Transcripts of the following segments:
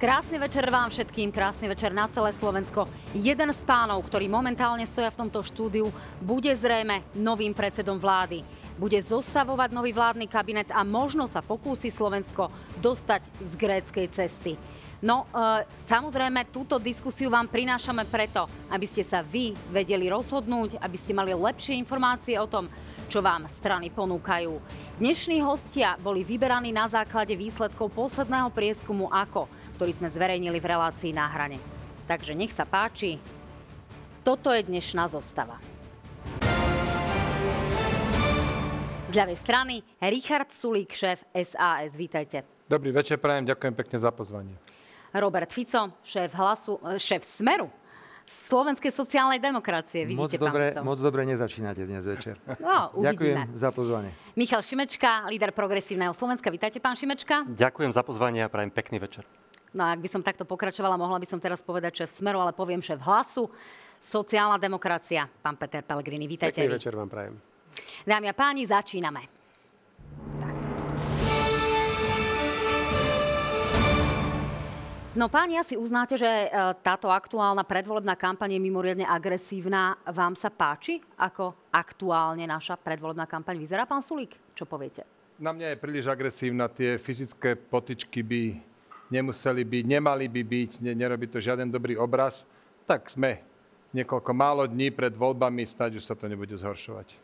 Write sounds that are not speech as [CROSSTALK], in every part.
Krásny večer vám všetkým, krásny večer na celé Slovensko. Jeden z pánov, ktorý momentálne stoja v tomto štúdiu, bude zrejme novým predsedom vlády. Bude zostavovať nový vládny kabinet a možno sa pokúsi Slovensko dostať z gréckej cesty. No, e, samozrejme, túto diskusiu vám prinášame preto, aby ste sa vy vedeli rozhodnúť, aby ste mali lepšie informácie o tom, čo vám strany ponúkajú. Dnešní hostia boli vyberaní na základe výsledkov posledného prieskumu ako ktorý sme zverejnili v relácii na hrane. Takže nech sa páči, toto je dnešná zostava. Z ľavej strany Richard Sulík, šéf SAS. Vítajte. Dobrý večer, prajem, ďakujem pekne za pozvanie. Robert Fico, šéf, hlasu, šéf Smeru, Slovenskej sociálnej demokracie. Vidíte, moc dobre, moc dobre nezačínate dnes večer. No, uvidíme. Ďakujem za pozvanie. Michal Šimečka, líder progresívneho Slovenska. Vítajte, pán Šimečka. Ďakujem za pozvanie a prajem pekný večer. No a ak by som takto pokračovala, mohla by som teraz povedať šéf Smeru, ale poviem šéf Hlasu. Sociálna demokracia, pán Peter Pellegrini. Vítajte. Pekný večer vám prajem. Dámy a páni, začíname. No páni, asi uznáte, že e, táto aktuálna predvolebná kampaň je mimoriadne agresívna. Vám sa páči, ako aktuálne naša predvolebná kampaň vyzerá, pán Sulík? Čo poviete? Na mňa je príliš agresívna. Tie fyzické potičky by nemuseli byť, nemali by byť, ne, nerobí to žiaden dobrý obraz, tak sme niekoľko málo dní pred voľbami, snáď už sa to nebude zhoršovať.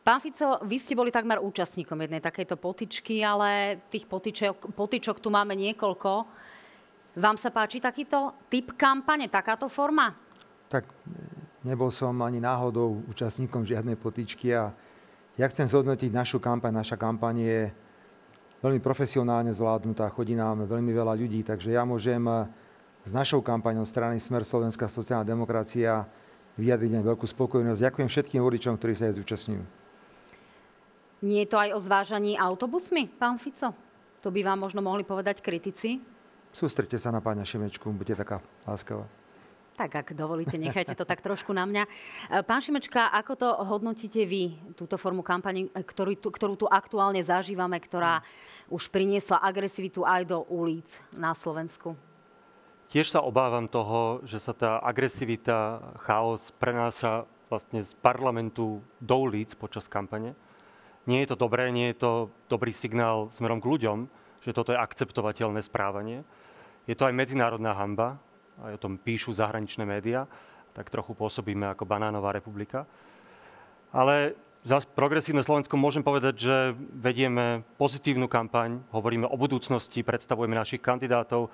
Pán Fico, vy ste boli takmer účastníkom jednej takejto potičky, ale tých potičok, potičok tu máme niekoľko. Vám sa páči takýto typ kampane, takáto forma? Tak nebol som ani náhodou účastníkom žiadnej potičky a ja chcem zhodnotiť našu kampaň. Naša kampaň je veľmi profesionálne zvládnutá, chodí nám veľmi veľa ľudí, takže ja môžem eh, s našou kampaňou strany Smer Slovenská sociálna demokracia vyjadriť veľkú spokojnosť. Ďakujem všetkým voličom, ktorí sa aj zúčastňujú. Nie je to aj o zvážaní autobusmi, pán Fico? To by vám možno mohli povedať kritici? Sústrete sa na pána Šimečku, buďte taká láskavá. Tak ak dovolíte, nechajte to tak trošku na mňa. Eh, pán Šimečka, ako to hodnotíte vy, túto formu kampani, eh, ktorú, ktorú tu aktuálne zažívame, ktorá už priniesla agresivitu aj do ulic na Slovensku? Tiež sa obávam toho, že sa tá agresivita, chaos prenáša vlastne z parlamentu do ulic počas kampane. Nie je to dobré, nie je to dobrý signál smerom k ľuďom, že toto je akceptovateľné správanie. Je to aj medzinárodná hamba, aj o tom píšu zahraničné médiá, tak trochu pôsobíme ako banánová republika. Ale za progresívne Slovensko môžem povedať, že vedieme pozitívnu kampaň, hovoríme o budúcnosti, predstavujeme našich kandidátov,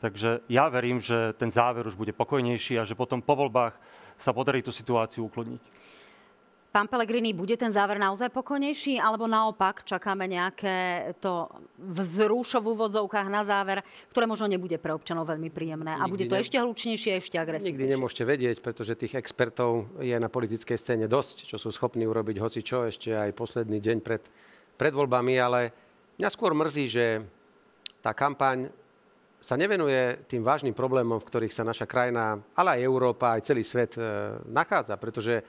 takže ja verím, že ten záver už bude pokojnejší a že potom po voľbách sa podarí tú situáciu ukludniť. Pán Pelegrini, bude ten záver naozaj pokojnejší, alebo naopak čakáme nejaké to vzrušo v úvodzovkách na záver, ktoré možno nebude pre občanov veľmi príjemné a bude to ne... ešte hlučnejšie, ešte agresívnejšie? Nikdy nemôžete vedieť, pretože tých expertov je na politickej scéne dosť, čo sú schopní urobiť hoci čo ešte aj posledný deň pred, pred voľbami, ale mňa skôr mrzí, že tá kampaň sa nevenuje tým vážnym problémom, v ktorých sa naša krajina, ale aj Európa, aj celý svet e, nachádza, pretože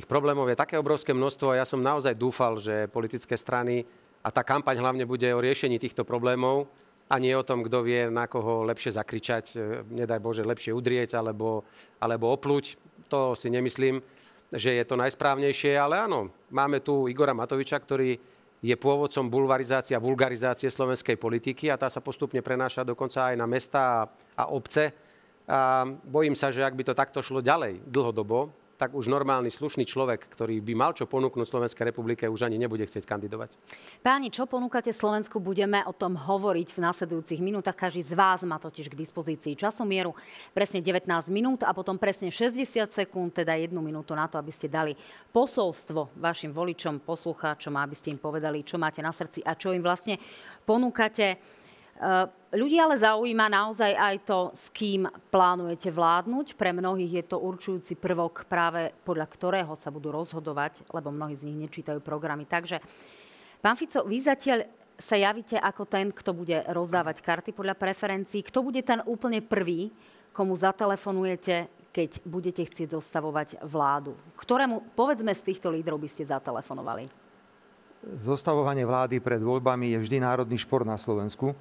Tých problémov je také obrovské množstvo a ja som naozaj dúfal, že politické strany a tá kampaň hlavne bude o riešení týchto problémov a nie o tom, kto vie na koho lepšie zakričať, e, nedaj Bože, lepšie udrieť alebo, alebo opluť. To si nemyslím, že je to najsprávnejšie, ale áno, máme tu Igora Matoviča, ktorý je pôvodcom bulvarizácie a vulgarizácie slovenskej politiky a tá sa postupne prenáša dokonca aj na mesta a, a obce. A bojím sa, že ak by to takto šlo ďalej dlhodobo, tak už normálny, slušný človek, ktorý by mal čo ponúknuť Slovenskej republike, už ani nebude chcieť kandidovať. Páni, čo ponúkate Slovensku? Budeme o tom hovoriť v následujúcich minútach. Každý z vás má totiž k dispozícii časomieru presne 19 minút a potom presne 60 sekúnd, teda jednu minútu na to, aby ste dali posolstvo vašim voličom, poslucháčom, aby ste im povedali, čo máte na srdci a čo im vlastne ponúkate. Eh, ľudí ale zaujíma naozaj aj to, s kým plánujete vládnuť. Pre mnohých je to určujúci prvok práve podľa ktorého sa budú rozhodovať, lebo mnohí z nich nečítajú programy. Takže, pán Fico, vy zatiaľ sa javíte ako ten, kto bude rozdávať karty podľa preferencií. Kto bude ten úplne prvý, komu zatelefonujete, keď budete chcieť zostavovať vládu? Ktorému, povedzme, z týchto lídrov by ste zatelefonovali? Zostavovanie vlády pred voľbami je vždy národný šport na Slovensku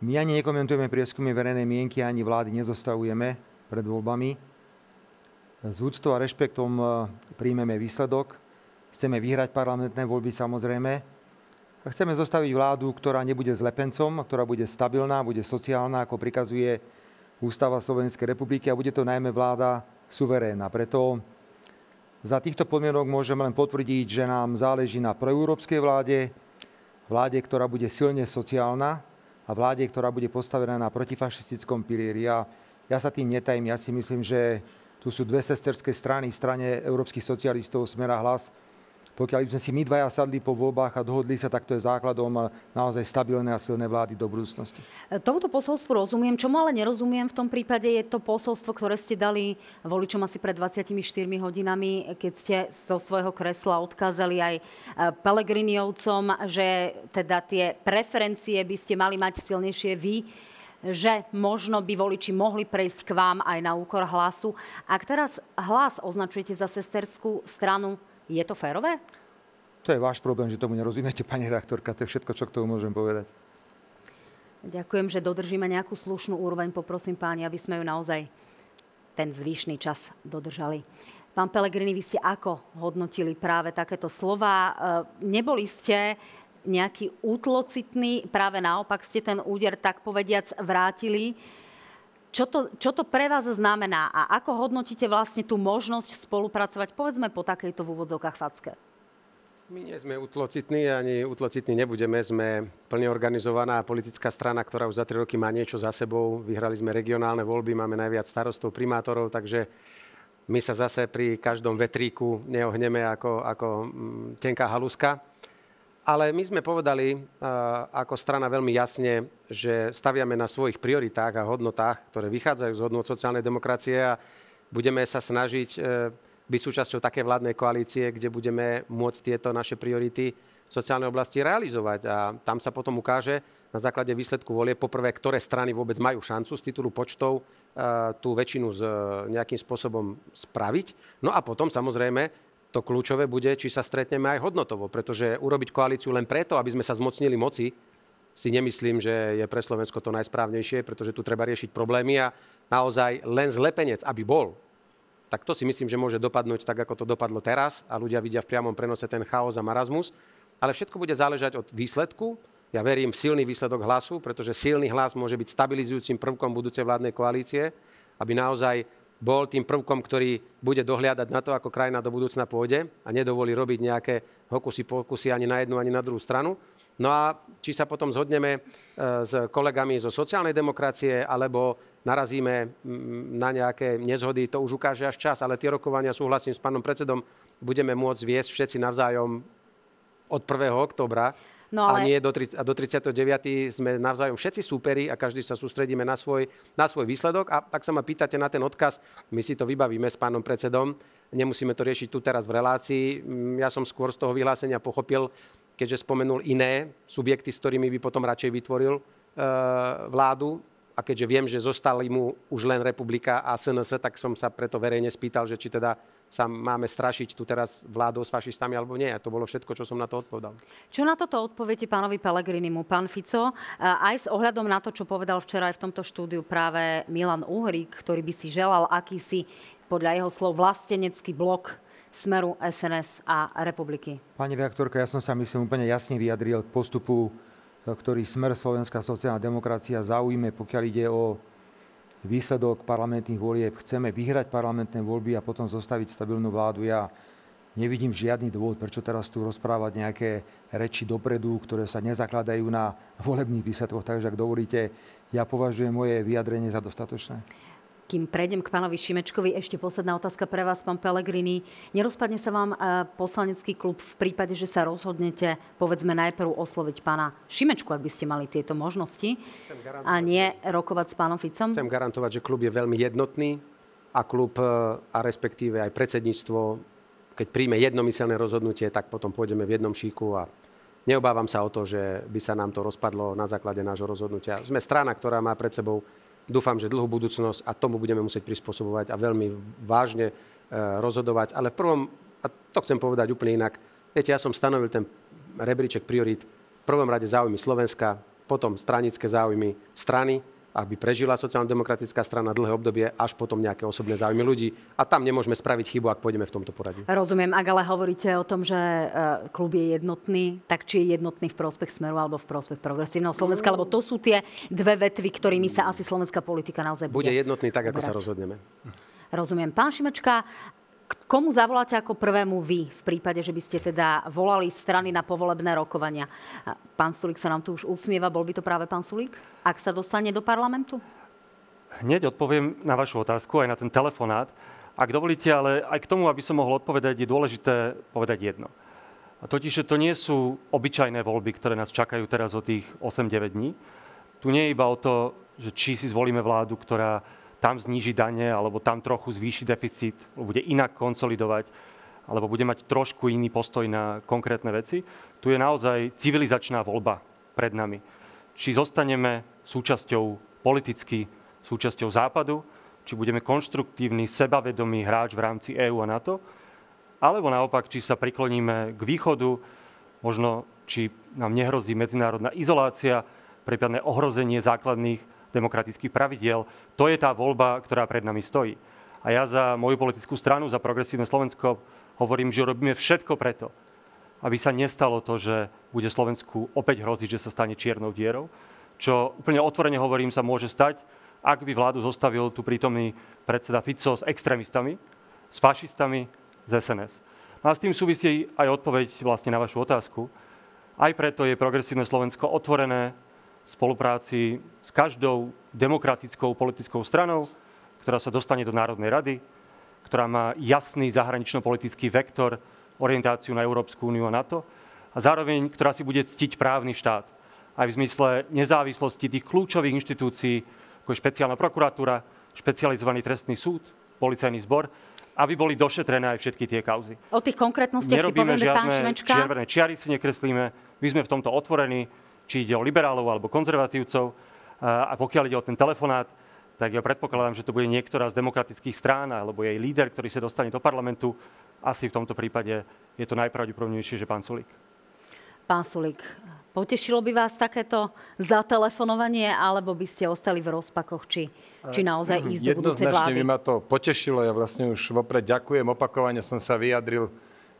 My ani nekomentujeme prieskumy verejnej mienky, ani vlády nezostavujeme pred voľbami. S úctou a rešpektom e, príjmeme výsledok. Chceme vyhrať parlamentné voľby samozrejme. A chceme zostaviť vládu, ktorá nebude zlepencom, ktorá bude stabilná, bude sociálna, ako prikazuje Ústava Slovenskej republiky a bude to najmä vláda suverénna. Preto za týchto podmienok môžem len potvrdiť, že nám záleží na proeurópskej vláde, vláde, ktorá bude silne sociálna, a vláde, ktorá bude postavená na protifašistickom pilieri. A ja sa tým netajím, ja si myslím, že tu sú dve sesterské strany v strane európskych socialistov, Smera hlas, pokiaľ by sme si my dvaja sadli po voľbách a dohodli sa, tak to je základom naozaj stabilné a silné vlády do budúcnosti. Tomuto posolstvu rozumiem. Čomu ale nerozumiem v tom prípade je to posolstvo, ktoré ste dali voličom asi pred 24 hodinami, keď ste zo svojho kresla odkázali aj e, Pelegriniovcom, že teda tie preferencie by ste mali mať silnejšie vy že možno by voliči mohli prejsť k vám aj na úkor hlasu. Ak teraz hlas označujete za sesterskú stranu, je to férové? To je váš problém, že tomu nerozumiete, pani redaktorka. To je všetko, čo k tomu môžem povedať. Ďakujem, že dodržíme nejakú slušnú úroveň. Poprosím páni, aby sme ju naozaj ten zvyšný čas dodržali. Pán Pelegrini, vy ste ako hodnotili práve takéto slova? E, neboli ste nejaký útlocitný, práve naopak ste ten úder tak povediac vrátili. Čo to, čo to pre vás znamená a ako hodnotíte vlastne tú možnosť spolupracovať, povedzme, po takejto v úvodzovkách facke? My nie sme utlocitní, ani utlocitní nebudeme. Sme plne organizovaná politická strana, ktorá už za tri roky má niečo za sebou. Vyhrali sme regionálne voľby, máme najviac starostov, primátorov, takže my sa zase pri každom vetríku neohneme ako, ako mm, tenká haluska. Ale my sme povedali ako strana veľmi jasne, že staviame na svojich prioritách a hodnotách, ktoré vychádzajú z hodnot sociálnej demokracie a budeme sa snažiť e, byť súčasťou také vládnej koalície, kde budeme môcť tieto naše priority v sociálnej oblasti realizovať. A tam sa potom ukáže na základe výsledku volie poprvé, ktoré strany vôbec majú šancu z titulu počtov e, tú väčšinu z, nejakým spôsobom spraviť. No a potom samozrejme to kľúčové bude, či sa stretneme aj hodnotovo, pretože urobiť koalíciu len preto, aby sme sa zmocnili moci, si nemyslím, že je pre Slovensko to najsprávnejšie, pretože tu treba riešiť problémy a naozaj len zlepenec, aby bol, tak to si myslím, že môže dopadnúť tak, ako to dopadlo teraz a ľudia vidia v priamom prenose ten chaos a marazmus. Ale všetko bude záležať od výsledku. Ja verím v silný výsledok hlasu, pretože silný hlas môže byť stabilizujúcim prvkom budúcej vládnej koalície, aby naozaj bol tým prvkom, ktorý bude dohliadať na to, ako krajina do budúcna pôjde a nedovolí robiť nejaké hokusy pokusy ani na jednu, ani na druhú stranu. No a či sa potom zhodneme e, s kolegami zo sociálnej demokracie, alebo narazíme na nejaké nezhody, to už ukáže až čas, ale tie rokovania, súhlasím s pánom predsedom, budeme môcť viesť všetci navzájom od 1. oktobra No ale... A nie do, a do 39. sme navzájom všetci súperi a každý sa sústredíme na svoj, na svoj výsledok. A tak sa ma pýtate na ten odkaz, my si to vybavíme s pánom predsedom. Nemusíme to riešiť tu teraz v relácii. Mm, ja som skôr z toho vyhlásenia pochopil, keďže spomenul iné subjekty, s ktorými by potom radšej vytvoril e, vládu, a keďže viem, že zostali mu už len republika a SNS, tak som sa preto verejne spýtal, že či teda sa máme strašiť tu teraz vládou s fašistami alebo nie. A to bolo všetko, čo som na to odpovedal. Čo na toto odpoviete pánovi Pelegrinimu? Pán Fico, aj s ohľadom na to, čo povedal včera aj v tomto štúdiu práve Milan Uhrík, ktorý by si želal akýsi, podľa jeho slov, vlastenecký blok smeru SNS a republiky. Pani redaktorka, ja som sa myslím úplne jasne vyjadril k postupu ktorý smer Slovenská sociálna demokracia zaujíme, pokiaľ ide o výsledok parlamentných volieb. Chceme vyhrať parlamentné voľby a potom zostaviť stabilnú vládu. Ja nevidím žiadny dôvod, prečo teraz tu rozprávať nejaké reči dopredu, ktoré sa nezakladajú na volebných výsledkoch. Takže ak dovolíte, ja považujem moje vyjadrenie za dostatočné. Kým prejdem k pánovi Šimečkovi, ešte posledná otázka pre vás, pán Pelegrini. Nerozpadne sa vám e, poslanecký klub v prípade, že sa rozhodnete, povedzme, najprv osloviť pána Šimečku, ak by ste mali tieto možnosti, a nie rokovať s pánom Ficom? Chcem garantovať, že klub je veľmi jednotný a klub e, a respektíve aj predsedníctvo, keď príjme jednomyselné rozhodnutie, tak potom pôjdeme v jednom šíku a neobávam sa o to, že by sa nám to rozpadlo na základe nášho rozhodnutia. Sme strana, ktorá má pred sebou dúfam, že dlhú budúcnosť a tomu budeme musieť prispôsobovať a veľmi vážne e, rozhodovať. Ale v prvom, a to chcem povedať úplne inak, viete, ja som stanovil ten rebríček priorit v prvom rade záujmy Slovenska, potom stranické záujmy strany, aby prežila sociálno-demokratická strana dlhé obdobie, až potom nejaké osobné záujmy ľudí. A tam nemôžeme spraviť chybu, ak pôjdeme v tomto poradí. Rozumiem, ak ale hovoríte o tom, že e, klub je jednotný, tak či je jednotný v prospech Smeru alebo v prospech progresívneho Slovenska, lebo to sú tie dve vetvy, ktorými sa asi slovenská politika naozaj bude Bude jednotný tak, ako uberať. sa rozhodneme. Rozumiem. Pán Šimečka, komu zavoláte ako prvému vy v prípade, že by ste teda volali strany na povolebné rokovania? Pán Sulík sa nám tu už usmieva, bol by to práve pán Sulík, ak sa dostane do parlamentu? Hneď odpoviem na vašu otázku, aj na ten telefonát. Ak dovolíte, ale aj k tomu, aby som mohol odpovedať, je dôležité povedať jedno. A totiž, že to nie sú obyčajné voľby, ktoré nás čakajú teraz o tých 8-9 dní. Tu nie je iba o to, že či si zvolíme vládu, ktorá tam zníži dane, alebo tam trochu zvýši deficit, bude inak konsolidovať, alebo bude mať trošku iný postoj na konkrétne veci. Tu je naozaj civilizačná voľba pred nami. Či zostaneme súčasťou politicky, súčasťou Západu, či budeme konštruktívny, sebavedomý hráč v rámci EÚ a NATO, alebo naopak, či sa prikloníme k východu, možno či nám nehrozí medzinárodná izolácia, prípadne ohrozenie základných demokratických pravidiel. To je tá voľba, ktorá pred nami stojí. A ja za moju politickú stranu, za progresívne Slovensko, hovorím, že robíme všetko preto, aby sa nestalo to, že bude Slovensku opäť hroziť, že sa stane čiernou dierou. Čo úplne otvorene hovorím, sa môže stať, ak by vládu zostavil tu prítomný predseda Fico s extrémistami, s fašistami, z SNS. No a s tým súvisí aj odpoveď vlastne na vašu otázku. Aj preto je progresívne Slovensko otvorené spolupráci s každou demokratickou politickou stranou, ktorá sa dostane do Národnej rady, ktorá má jasný zahranično-politický vektor, orientáciu na Európsku úniu a NATO a zároveň, ktorá si bude ctiť právny štát. Aj v zmysle nezávislosti tých kľúčových inštitúcií, ako je špeciálna prokuratúra, špecializovaný trestný súd, policajný zbor, aby boli došetrené aj všetky tie kauzy. O tých konkrétnostiach si povieme, pán žiadne Šimečka. čiervené čiary si nekreslíme. My sme v tomto otvorení, či ide o liberálov alebo konzervatívcov. A pokiaľ ide o ten telefonát, tak ja predpokladám, že to bude niektorá z demokratických strán alebo jej líder, ktorý sa dostane do parlamentu. Asi v tomto prípade je to najpravdepodobnejšie, že pán Sulík. Pán Sulík, potešilo by vás takéto zatelefonovanie, alebo by ste ostali v rozpakoch, či, či naozaj ísť do budúcej Jednoznačne vlády? by ma to potešilo. Ja vlastne už vopred ďakujem. Opakovane som sa vyjadril,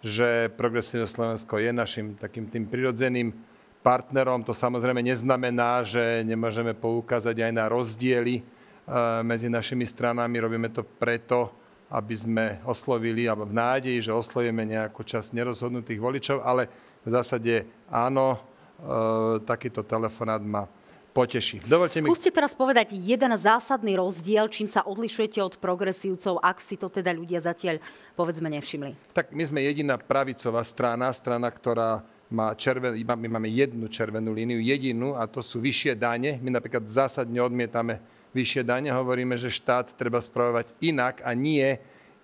že Progresívne Slovensko je našim takým tým prirodzeným partnerom. To samozrejme neznamená, že nemôžeme poukázať aj na rozdiely eh, medzi našimi stranami. Robíme to preto, aby sme oslovili, alebo v nádeji, že oslovíme nejakú časť nerozhodnutých voličov, ale v zásade áno, e, takýto telefonát ma poteší. Dovolte mi... Skúste teraz povedať jeden zásadný rozdiel, čím sa odlišujete od progresívcov, ak si to teda ľudia zatiaľ, povedzme, nevšimli. Tak my sme jediná pravicová strana, strana, ktorá má červen, my máme jednu červenú líniu, jedinú, a to sú vyššie dane. My napríklad zásadne odmietame vyššie dane, hovoríme, že štát treba spravovať inak a nie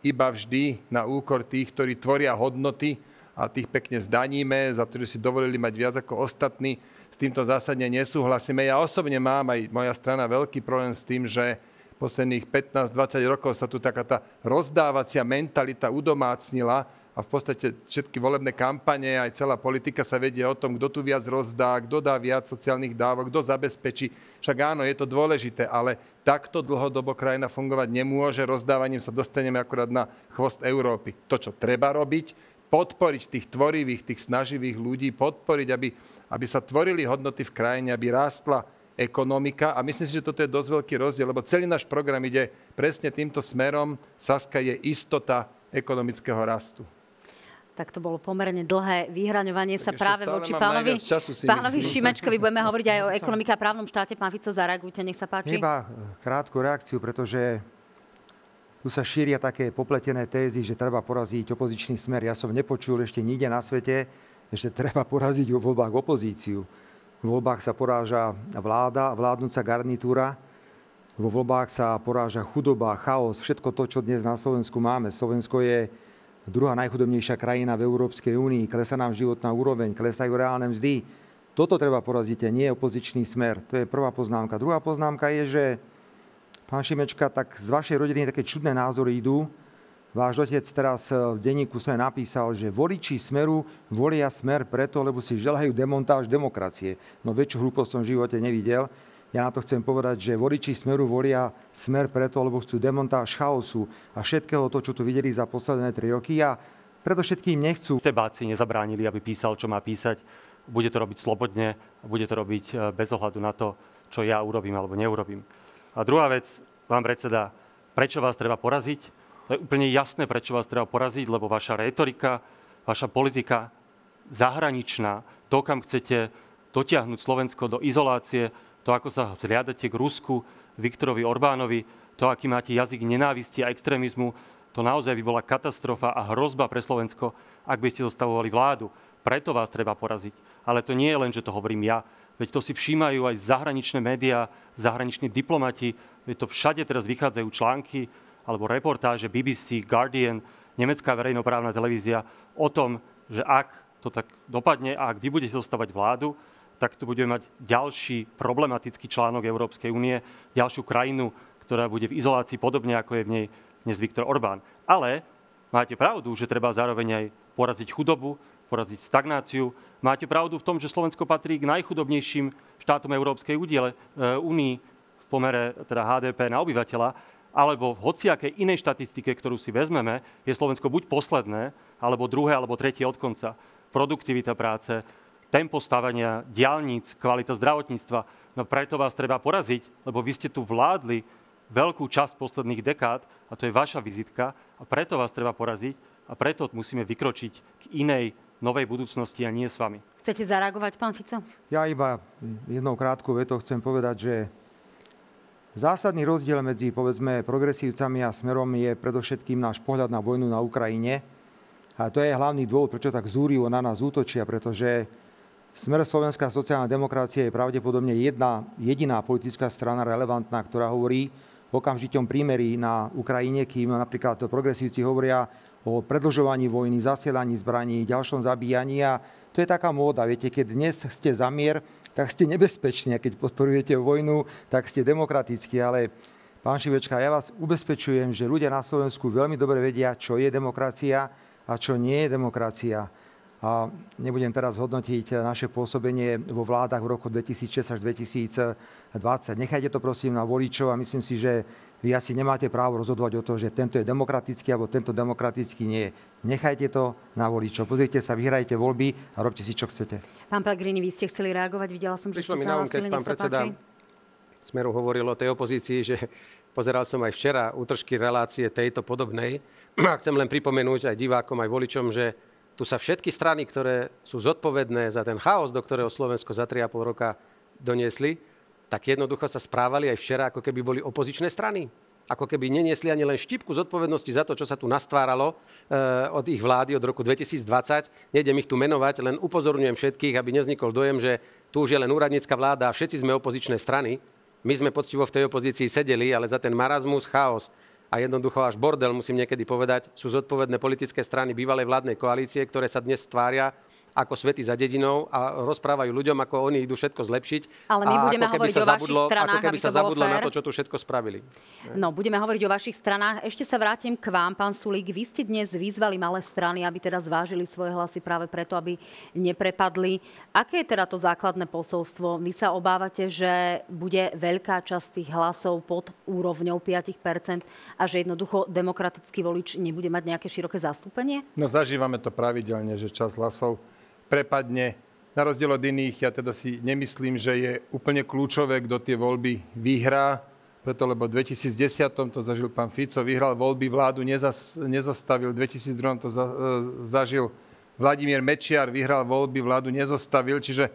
iba vždy na úkor tých, ktorí tvoria hodnoty a tých pekne zdaníme za to, že si dovolili mať viac ako ostatní. S týmto zásadne nesúhlasíme. Ja osobne mám aj moja strana veľký problém s tým, že posledných 15-20 rokov sa tu taká tá rozdávacia mentalita udomácnila a v podstate všetky volebné kampane, aj celá politika sa vedie o tom, kto tu viac rozdá, kto dá viac sociálnych dávok, kto zabezpečí. Však áno, je to dôležité, ale takto dlhodobo krajina fungovať nemôže. Rozdávaním sa dostaneme akurát na chvost Európy. To, čo treba robiť, podporiť tých tvorivých, tých snaživých ľudí, podporiť, aby, aby sa tvorili hodnoty v krajine, aby rástla ekonomika. A myslím si, že toto je dosť veľký rozdiel, lebo celý náš program ide presne týmto smerom. Saska je istota ekonomického rastu. Tak to bolo pomerne dlhé vyhraňovanie sa práve voči pánovi, času, si pánovi myslím. Šimečkovi. Budeme hovoriť aj o ekonomike a právnom štáte. Pán Fico, zareagujte, nech sa páči. Iba e, krátku reakciu, pretože tu sa šíria také popletené tézy, že treba poraziť opozičný smer. Ja som nepočul ešte nikde na svete, že treba poraziť vo voľbách opozíciu. V voľbách sa poráža vláda, vládnúca garnitúra, vo voľbách sa poráža chudoba, chaos, všetko to, čo dnes na Slovensku máme. Slovensko je druhá najchudobnejšia krajina v Európskej únii, klesá nám životná úroveň, klesajú reálne mzdy. Toto treba poraziť, a nie opozičný smer. To je prvá poznámka. Druhá poznámka je, že pán Šimečka, tak z vašej rodiny také čudné názory idú. Váš otec teraz v denníku sme napísal, že voliči Smeru volia Smer preto, lebo si želajú demontáž demokracie. No väčšiu hlúposť som v živote nevidel. Ja na to chcem povedať, že voliči Smeru volia Smer preto, lebo chcú demontáž chaosu a všetkého to, čo tu videli za posledné tri roky. A predovšetkým nechcú. Tebáci nezabránili, aby písal, čo má písať. Bude to robiť slobodne bude to robiť e, bez ohľadu na to, čo ja urobím alebo neurobím. A druhá vec, pán predseda, prečo vás treba poraziť? To je úplne jasné, prečo vás treba poraziť, lebo vaša retorika, vaša politika zahraničná, to, kam chcete dotiahnuť Slovensko do izolácie, to, ako sa zriadate k Rusku, Viktorovi Orbánovi, to, aký máte jazyk nenávisti a extrémizmu, to naozaj by bola katastrofa a hrozba pre Slovensko, ak by ste zostavovali vládu. Preto vás treba poraziť. Ale to nie je len, že to hovorím ja. Veď to si všímajú aj zahraničné médiá, zahraniční diplomati. Veď to všade teraz vychádzajú články alebo reportáže BBC, Guardian, nemecká verejnoprávna televízia o tom, že ak to tak dopadne a ak vy budete zostávať vládu, tak tu budeme mať ďalší problematický článok Európskej únie, ďalšiu krajinu, ktorá bude v izolácii podobne ako je v nej dnes Viktor Orbán. Ale máte pravdu, že treba zároveň aj poraziť chudobu, poraziť stagnáciu. Máte pravdu v tom, že Slovensko patrí k najchudobnejším štátom Európskej únii e, v pomere teda HDP na obyvateľa, alebo v hociakej inej štatistike, ktorú si vezmeme, je Slovensko buď posledné, alebo druhé, alebo tretie od konca. Produktivita práce, tempo stavania diálnic, kvalita zdravotníctva. No preto vás treba poraziť, lebo vy ste tu vládli veľkú časť posledných dekád a to je vaša vizitka a preto vás treba poraziť a preto musíme vykročiť k inej novej budúcnosti a nie s vami. Chcete zareagovať, pán Fico? Ja iba jednou krátkou vetou chcem povedať, že zásadný rozdiel medzi povedzme progresívcami a smerom je predovšetkým náš pohľad na vojnu na Ukrajine. A to je hlavný dôvod, prečo tak zúrivo na nás útočia, pretože Smer Slovenská sociálna demokracia je pravdepodobne jedna, jediná politická strana relevantná, ktorá hovorí o okamžitom prímerí na Ukrajine, kým napríklad progresívci hovoria o predlžovaní vojny, zasielaní zbraní, ďalšom zabíjaní. A to je taká móda. Viete, keď dnes ste za mier, tak ste nebezpeční. A keď podporujete vojnu, tak ste demokratickí. Ale pán Šivečka, ja vás ubezpečujem, že ľudia na Slovensku veľmi dobre vedia, čo je demokracia a čo nie je demokracia a nebudem teraz hodnotiť naše pôsobenie vo vládach v roku 2006 až 2020. Nechajte to prosím na voličov a myslím si, že vy asi nemáte právo rozhodovať o to, že tento je demokratický alebo tento demokratický nie je. Nechajte to na voličov. Pozrite sa, vyhrajte voľby a robte si, čo chcete. Pán Pellegrini, vy ste chceli reagovať. Videla som, že Prišlo ste mi sa um, keď pán predseda Smeru hovoril o tej opozícii, že pozeral som aj včera útržky relácie tejto podobnej. [CLEARS THROAT] A chcem len pripomenúť aj divákom, aj voličom, že tu sa všetky strany, ktoré sú zodpovedné za ten chaos, do ktorého Slovensko za 3,5 roka doniesli, tak jednoducho sa správali aj včera, ako keby boli opozičné strany. Ako keby neniesli ani len štipku zodpovednosti za to, čo sa tu nastváralo e, od ich vlády od roku 2020. Nejdem ich tu menovať, len upozorňujem všetkých, aby nevznikol dojem, že tu už je len úradnícka vláda a všetci sme opozičné strany. My sme poctivo v tej opozícii sedeli, ale za ten marazmus, chaos, a jednoducho až bordel, musím niekedy povedať, sú zodpovedné politické strany bývalej vládnej koalície, ktoré sa dnes stvária ako svety za dedinou a rozprávajú ľuďom, ako oni idú všetko zlepšiť. Ale my a budeme ako keby hovoriť sa o vašich zabudlo, stranách, ako keby aby sa zabudlo na fér. to, čo tu všetko spravili. No, budeme hovoriť o vašich stranách. Ešte sa vrátim k vám, pán Sulík. Vy ste dnes vyzvali malé strany, aby teda zvážili svoje hlasy práve preto, aby neprepadli. Aké je teda to základné posolstvo? Vy sa obávate, že bude veľká časť tých hlasov pod úrovňou 5% a že jednoducho demokratický volič nebude mať nejaké široké zastúpenie? No zažívame to pravidelne, že čas hlasov prepadne. Na rozdiel od iných, ja teda si nemyslím, že je úplne kľúčové, kto tie voľby vyhrá, preto lebo v 2010 to zažil pán Fico, vyhral voľby, vládu nezas, nezostavil, v 2002 to za, e, zažil Vladimír Mečiar, vyhral voľby, vládu nezostavil, čiže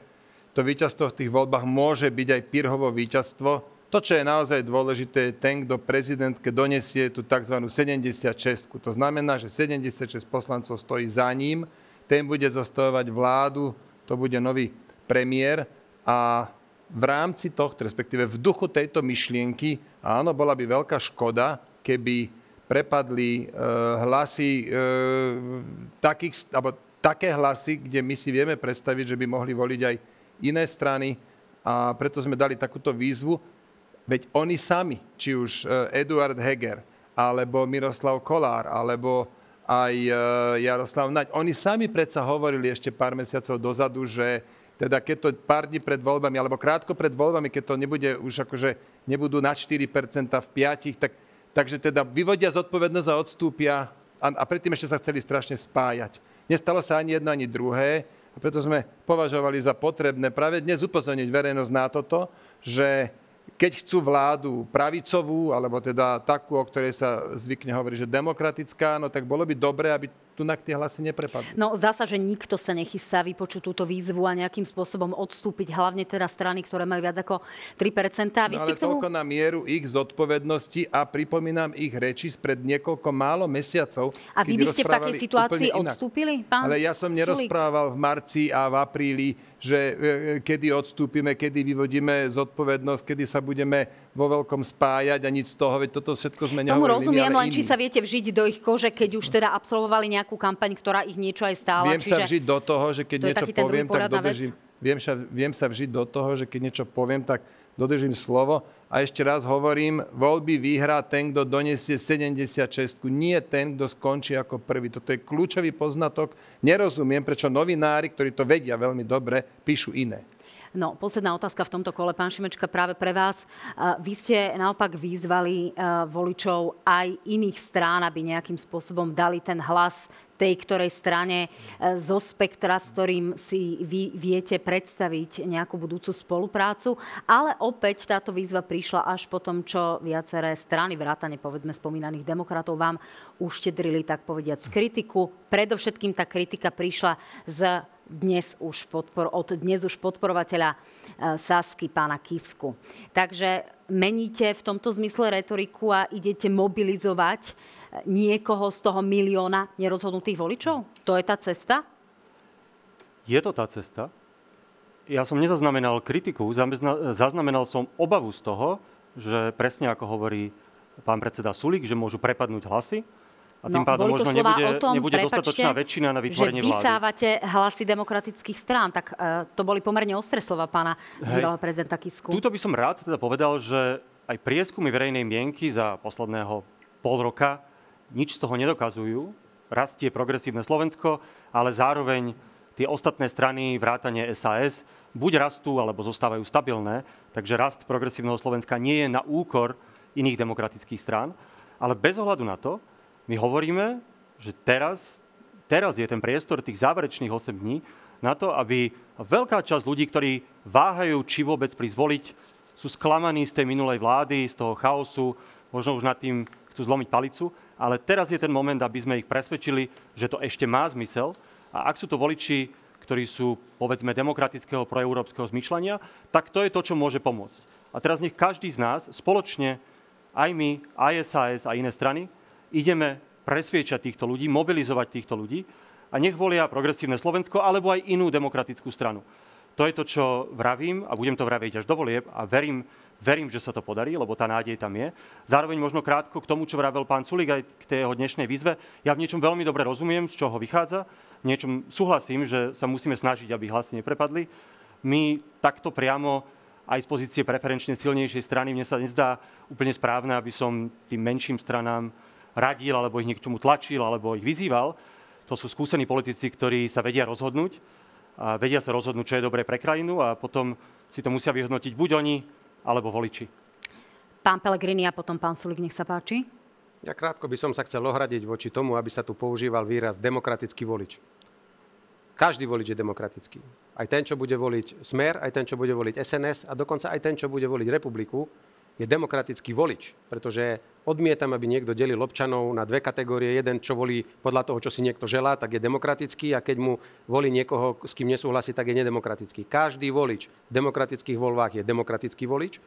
to víťazstvo v tých voľbách môže byť aj Pirhovo víťazstvo. To, čo je naozaj dôležité, je ten, kto prezidentke donesie tú tzv. 76. To znamená, že 76 poslancov stojí za ním, ten bude zostavovať vládu, to bude nový premiér a v rámci tohto, respektíve v duchu tejto myšlienky, áno, bola by veľká škoda, keby prepadli e, hlasy e, takých, alebo také hlasy, kde my si vieme predstaviť, že by mohli voliť aj iné strany a preto sme dali takúto výzvu. Veď oni sami, či už e, Eduard Heger, alebo Miroslav Kolár, alebo aj e, Jaroslav Naď. Oni sami predsa hovorili ešte pár mesiacov dozadu, že teda keď to pár dní pred voľbami, alebo krátko pred voľbami, keď to nebude už akože nebudú na 4% v 5, tak, takže teda vyvodia zodpovednosť a odstúpia a, a predtým ešte sa chceli strašne spájať. Nestalo sa ani jedno, ani druhé a preto sme považovali za potrebné práve dnes upozorniť verejnosť na toto, že keď chcú vládu pravicovú, alebo teda takú, o ktorej sa zvykne hovoriť, že demokratická, no tak bolo by dobre, aby tu na tie hlasy neprepadli. No zdá sa, že nikto sa nechystá vypočuť túto výzvu a nejakým spôsobom odstúpiť, hlavne teda strany, ktoré majú viac ako 3%. A vy no, ale tomu... toľko na mieru ich zodpovednosti a pripomínam ich reči spred niekoľko málo mesiacov. A vy by ste v takej situácii odstúpili, pán Ale ja som nerozprával v marci a v apríli, že e, kedy odstúpime, kedy vyvodíme zodpovednosť, kedy sa budeme vo veľkom spájať a nič z toho, veď toto všetko sme Tomu nehovorili my, rozumiem, len iní. či sa viete vžiť do ich kože, keď už teda absolvovali nejakú kampaň, ktorá ich niečo aj stála. Viem sa čiže... vžiť do toho, že keď to niečo poviem, tak vec? dodržím. Viem sa, viem sa vžiť do toho, že keď niečo poviem, tak dodržím slovo. A ešte raz hovorím, voľby vyhrá ten, kto donesie 76, nie ten, kto skončí ako prvý. Toto je kľúčový poznatok. Nerozumiem, prečo novinári, ktorí to vedia veľmi dobre, píšu iné. No, posledná otázka v tomto kole, pán Šimečka, práve pre vás. Vy ste naopak vyzvali voličov aj iných strán, aby nejakým spôsobom dali ten hlas tej ktorej strane uh, zo spektra, s ktorým si vy viete predstaviť nejakú budúcu spoluprácu. Ale opäť táto výzva prišla až po tom, čo viaceré strany, vrátane povedzme spomínaných demokratov, vám uštedrili, tak povediať, z kritiku. Predovšetkým tá kritika prišla z dnes už podpor, od dnes už podporovateľa e, Sasky, pána Kisku. Takže meníte v tomto zmysle retoriku a idete mobilizovať e, niekoho z toho milióna nerozhodnutých voličov? To je tá cesta? Je to tá cesta. Ja som nezaznamenal kritiku, zaznamenal som obavu z toho, že presne ako hovorí pán predseda Sulík, že môžu prepadnúť hlasy a tým No, pádom možno nebude, tom, nebude dostatočná väčšina na vytvorenie že vlády. vysávate hlasy demokratických strán. Tak uh, to boli pomerne ostré slova pána bývalého prezidenta Kisku. Tuto by som rád teda povedal, že aj prieskumy verejnej mienky za posledného pol roka nič z toho nedokazujú. Rastie progresívne Slovensko, ale zároveň tie ostatné strany, vrátanie SAS, buď rastú, alebo zostávajú stabilné. Takže rast progresívneho Slovenska nie je na úkor iných demokratických strán. Ale bez ohľadu na to, my hovoríme, že teraz, teraz je ten priestor tých záverečných 8 dní na to, aby veľká časť ľudí, ktorí váhajú, či vôbec prísť voliť, sú sklamaní z tej minulej vlády, z toho chaosu, možno už nad tým chcú zlomiť palicu, ale teraz je ten moment, aby sme ich presvedčili, že to ešte má zmysel. A ak sú to voliči, ktorí sú, povedzme, demokratického proeurópskeho zmyšľania, tak to je to, čo môže pomôcť. A teraz nech každý z nás spoločne, aj my, aj SAS a iné strany, ideme presviečať týchto ľudí, mobilizovať týchto ľudí a nech volia progresívne Slovensko alebo aj inú demokratickú stranu. To je to, čo vravím a budem to vraviť až do volieb a verím, verím, že sa to podarí, lebo tá nádej tam je. Zároveň možno krátko k tomu, čo vravel pán Sulik aj k tej jeho dnešnej výzve. Ja v niečom veľmi dobre rozumiem, z čoho vychádza. V niečom súhlasím, že sa musíme snažiť, aby hlasy neprepadli. My takto priamo aj z pozície preferenčne silnejšej strany, mne sa nezdá úplne správne, aby som tým menším stranám radil, alebo ich niečomu tlačil, alebo ich vyzýval. To sú skúsení politici, ktorí sa vedia rozhodnúť a vedia sa rozhodnúť, čo je dobré pre krajinu a potom si to musia vyhodnotiť buď oni, alebo voliči. Pán Pelegrini a potom pán Sulik, nech sa páči. Ja krátko by som sa chcel ohradiť voči tomu, aby sa tu používal výraz demokratický volič. Každý volič je demokratický. Aj ten, čo bude voliť Smer, aj ten, čo bude voliť SNS a dokonca aj ten, čo bude voliť Republiku, je demokratický volič. Pretože odmietam, aby niekto delil občanov na dve kategórie. Jeden, čo volí podľa toho, čo si niekto želá, tak je demokratický a keď mu volí niekoho, s kým nesúhlasí, tak je nedemokratický. Každý volič v demokratických voľbách je demokratický volič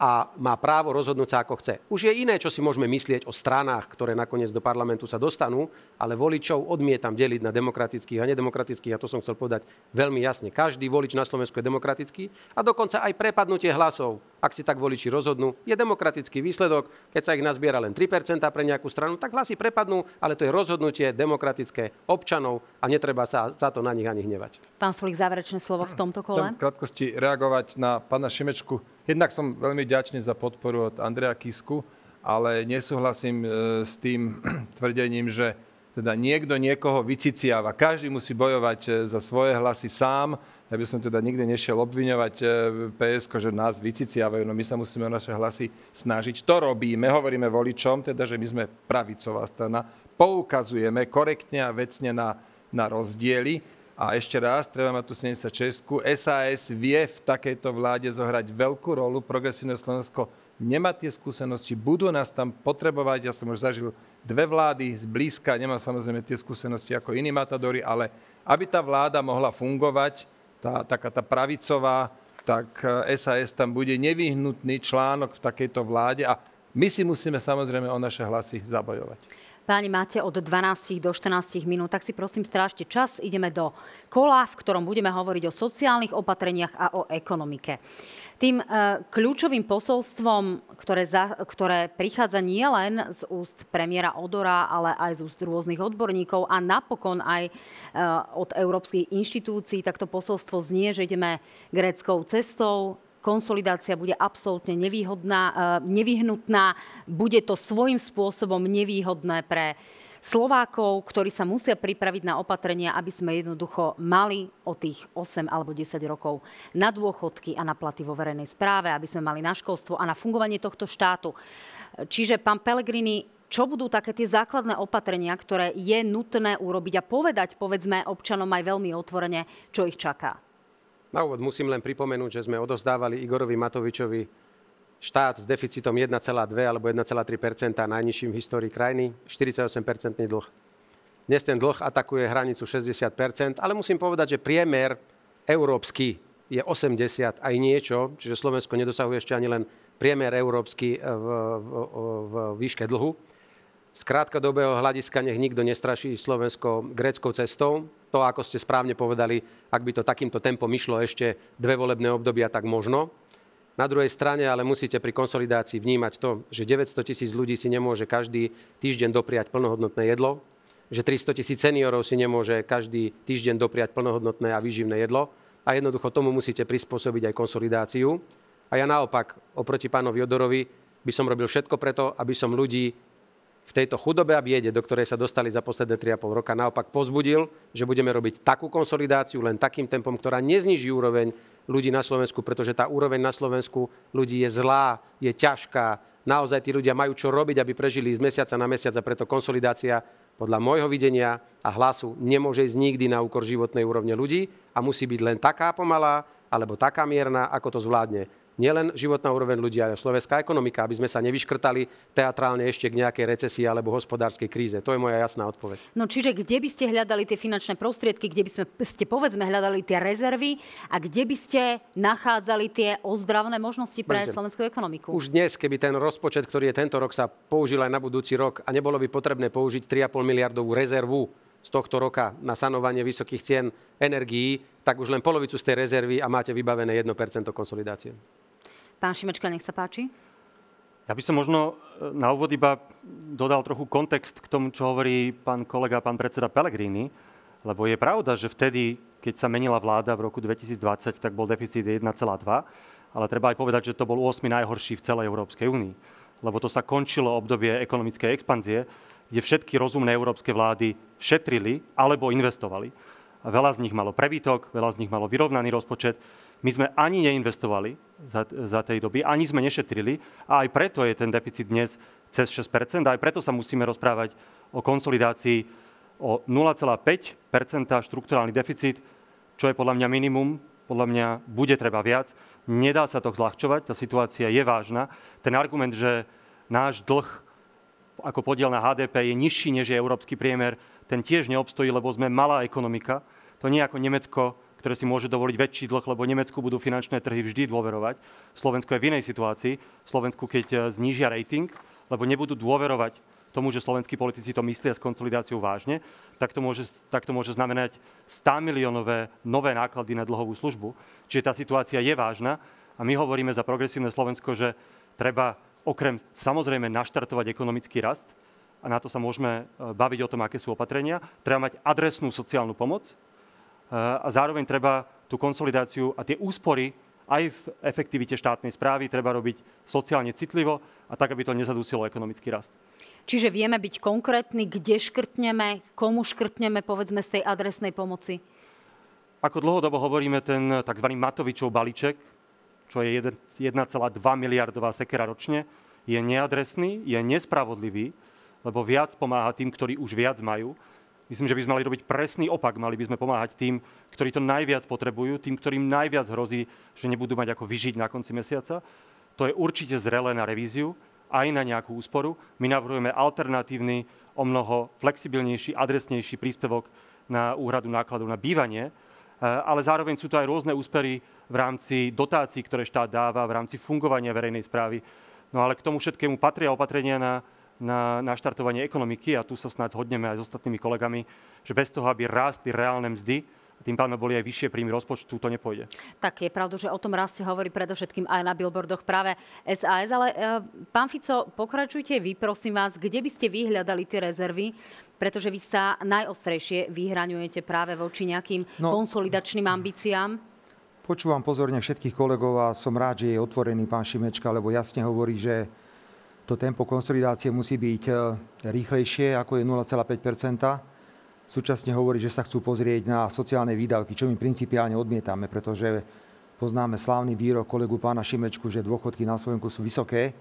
a má právo rozhodnúť sa, ako chce. Už je iné, čo si môžeme myslieť o stranách, ktoré nakoniec do parlamentu sa dostanú, ale voličov odmietam deliť na demokratických a nedemokratických, a to som chcel povedať veľmi jasne. Každý volič na Slovensku je demokratický a dokonca aj prepadnutie hlasov, ak si tak voliči rozhodnú, je demokratický výsledok. Keď sa ich nazbiera len 3% pre nejakú stranu, tak hlasy prepadnú, ale to je rozhodnutie demokratické občanov a netreba sa za to na nich ani hnevať. Pán Sulik, záverečné slovo v tomto Chcem kole. v krátkosti reagovať na pána Šimečku. Jednak som veľmi ďačný za podporu od Andreja Kisku ale nesúhlasím s tým [CLEARS THROAT] tvrdením, že teda niekto niekoho vyciciava. Každý musí bojovať e, za svoje hlasy sám. Ja by som teda nikdy nešiel obviňovať e, PSK, že nás vyciciavajú, no my sa musíme o naše hlasy snažiť. To robíme, hovoríme voličom, teda, že my sme pravicová strana, poukazujeme korektne a vecne na, na rozdiely. A ešte raz, treba mať tu 76. SAS vie v takejto vláde zohrať veľkú rolu. Progresívne Slovensko nemá tie skúsenosti, budú nás tam potrebovať. Ja som už zažil dve vlády zblízka, nemám samozrejme tie skúsenosti ako iní matadori, ale aby tá vláda mohla fungovať, tá, taká tá pravicová, tak SAS eh, tam bude nevyhnutný článok v takejto vláde a my si musíme samozrejme o naše hlasy zabojovať. Páni, máte od 12 do 14 minút, tak si prosím strážte čas. Ideme do kola, v ktorom budeme hovoriť o sociálnych opatreniach a o ekonomike. Tým e, kľúčovým posolstvom, ktoré, za, ktoré prichádza nielen z úst premiéra Odora, ale aj z úst rôznych odborníkov a napokon aj e, od európskych inštitúcií, tak to posolstvo znie, že ideme gréckou cestou, konsolidácia bude absolútne nevýhodná, e, nevyhnutná. Bude to svojím spôsobom nevýhodné pre Slovákov, ktorí sa musia pripraviť na opatrenia, aby sme jednoducho mali o tých 8 alebo 10 rokov na dôchodky a na platy vo verejnej správe, aby sme mali na školstvo a na fungovanie tohto štátu. Čiže, pán Pelegrini, čo budú také tie základné opatrenia, ktoré je nutné urobiť a povedať, povedzme, občanom aj veľmi otvorene, čo ich čaká? Na úvod musím len pripomenúť, že sme odozdávali Igorovi Matovičovi štát s deficitom 1,2 alebo 1,3% najnižším v histórii krajiny, 48-percentný dlh. Dnes ten dlh atakuje hranicu 60% ale musím povedať, že priemer európsky je 80 aj niečo, čiže Slovensko nedosahuje ešte ani len priemer európsky v, v, v výške dlhu. Z krátkodobého hľadiska nech nikto nestraší Slovensko gréckou cestou. To, ako ste správne povedali, ak by to takýmto tempom išlo ešte dve volebné obdobia, tak možno. Na druhej strane ale musíte pri konsolidácii vnímať to, že 900 tisíc ľudí si nemôže každý týždeň dopriať plnohodnotné jedlo, že 300 tisíc seniorov si nemôže každý týždeň dopriať plnohodnotné a výživné jedlo a jednoducho tomu musíte prispôsobiť aj konsolidáciu. A ja naopak, oproti pánovi Odorovi, by som robil všetko preto, aby som ľudí v tejto chudobe a biede, do ktorej sa dostali za posledné 3,5 roka, naopak pozbudil, že budeme robiť takú konsolidáciu len takým tempom, ktorá nezniží úroveň ľudí na Slovensku, pretože tá úroveň na Slovensku ľudí je zlá, je ťažká. Naozaj tí ľudia majú čo robiť, aby prežili z mesiaca na mesiac a preto konsolidácia podľa môjho videnia a hlasu nemôže ísť nikdy na úkor životnej úrovne ľudí a musí byť len taká pomalá alebo taká mierna, ako to zvládne nielen životná úroveň ľudí, ale slovenská ekonomika, aby sme sa nevyškrtali teatrálne ešte k nejakej recesii alebo hospodárskej kríze. To je moja jasná odpoveď. No čiže kde by ste hľadali tie finančné prostriedky, kde by sme, ste povedzme hľadali tie rezervy a kde by ste nachádzali tie ozdravné možnosti pre Budete. slovenskú ekonomiku? Už dnes, keby ten rozpočet, ktorý je tento rok, sa použil aj na budúci rok a nebolo by potrebné použiť 3,5 miliardovú rezervu z tohto roka na sanovanie vysokých cien energií, tak už len polovicu z tej rezervy a máte vybavené 1% konsolidácie. Pán Šimečka, nech sa páči. Ja by som možno e, na úvod iba dodal trochu kontext k tomu, čo hovorí pán kolega, pán predseda Pellegrini, lebo je pravda, že vtedy, keď sa menila vláda v roku 2020, tak bol deficit 1,2, ale treba aj povedať, že to bol 8 najhorší v celej Európskej únii, lebo to sa končilo obdobie ekonomickej expanzie, kde všetky rozumné európske vlády šetrili alebo investovali. A veľa z nich malo prebytok, veľa z nich malo vyrovnaný rozpočet, my sme ani neinvestovali za, za tej doby, ani sme nešetrili a aj preto je ten deficit dnes cez 6 a aj preto sa musíme rozprávať o konsolidácii o 0,5% štruktúrálny deficit, čo je podľa mňa minimum, podľa mňa bude treba viac. Nedá sa to zľahčovať, tá situácia je vážna. Ten argument, že náš dlh ako podiel na HDP je nižší než je európsky priemer, ten tiež neobstojí, lebo sme malá ekonomika. To nie ako Nemecko, ktoré si môže dovoliť väčší dlh, lebo Nemecku budú finančné trhy vždy dôverovať. Slovensko je v inej situácii. Slovensku, keď e, znížia rating, lebo nebudú dôverovať tomu, že slovenskí politici to myslia s konsolidáciou vážne, tak to môže, tak to môže znamenať 100 miliónové nové náklady na dlhovú službu. Čiže tá situácia je vážna a my hovoríme za progresívne Slovensko, že treba okrem samozrejme naštartovať ekonomický rast, a na to sa môžeme e, baviť o tom, aké sú opatrenia, treba mať adresnú sociálnu pomoc, a zároveň treba tú konsolidáciu a tie úspory aj v efektivite štátnej správy treba robiť sociálne citlivo a tak, aby to nezadusilo ekonomický rast. Čiže vieme byť konkrétni, kde škrtneme, komu škrtneme, povedzme z tej adresnej pomoci? Ako dlhodobo hovoríme, ten tzv. Matovičov balíček, čo je 1,2 miliardová sekera ročne, je neadresný, je nespravodlivý, lebo viac pomáha tým, ktorí už viac majú. Myslím, že by sme mali robiť presný opak. Mali by sme pomáhať tým, ktorí to najviac potrebujú, tým, ktorým najviac hrozí, že nebudú mať ako vyžiť na konci mesiaca. To je určite zrelé na revíziu, aj na nejakú úsporu. My navrhujeme alternatívny, o mnoho flexibilnejší, adresnejší príspevok na úhradu nákladov na bývanie, e, ale zároveň sú to aj rôzne úspery v rámci dotácií, ktoré štát dáva, v rámci fungovania verejnej správy. No ale k tomu všetkému patria opatrenia na, na naštartovanie ekonomiky a tu sa snad zhodneme aj s ostatnými kolegami, že bez toho, aby rástli reálne mzdy, tým pádom boli aj vyššie príjmy rozpočtu, to nepôjde. Tak je pravda, že o tom raste hovorí predovšetkým aj na billboardoch práve SAS, ale e, pán Fico, pokračujte vy, prosím vás, kde by ste vyhľadali tie rezervy, pretože vy sa najostrejšie vyhraňujete práve voči nejakým no, konsolidačným ambíciám? Počúvam pozorne všetkých kolegov a som rád, že je otvorený pán Šimečka, lebo jasne hovorí, že to tempo konsolidácie musí byť e, rýchlejšie, ako je 0,5% súčasne hovorí, že sa chcú pozrieť na sociálne výdavky, čo my principiálne odmietame, pretože poznáme slávny výrok kolegu pána Šimečku, že dôchodky na Slovensku sú vysoké,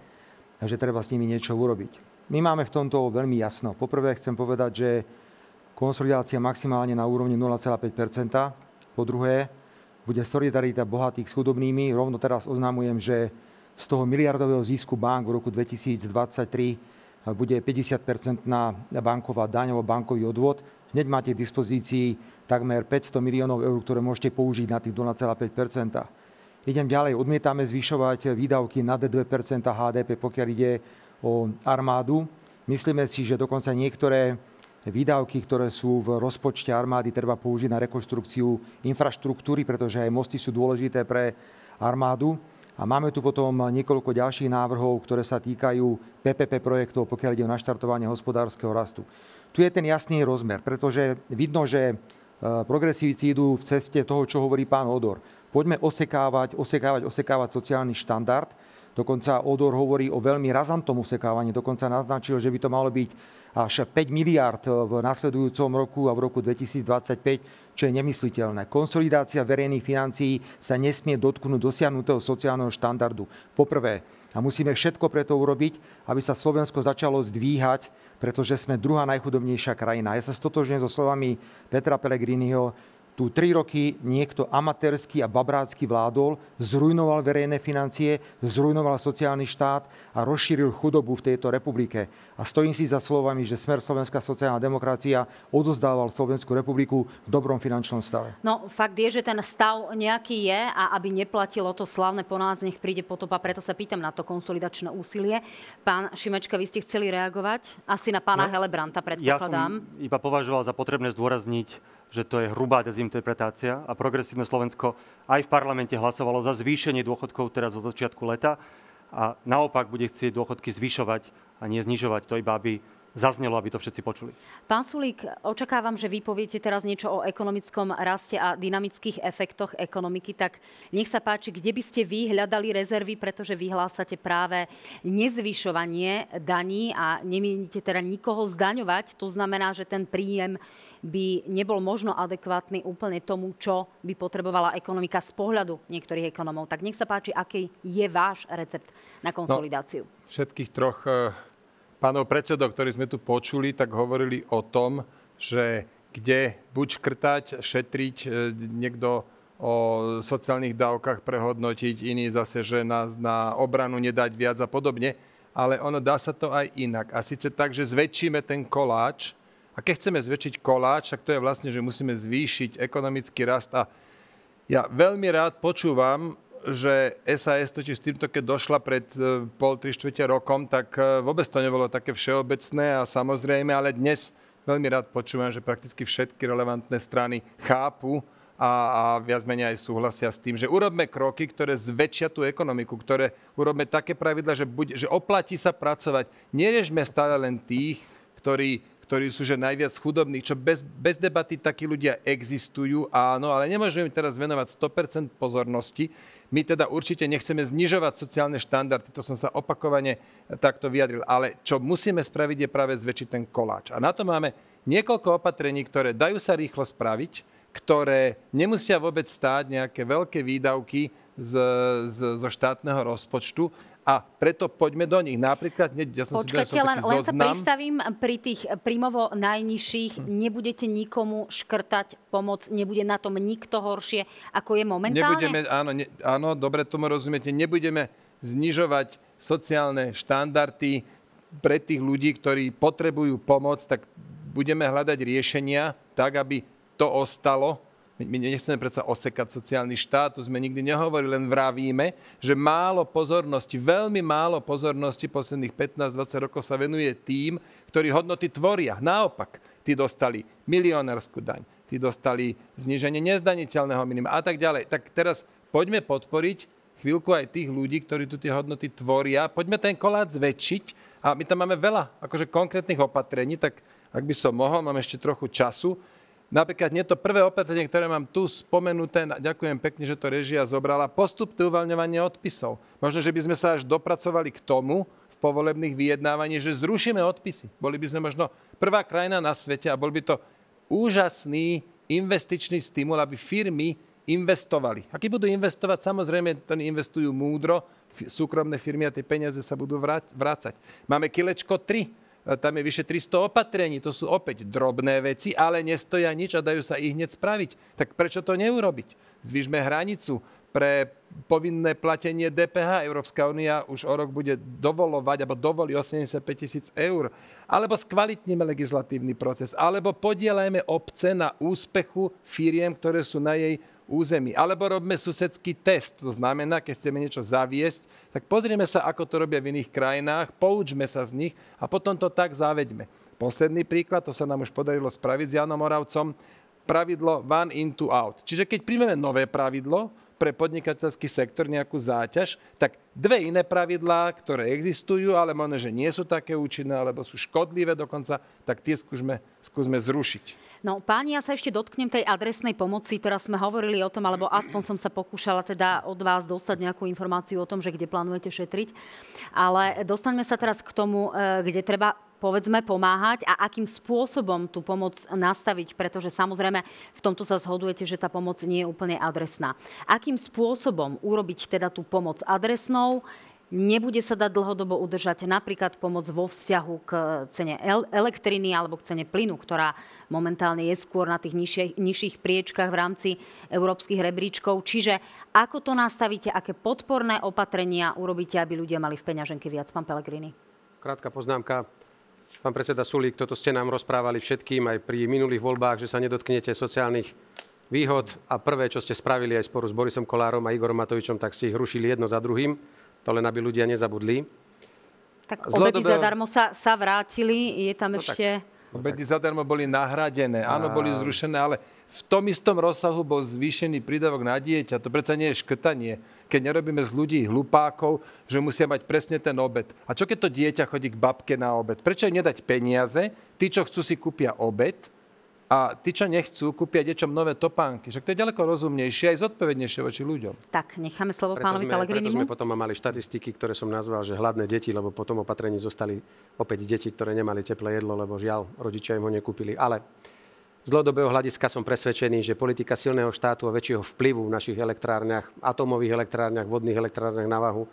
takže treba s nimi niečo urobiť. My máme v tomto veľmi jasno. Poprvé chcem povedať, že konsolidácia maximálne na úrovni 0,5% Po druhé, bude solidarita bohatých s chudobnými. Rovno teraz oznamujem, že z toho miliardového zisku bank v roku 2023 bude 50-percentná banková daň alebo bankový odvod. Hneď máte k dispozícii takmer 500 miliónov eur, ktoré môžete použiť na tých 0,5% Idem ďalej. Odmietame zvyšovať výdavky nad 2% HDP, pokiaľ ide o armádu. Myslíme si, že dokonca niektoré výdavky, ktoré sú v rozpočte armády, treba použiť na rekonštrukciu infraštruktúry, pretože aj mosty sú dôležité pre armádu. A máme tu potom niekoľko ďalších návrhov, ktoré sa týkajú PPP projektov, pokiaľ ide o naštartovanie hospodárskeho rastu. Tu je ten jasný rozmer, pretože vidno, že e, progresívci idú v ceste toho, čo hovorí pán Odor. Poďme osekávať, osekávať, osekávať sociálny štandard. Dokonca Odor hovorí o veľmi razantom osekávaní. Dokonca naznačil, že by to malo byť až 5 miliard v nasledujúcom roku a v roku 2025, čo je nemysliteľné. Konsolidácia verejných financií sa nesmie dotknúť dosiahnutého sociálneho štandardu. Poprvé, a musíme všetko preto urobiť, aby sa Slovensko začalo zdvíhať pretože sme druhá najchudobnejšia krajina. Ja sa stotožňujem so slovami Petra Pellegriniho, tu tri roky niekto amatérsky a babrácky vládol, zrujnoval verejné financie, zrujnoval sociálny štát a rozšíril chudobu v tejto republike. A stojím si za slovami, že Smer Slovenská sociálna demokracia odozdával Slovenskú republiku v dobrom finančnom stave. No, fakt je, že ten stav nejaký je a aby neplatilo to slavné po nás, nech príde potopa, preto sa pýtam na to konsolidačné úsilie. Pán Šimečka, vy ste chceli reagovať? Asi na pána no, Helebranta, predpokladám. Ja som iba považoval za potrebné zdôrazniť, že to je hrubá dezinterpretácia a progresívne Slovensko aj v parlamente hlasovalo za zvýšenie dôchodkov teraz od začiatku leta a naopak bude chcieť dôchodky zvyšovať a nie znižovať. To iba, aby zaznelo, aby to všetci počuli. Pán Sulík, očakávam, že vy poviete teraz niečo o ekonomickom raste a dynamických efektoch ekonomiky, tak nech sa páči, kde by ste vy hľadali rezervy, pretože vyhlásate práve nezvyšovanie daní a nemienite teda nikoho zdaňovať. To znamená, že ten príjem by nebol možno adekvátny úplne tomu, čo by potrebovala ekonomika z pohľadu niektorých ekonomov. Tak nech sa páči, aký je váš recept na konsolidáciu. No, všetkých troch eh, pánov predsedov, ktorí sme tu počuli, tak hovorili o tom, že kde buď škrtať, šetriť, eh, niekto o sociálnych dávkach prehodnotiť, iný zase, že na, na obranu nedať viac a podobne. Ale ono dá sa to aj inak. A síce tak, že zväčšíme ten koláč, a keď chceme zväčšiť koláč, tak to je vlastne, že musíme zvýšiť ekonomický rast. A ja veľmi rád počúvam, že SAS totiž s týmto, keď došla pred e, pol, tri štvrte rokom, tak e, vôbec to nebolo také všeobecné a samozrejme, ale dnes veľmi rád počúvam, že prakticky všetky relevantné strany chápu a, a viac menej aj súhlasia s tým, že urobme kroky, ktoré zväčšia tú ekonomiku, ktoré urobme také pravidla, že, buď, že oplatí sa pracovať. Neriežme stále len tých, ktorí ktorí sú že najviac chudobní, čo bez, bez debaty takí ľudia existujú, áno, ale nemôžeme im teraz venovať 100% pozornosti. My teda určite nechceme znižovať sociálne štandardy, to som sa opakovane takto vyjadril, ale čo musíme spraviť je práve zväčšiť ten koláč. A na to máme niekoľko opatrení, ktoré dajú sa rýchlo spraviť, ktoré nemusia vôbec stáť nejaké veľké výdavky z, z, zo štátneho rozpočtu a preto poďme do nich. Napríklad, ja som Počkajte, si len, len sa pristavím pri tých príjmovo najnižších. Hm. Nebudete nikomu škrtať pomoc, nebude na tom nikto horšie, ako je momentálne? Nebudeme, áno, ne, áno, dobre tomu rozumiete, nebudeme znižovať sociálne štandardy pre tých ľudí, ktorí potrebujú pomoc, tak budeme hľadať riešenia tak, aby to ostalo my nechceme predsa osekať sociálny štát, to sme nikdy nehovorili, len vravíme, že málo pozornosti, veľmi málo pozornosti posledných 15-20 rokov sa venuje tým, ktorí hodnoty tvoria. Naopak, tí dostali milionárskú daň, tí dostali zníženie nezdaniteľného minima a tak ďalej. Tak teraz poďme podporiť chvíľku aj tých ľudí, ktorí tu tie hodnoty tvoria. Poďme ten kolát zväčšiť a my tam máme veľa akože konkrétnych opatrení, tak ak by som mohol, mám ešte trochu času, Napríklad nie to prvé opatrenie, ktoré mám tu spomenuté, ďakujem pekne, že to režia zobrala, postupné uvoľňovanie odpisov. Možno, že by sme sa až dopracovali k tomu v povolebných vyjednávaní, že zrušíme odpisy. Boli by sme možno prvá krajina na svete a bol by to úžasný investičný stimul, aby firmy investovali. A keď budú investovať, samozrejme, to investujú múdro, súkromné firmy a tie peniaze sa budú vrácať. Máme kilečko 3 E, tam je vyše 300 opatrení, to sú opäť drobné veci, ale nestoja nič a dajú sa ich hneď spraviť. Tak prečo to neurobiť? Zvyšme hranicu pre povinné platenie DPH. Európska únia už o rok bude dovolovať, alebo dovolí 85 tisíc eur. Alebo skvalitníme legislatívny proces. Alebo podielajme obce na úspechu firiem, ktoré sú na jej území. Alebo robme susedský test. To znamená, keď chceme niečo zaviesť, tak pozrieme sa, ako to robia v iných krajinách, poučme sa z nich a potom to tak zaveďme. Posledný príklad, to sa nám už podarilo spraviť s Janom Moravcom, pravidlo one in, two out. Čiže keď príjmeme nové pravidlo, pre podnikateľský sektor nejakú záťaž, tak dve iné pravidlá, ktoré existujú, ale možno, že nie sú také účinné, alebo sú škodlivé dokonca, tak tie skúsme, skúsme zrušiť. No páni, ja sa ešte dotknem tej adresnej pomoci. Teraz sme hovorili o tom, alebo aspoň som sa pokúšala teda od vás dostať nejakú informáciu o tom, že kde plánujete šetriť. Ale dostaňme sa teraz k tomu, e, kde treba povedzme pomáhať a akým spôsobom tú pomoc nastaviť, pretože samozrejme v tomto sa zhodujete, že tá pomoc nie je úplne adresná. Akým spôsobom urobiť teda tú pomoc adresnou, Nebude sa dať dlhodobo udržať napríklad pomoc vo vzťahu k cene elektriny alebo k cene plynu, ktorá momentálne je skôr na tých nižších, nižších priečkách v rámci európskych rebríčkov. Čiže ako to nastavíte, aké podporné opatrenia urobíte, aby ľudia mali v peňaženke viac, pán Pellegrini? Krátka poznámka. Pán predseda Sulík, toto ste nám rozprávali všetkým aj pri minulých voľbách, že sa nedotknete sociálnych výhod a prvé, čo ste spravili aj sporu s Borisom Kolárom a Igorom Matovičom, tak ste ich rušili jedno za druhým to len aby ľudia nezabudli. Tak obedy zadarmo sa, sa vrátili, je tam no ešte... Tak. Obedy zadarmo boli nahradené, áno, boli zrušené, ale v tom istom rozsahu bol zvýšený prídavok na dieťa. To predsa nie je škrtanie, keď nerobíme z ľudí hlupákov, že musia mať presne ten obed. A čo keď to dieťa chodí k babke na obed? Prečo im nedať peniaze? Tí, čo chcú, si kúpia obed a tí, čo nechcú, kúpia deťom nové topánky. Však to je ďaleko rozumnejšie aj zodpovednejšie voči ľuďom. Tak, necháme slovo preto pánovi Pelegrinimu. Preto sme potom mali štatistiky, ktoré som nazval, že hladné deti, lebo potom opatrení zostali opäť deti, ktoré nemali teplé jedlo, lebo žiaľ, rodičia im ho nekúpili. Ale z dlhodobého hľadiska som presvedčený, že politika silného štátu a väčšieho vplyvu v našich elektrárniach, atomových elektrárniach, vodných elektrárniach na vahu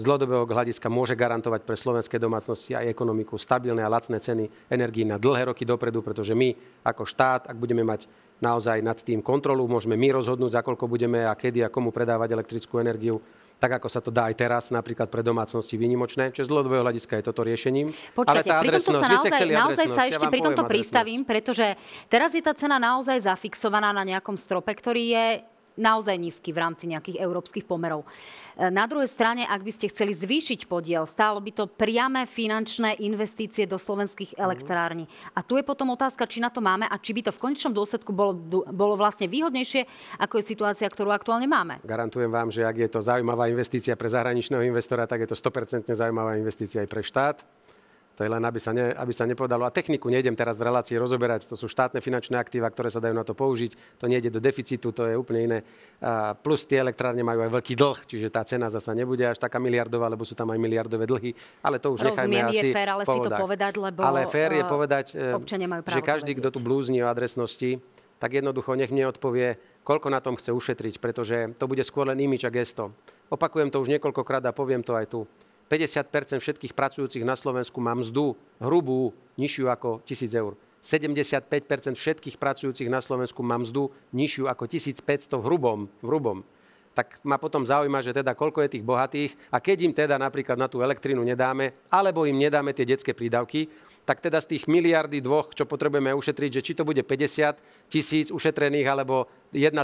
z dlhodobého hľadiska môže garantovať pre slovenské domácnosti aj ekonomiku stabilné a lacné ceny energií na dlhé roky dopredu, pretože my ako štát, ak budeme mať naozaj nad tým kontrolu, môžeme my rozhodnúť, za koľko budeme a kedy a komu predávať elektrickú energiu, tak ako sa to dá aj teraz, napríklad pre domácnosti výnimočné. Čiže z dlhodobého hľadiska je toto riešením. Počkajte, Ale tá pri tomto sa naozaj, naozaj sa ešte ja pri tomto pristavím, pretože teraz je tá cena naozaj zafixovaná na nejakom strope, ktorý je naozaj nízky v rámci nejakých európskych pomerov. E, na druhej strane, ak by ste chceli zvýšiť podiel, stálo by to priame finančné investície do slovenských mhm. elektrární. A tu je potom otázka, či na to máme a či by to v konečnom dôsledku bolo, bolo vlastne výhodnejšie, ako je situácia, ktorú aktuálne máme. Garantujem vám, že ak je to zaujímavá investícia pre zahraničného investora, tak je to 100% zaujímavá investícia aj pre štát. To je len, aby sa, ne, aby sa nepovedalo. A techniku nejdem teraz v relácii rozoberať. To sú štátne finančné aktíva, ktoré sa dajú na to použiť. To nejde do deficitu, to je úplne iné. A plus tie elektrárne majú aj veľký dlh, čiže tá cena zasa nebude až taká miliardová, lebo sú tam aj miliardové dlhy. Ale to už nechajme Rozumiem, asi je fér, ale si to povedať, lebo Ale fér je eh, povedať, právo že každý, to kto tu blúzni o adresnosti, tak jednoducho nech mne odpovie, koľko na tom chce ušetriť, pretože to bude skôr len imič a gesto. Opakujem to už niekoľkokrát a poviem to aj tu. 50% všetkých pracujúcich na Slovensku má mzdu hrubú nižšiu ako 1000 eur. 75% všetkých pracujúcich na Slovensku má mzdu nižšiu ako 1500 v hrubom. V hrubom. Tak ma potom zaujíma, že teda koľko je tých bohatých a keď im teda napríklad na tú elektrínu nedáme, alebo im nedáme tie detské prídavky, tak teda z tých miliardy dvoch, čo potrebujeme ušetriť, že či to bude 50 tisíc ušetrených alebo 1,3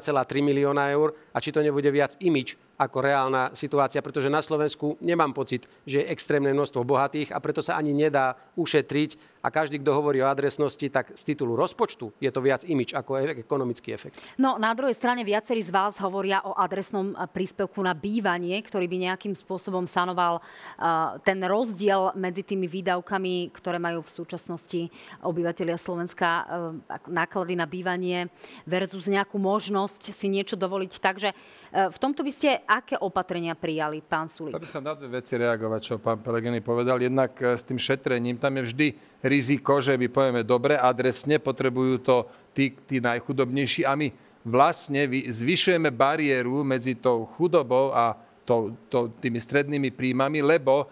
milióna eur a či to nebude viac imič ako reálna situácia, pretože na Slovensku nemám pocit, že je extrémne množstvo bohatých a preto sa ani nedá ušetriť a každý, kto hovorí o adresnosti, tak z titulu rozpočtu je to viac imič ako e- ekonomický efekt. No, na druhej strane viacerí z vás hovoria o adresnom eh, príspevku na bývanie, ktorý by nejakým spôsobom sanoval eh, ten rozdiel medzi tými výdavkami, ktoré majú v súčasnosti obyvateľia Slovenska, eh, náklady na bývanie versus nejakú možnosť si niečo dovoliť. Takže eh, v tomto by ste aké opatrenia prijali, pán Sulik? Chcel by som na dve veci reagovať, čo pán Pelegrini povedal. Jednak e, s tým šetrením, tam je vždy riziko, že my povieme, dobre, adresne potrebujú to tí, tí najchudobnejší a my vlastne vy- zvyšujeme bariéru medzi tou chudobou a tou, tou, tými strednými príjmami, lebo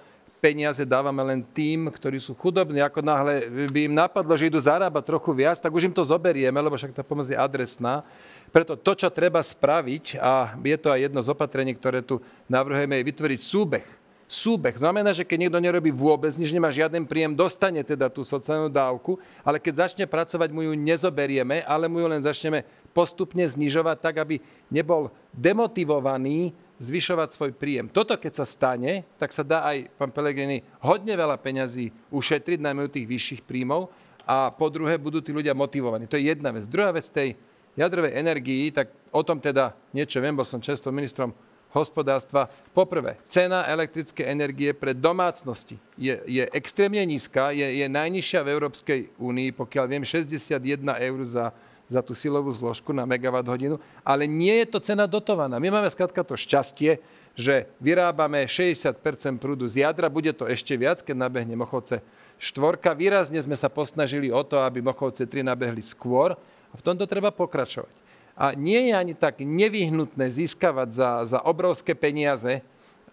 peniaze dávame len tým, ktorí sú chudobní. Ako náhle by im napadlo, že idú zarábať trochu viac, tak už im to zoberieme, lebo však tá pomoc je adresná. Preto to, čo treba spraviť, a je to aj jedno z opatrení, ktoré tu navrhujeme, je vytvoriť súbeh. Súbeh. Znamená, že keď niekto nerobí vôbec nič, nemá žiaden príjem, dostane teda tú sociálnu dávku, ale keď začne pracovať, mu ju nezoberieme, ale mu ju len začneme postupne znižovať tak, aby nebol demotivovaný zvyšovať svoj príjem. Toto, keď sa stane, tak sa dá aj, pán Pelegrini, hodne veľa peňazí ušetriť, najmä u tých vyšších príjmov a po druhé budú tí ľudia motivovaní. To je jedna vec. Druhá vec tej jadrovej energii, tak o tom teda niečo viem, bol som často ministrom hospodárstva. Poprvé, cena elektrickej energie pre domácnosti je, je extrémne nízka, je, je najnižšia v Európskej únii, pokiaľ viem, 61 eur za, za tú silovú zložku na megawatt hodinu, ale nie je to cena dotovaná. My máme skrátka to šťastie, že vyrábame 60% prúdu z jadra, bude to ešte viac, keď nabehne Mochovce štvorka. Výrazne sme sa posnažili o to, aby Mochovce 3 nabehli skôr a v tomto treba pokračovať. A nie je ani tak nevyhnutné získavať za, za obrovské peniaze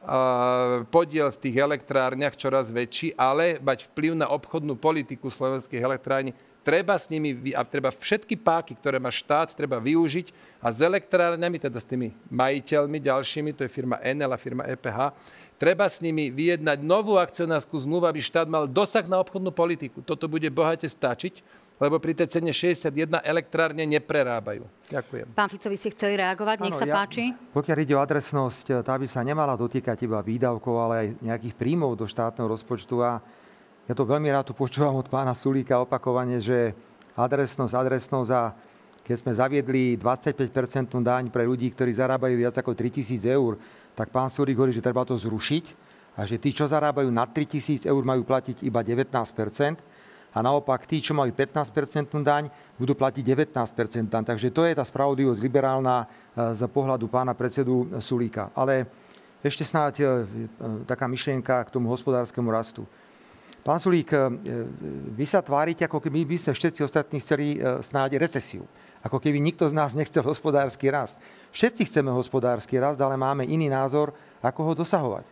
a, podiel v tých elektrárniach čoraz väčší, ale mať vplyv na obchodnú politiku slovenských elektrární. Treba s nimi, a treba všetky páky, ktoré má štát, treba využiť a s elektrárňami, teda s tými majiteľmi ďalšími, to je firma Enel a firma EPH, treba s nimi vyjednať novú akcionárskú zmluvu, aby štát mal dosah na obchodnú politiku. Toto bude bohate stačiť, lebo pri tej cene 61 elektrárne neprerábajú. Ďakujem. Pán Fico, vy ste chceli reagovať, nech Áno, sa ja- páči. Pokiaľ ide o adresnosť, tá by sa nemala dotýkať iba výdavkov, ale aj nejakých príjmov do štátneho rozpočtu. A ja to veľmi rád tu počúvam od pána Sulíka opakovane, že adresnosť, adresnosť a keď sme zaviedli 25% daň pre ľudí, ktorí zarábajú viac ako 3000 eur, tak pán Sulík hovorí, že treba to zrušiť a že tí, čo zarábajú nad 3000 eur, majú platiť iba 19% a naopak tí, čo majú 15% daň, budú platiť 19% daň. Takže to je tá spravodlivosť liberálna e, z pohľadu pána predsedu Sulíka. Ale ešte snáď e, e, taká myšlienka k tomu hospodárskemu rastu. Pán Sulík, e, vy sa tvárite, ako keby by ste všetci ostatní chceli e, snáď recesiu. Ako keby nikto z nás nechcel hospodársky rast. Všetci chceme hospodársky rast, ale máme iný názor, ako ho dosahovať.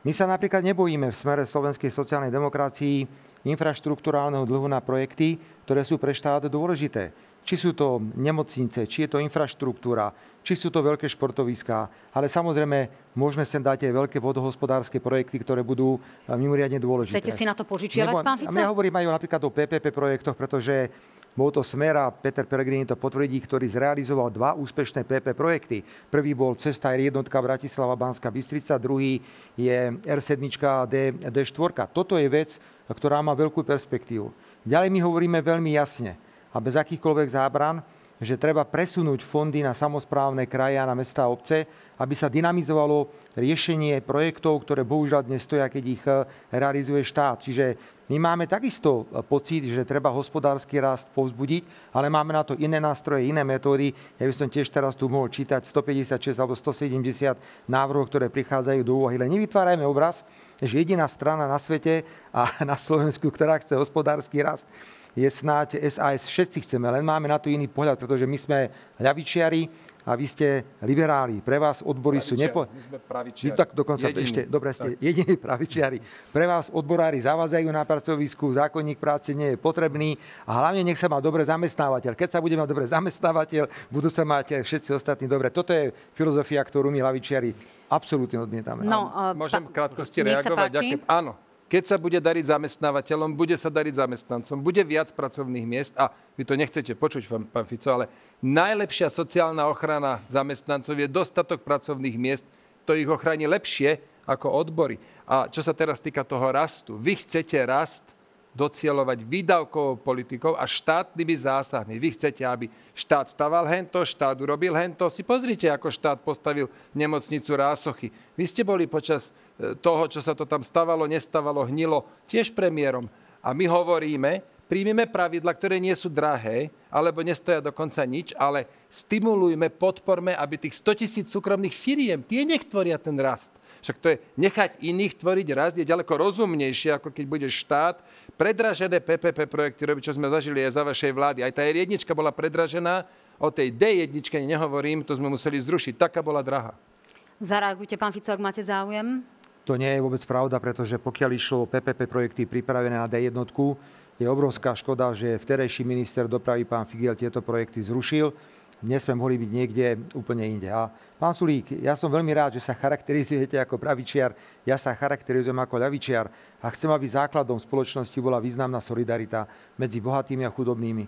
My sa napríklad nebojíme v smere slovenskej sociálnej demokracii infraštruktúrálneho dlhu na projekty, ktoré sú pre štát dôležité. Či sú to nemocnice, či je to infraštruktúra, či sú to veľké športoviská, ale samozrejme môžeme sem dať aj veľké vodohospodárske projekty, ktoré budú eh, mimoriadne dôležité. Chcete si na to požičiavať, Nebo- pán Fico? Ja hovorím aj o napríklad o PPP projektoch, pretože bol to Smer a Peter Pellegrini to potvrdí, ktorý zrealizoval dva úspešné PP projekty. Prvý bol cesta R1 Bratislava Banská Bystrica, druhý je R7 a D, D4. Toto je vec, ktorá má veľkú perspektívu. Ďalej my hovoríme veľmi jasne a bez akýchkoľvek zábran, že treba presunúť fondy na samozprávne kraje a na mesta a obce, aby sa dynamizovalo riešenie projektov, ktoré bohužiaľ dnes stoja, keď ich e, realizuje štát. Čiže my máme takisto e, pocit, že treba hospodársky rast povzbudiť, ale máme na to iné nástroje, iné metódy. Ja by som tiež teraz tu mohol čítať 156 alebo 170 návrhov, ktoré prichádzajú do úvahy. Len nevytvárajme obraz, že jediná strana na svete a [LAUGHS] na Slovensku, ktorá chce hospodársky rast, je snáď SAS. Všetci chceme, len máme na to iný pohľad, pretože my sme ľavičiari a vy ste liberáli. Pre vás odbory Pravičiari, sú nepo... My sme pravičiari. Tak dokonca Jediní. ešte, dobre, ste jediní pravičiari. Pre vás odborári zavádzajú na pracovisku, zákonník práce nie je potrebný a hlavne nech sa má dobre zamestnávateľ. Keď sa bude mať dobre zamestnávateľ, budú sa mať aj všetci ostatní dobre. Toto je filozofia, ktorú my lavičiari absolútne odmietame. No, uh, Môžem v krátkosti nech sa reagovať? páči. Ďakujem. Áno. Keď sa bude dariť zamestnávateľom, bude sa dariť zamestnancom, bude viac pracovných miest a vy to nechcete počuť, pán, pán Fico, ale najlepšia sociálna ochrana zamestnancov je dostatok pracovných miest, to ich ochráni lepšie ako odbory. A čo sa teraz týka toho rastu, vy chcete rast docielovať výdavkovou politikou a štátnymi zásahmi. Vy chcete, aby štát staval hento, štát urobil hento. Si pozrite, ako štát postavil nemocnicu Rásochy. Vy ste boli počas e, toho, čo sa to tam stavalo, nestavalo, hnilo, tiež premiérom. A my hovoríme, príjmime pravidla, ktoré nie sú drahé, alebo nestoja dokonca nič, ale stimulujme, podporme, aby tých 100 tisíc súkromných firiem, tie nech tvoria ten rast. Však to je nechať iných tvoriť rast je ďaleko rozumnejšie, ako keď bude štát predražené PPP projekty robiť, čo sme zažili aj za vašej vlády. Aj tá R1 bola predražená, o tej D1 nehovorím, to sme museli zrušiť. Taká bola drahá. Zareagujte, pán Fico, ak máte záujem. To nie je vôbec pravda, pretože pokiaľ išlo PPP projekty pripravené na D1, je obrovská škoda, že vterejší minister dopravy pán Figel tieto projekty zrušil. Dnes sme mohli byť niekde úplne inde. A pán Sulík, ja som veľmi rád, že sa charakterizujete ako pravičiar, ja sa charakterizujem ako ľavičiar a chcem, aby základom spoločnosti bola významná solidarita medzi bohatými a chudobnými.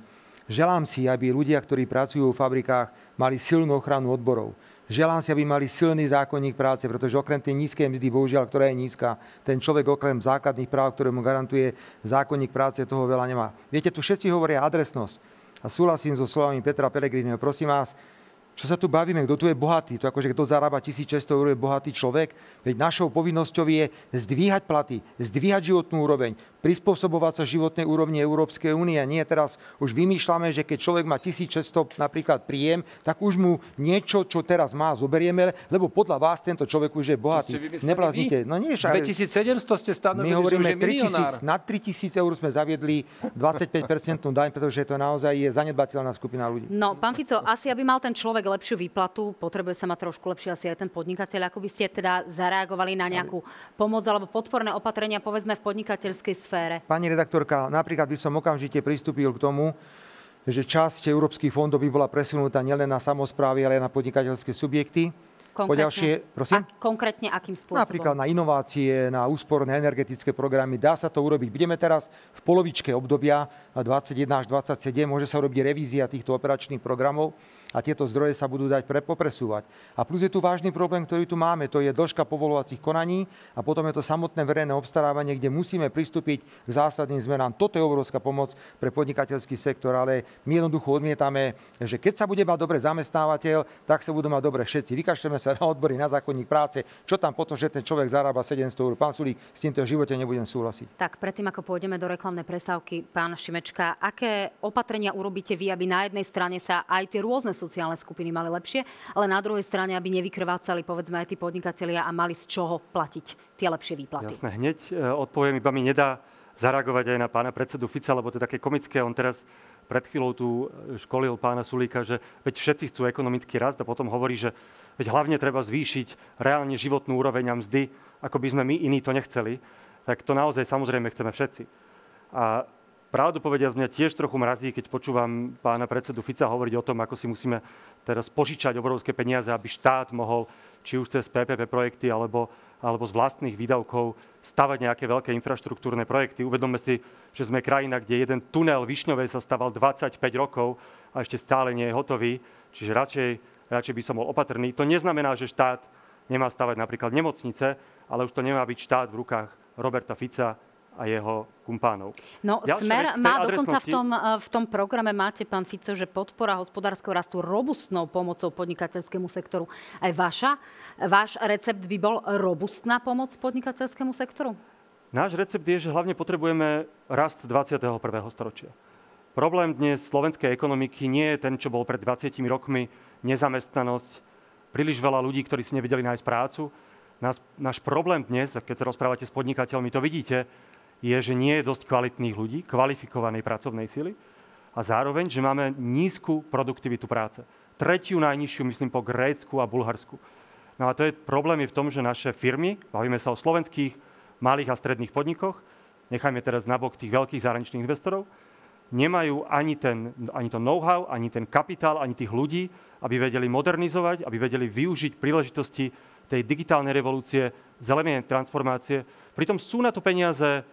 Želám si, aby ľudia, ktorí pracujú v fabrikách, mali silnú ochranu odborov. Želám si, aby mali silný zákonník práce, pretože okrem tej nízkej mzdy, bohužiaľ, ktorá je nízka, ten človek okrem základných práv, ktoré mu garantuje zákonník práce, toho veľa nemá. Viete, tu všetci hovoria adresnosť. A súhlasím so slovami Petra Pelegrineho. Prosím vás, čo sa tu bavíme, kto tu je bohatý? To akože kto zarába 1600 eur je bohatý človek. Veď našou povinnosťou je zdvíhať platy, zdvíhať životnú úroveň, prispôsobovať sa životnej úrovni Európskej únie. Nie teraz už vymýšľame, že keď človek má 1600 napríklad príjem, tak už mu niečo, čo teraz má, zoberieme, lebo podľa vás tento človek už je bohatý. Nebláznite. No nie, však- 2700 ste my stanovili, že hovoríme už je milionár. 3000, nad 3000 eur sme zaviedli 25% daň, pretože to naozaj je zanedbateľná skupina ľudí. No, pán Fico, asi aby mal ten človek lepšiu výplatu, potrebuje sa mať trošku lepšie asi aj ten podnikateľ. Ako by ste teda zareagovali na nejakú pomoc alebo podporné opatrenia, povedzme, v podnikateľskej sfére? Pani redaktorka, napríklad by som okamžite pristúpil k tomu, že časť európskych fondov by bola presunutá nielen na samozprávy, ale aj na podnikateľské subjekty. Poďalšie, prosím? A konkrétne akým spôsobom? Napríklad na inovácie, na úsporné energetické programy. Dá sa to urobiť. Budeme teraz v polovičke obdobia 21 až 27. Môže sa urobiť revízia týchto operačných programov a tieto zdroje sa budú dať pre, popresúvať. A plus je tu vážny problém, ktorý tu máme, to je dĺžka povolovacích konaní a potom je to samotné verejné obstarávanie, kde musíme pristúpiť k zásadným zmenám. Toto je obrovská pomoc pre podnikateľský sektor, ale my jednoducho odmietame, že keď sa bude mať dobre zamestnávateľ, tak sa budú mať dobre všetci. Vykašľame sa na odbory, na zákonník práce. Čo tam potom, že ten človek zarába 700 eur? Pán Sulík, s týmto v živote nebudem súhlasiť. Tak predtým, ako pôjdeme do reklamnej prestávky, pán Šimečka, aké opatrenia urobíte vy, aby na jednej strane sa aj tie rôzne sociálne skupiny mali lepšie, ale na druhej strane, aby nevykrvácali povedzme aj tí podnikatelia a mali z čoho platiť tie lepšie výplaty? Jasné, hneď e, odpoviem, iba mi nedá zareagovať aj na pána predsedu Fica, lebo to je také komické. On teraz pred chvíľou tu e, školil pána Sulíka, že veď všetci chcú ekonomický rast a potom hovorí, že veď hlavne treba zvýšiť reálne životnú úroveň a mzdy, ako by sme my iní to nechceli. Tak to naozaj samozrejme chceme všetci. A pravdu povediac mňa tiež trochu mrazí, keď počúvam pána predsedu Fica hovoriť o tom, ako si musíme teraz požičať obrovské peniaze, aby štát mohol, či už cez PPP projekty alebo, alebo z vlastných výdavkov, stavať nejaké veľké infraštruktúrne projekty. Uvedomme si, že sme krajina, kde jeden tunel Višňovej sa staval 25 rokov a ešte stále nie je hotový, čiže radšej, radšej by som bol opatrný. To neznamená, že štát nemá stavať napríklad nemocnice, ale už to nemá byť štát v rukách Roberta Fica, a jeho kumpánov. No, Ďalšia Smer vec má dokonca v tom, eh, v tom programe, máte, pán Fico, že podpora hospodárskeho rastu robustnou pomocou podnikateľskému sektoru. Aj vaša, váš recept by bol robustná pomoc podnikateľskému sektoru? Náš recept je, že hlavne potrebujeme rast 21. storočia. Problém dnes slovenskej ekonomiky nie je ten, čo bol pred 20 rokmi, nezamestnanosť, príliš veľa ľudí, ktorí si nevedeli nájsť prácu. Náš, náš problém dnes, keď sa rozprávate s podnikateľmi, to vidíte, je, že nie je dosť kvalitných ľudí, kvalifikovanej pracovnej sily a zároveň, že máme nízku produktivitu práce. Tretiu najnižšiu, myslím, po Grécku a Bulharsku. No a to je problém je v tom, že naše firmy, bavíme sa o slovenských malých a stredných podnikoch, nechajme teraz nabok tých veľkých zahraničných investorov, nemajú ani, ten, ani to know-how, ani ten kapitál, ani tých ľudí, aby vedeli modernizovať, aby vedeli využiť príležitosti tej digitálnej revolúcie, zelenej transformácie. Pritom sú na to peniaze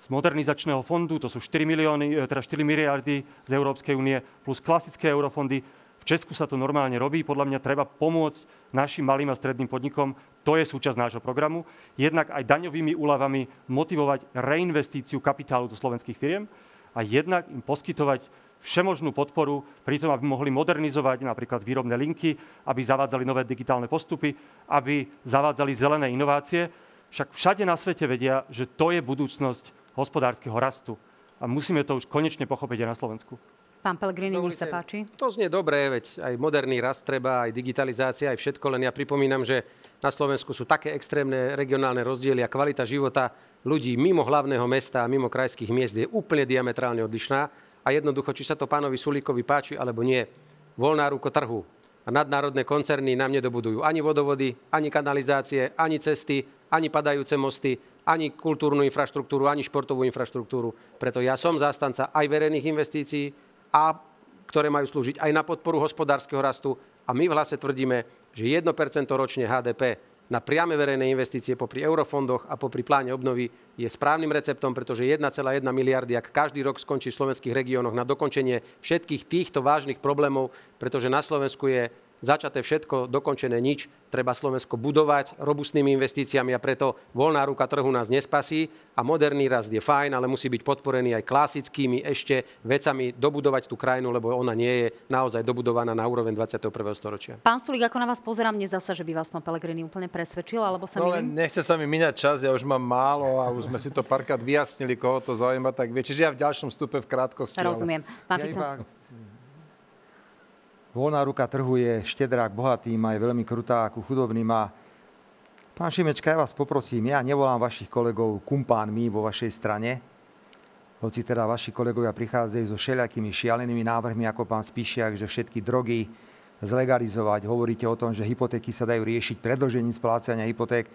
z modernizačného fondu, to sú 4, milióny, e, teda 4 miliardy z Európskej únie, plus klasické eurofondy. V Česku sa to normálne robí. Podľa mňa treba pomôcť našim malým a stredným podnikom. To je súčasť nášho programu. Jednak aj daňovými úľavami motivovať reinvestíciu kapitálu do slovenských firiem a jednak im poskytovať všemožnú podporu pri tom, aby mohli modernizovať napríklad výrobné linky, aby zavádzali nové digitálne postupy, aby zavádzali zelené inovácie. Však všade na svete vedia, že to je budúcnosť hospodárskeho rastu. A musíme to už konečne pochopiť aj na Slovensku. Pán Pellegrini, nech sa páči. To znie dobre, veď aj moderný rast treba, aj digitalizácia, aj všetko, len ja pripomínam, že na Slovensku sú také extrémne regionálne rozdiely a kvalita života ľudí mimo hlavného mesta a mimo krajských miest je úplne diametrálne odlišná a jednoducho, či sa to pánovi Sulíkovi páči alebo nie, voľná ruko trhu a nadnárodné koncerny nám nedobudujú ani vodovody, ani kanalizácie, ani cesty, ani padajúce mosty, ani kultúrnu infraštruktúru, ani športovú infraštruktúru. Preto ja som zástanca aj verejných investícií, a ktoré majú slúžiť aj na podporu hospodárskeho rastu. A my v hlase tvrdíme, že 1% ročne HDP na priame verejné investície popri eurofondoch a popri pláne obnovy je správnym receptom, pretože 1,1 miliardy, ak každý rok skončí v slovenských regiónoch na dokončenie všetkých týchto vážnych problémov, pretože na Slovensku je začaté všetko, dokončené nič. Treba Slovensko budovať robustnými investíciami a preto voľná ruka trhu nás nespasí a moderný rast je fajn, ale musí byť podporený aj klasickými ešte vecami dobudovať tú krajinu, lebo ona nie je naozaj dobudovaná na úroveň 21. storočia. Pán Sulík, ako na vás pozerám, mne zasa, že by vás pán Pellegrini úplne presvedčil, alebo sa No len milím? nechce sa mi míňať čas, ja už mám málo a už sme si to párkrát vyjasnili, koho to zaujíma, tak vie. Čiže ja v ďalšom stupe v krátkosti. ale- Rozumiem. Pán Ja Voľná ruka trhu je štedrá k bohatým a je veľmi krutá ku chudobným. A pán Šimečka, ja vás poprosím, ja nevolám vašich kolegov kumpánmi vo vašej strane, hoci teda vaši kolegovia prichádzajú so všelijakými šialenými návrhmi, ako pán Spíšiak, že všetky drogy zlegalizovať. Hovoríte o tom, že hypotéky sa dajú riešiť predlžením splácania hypoték.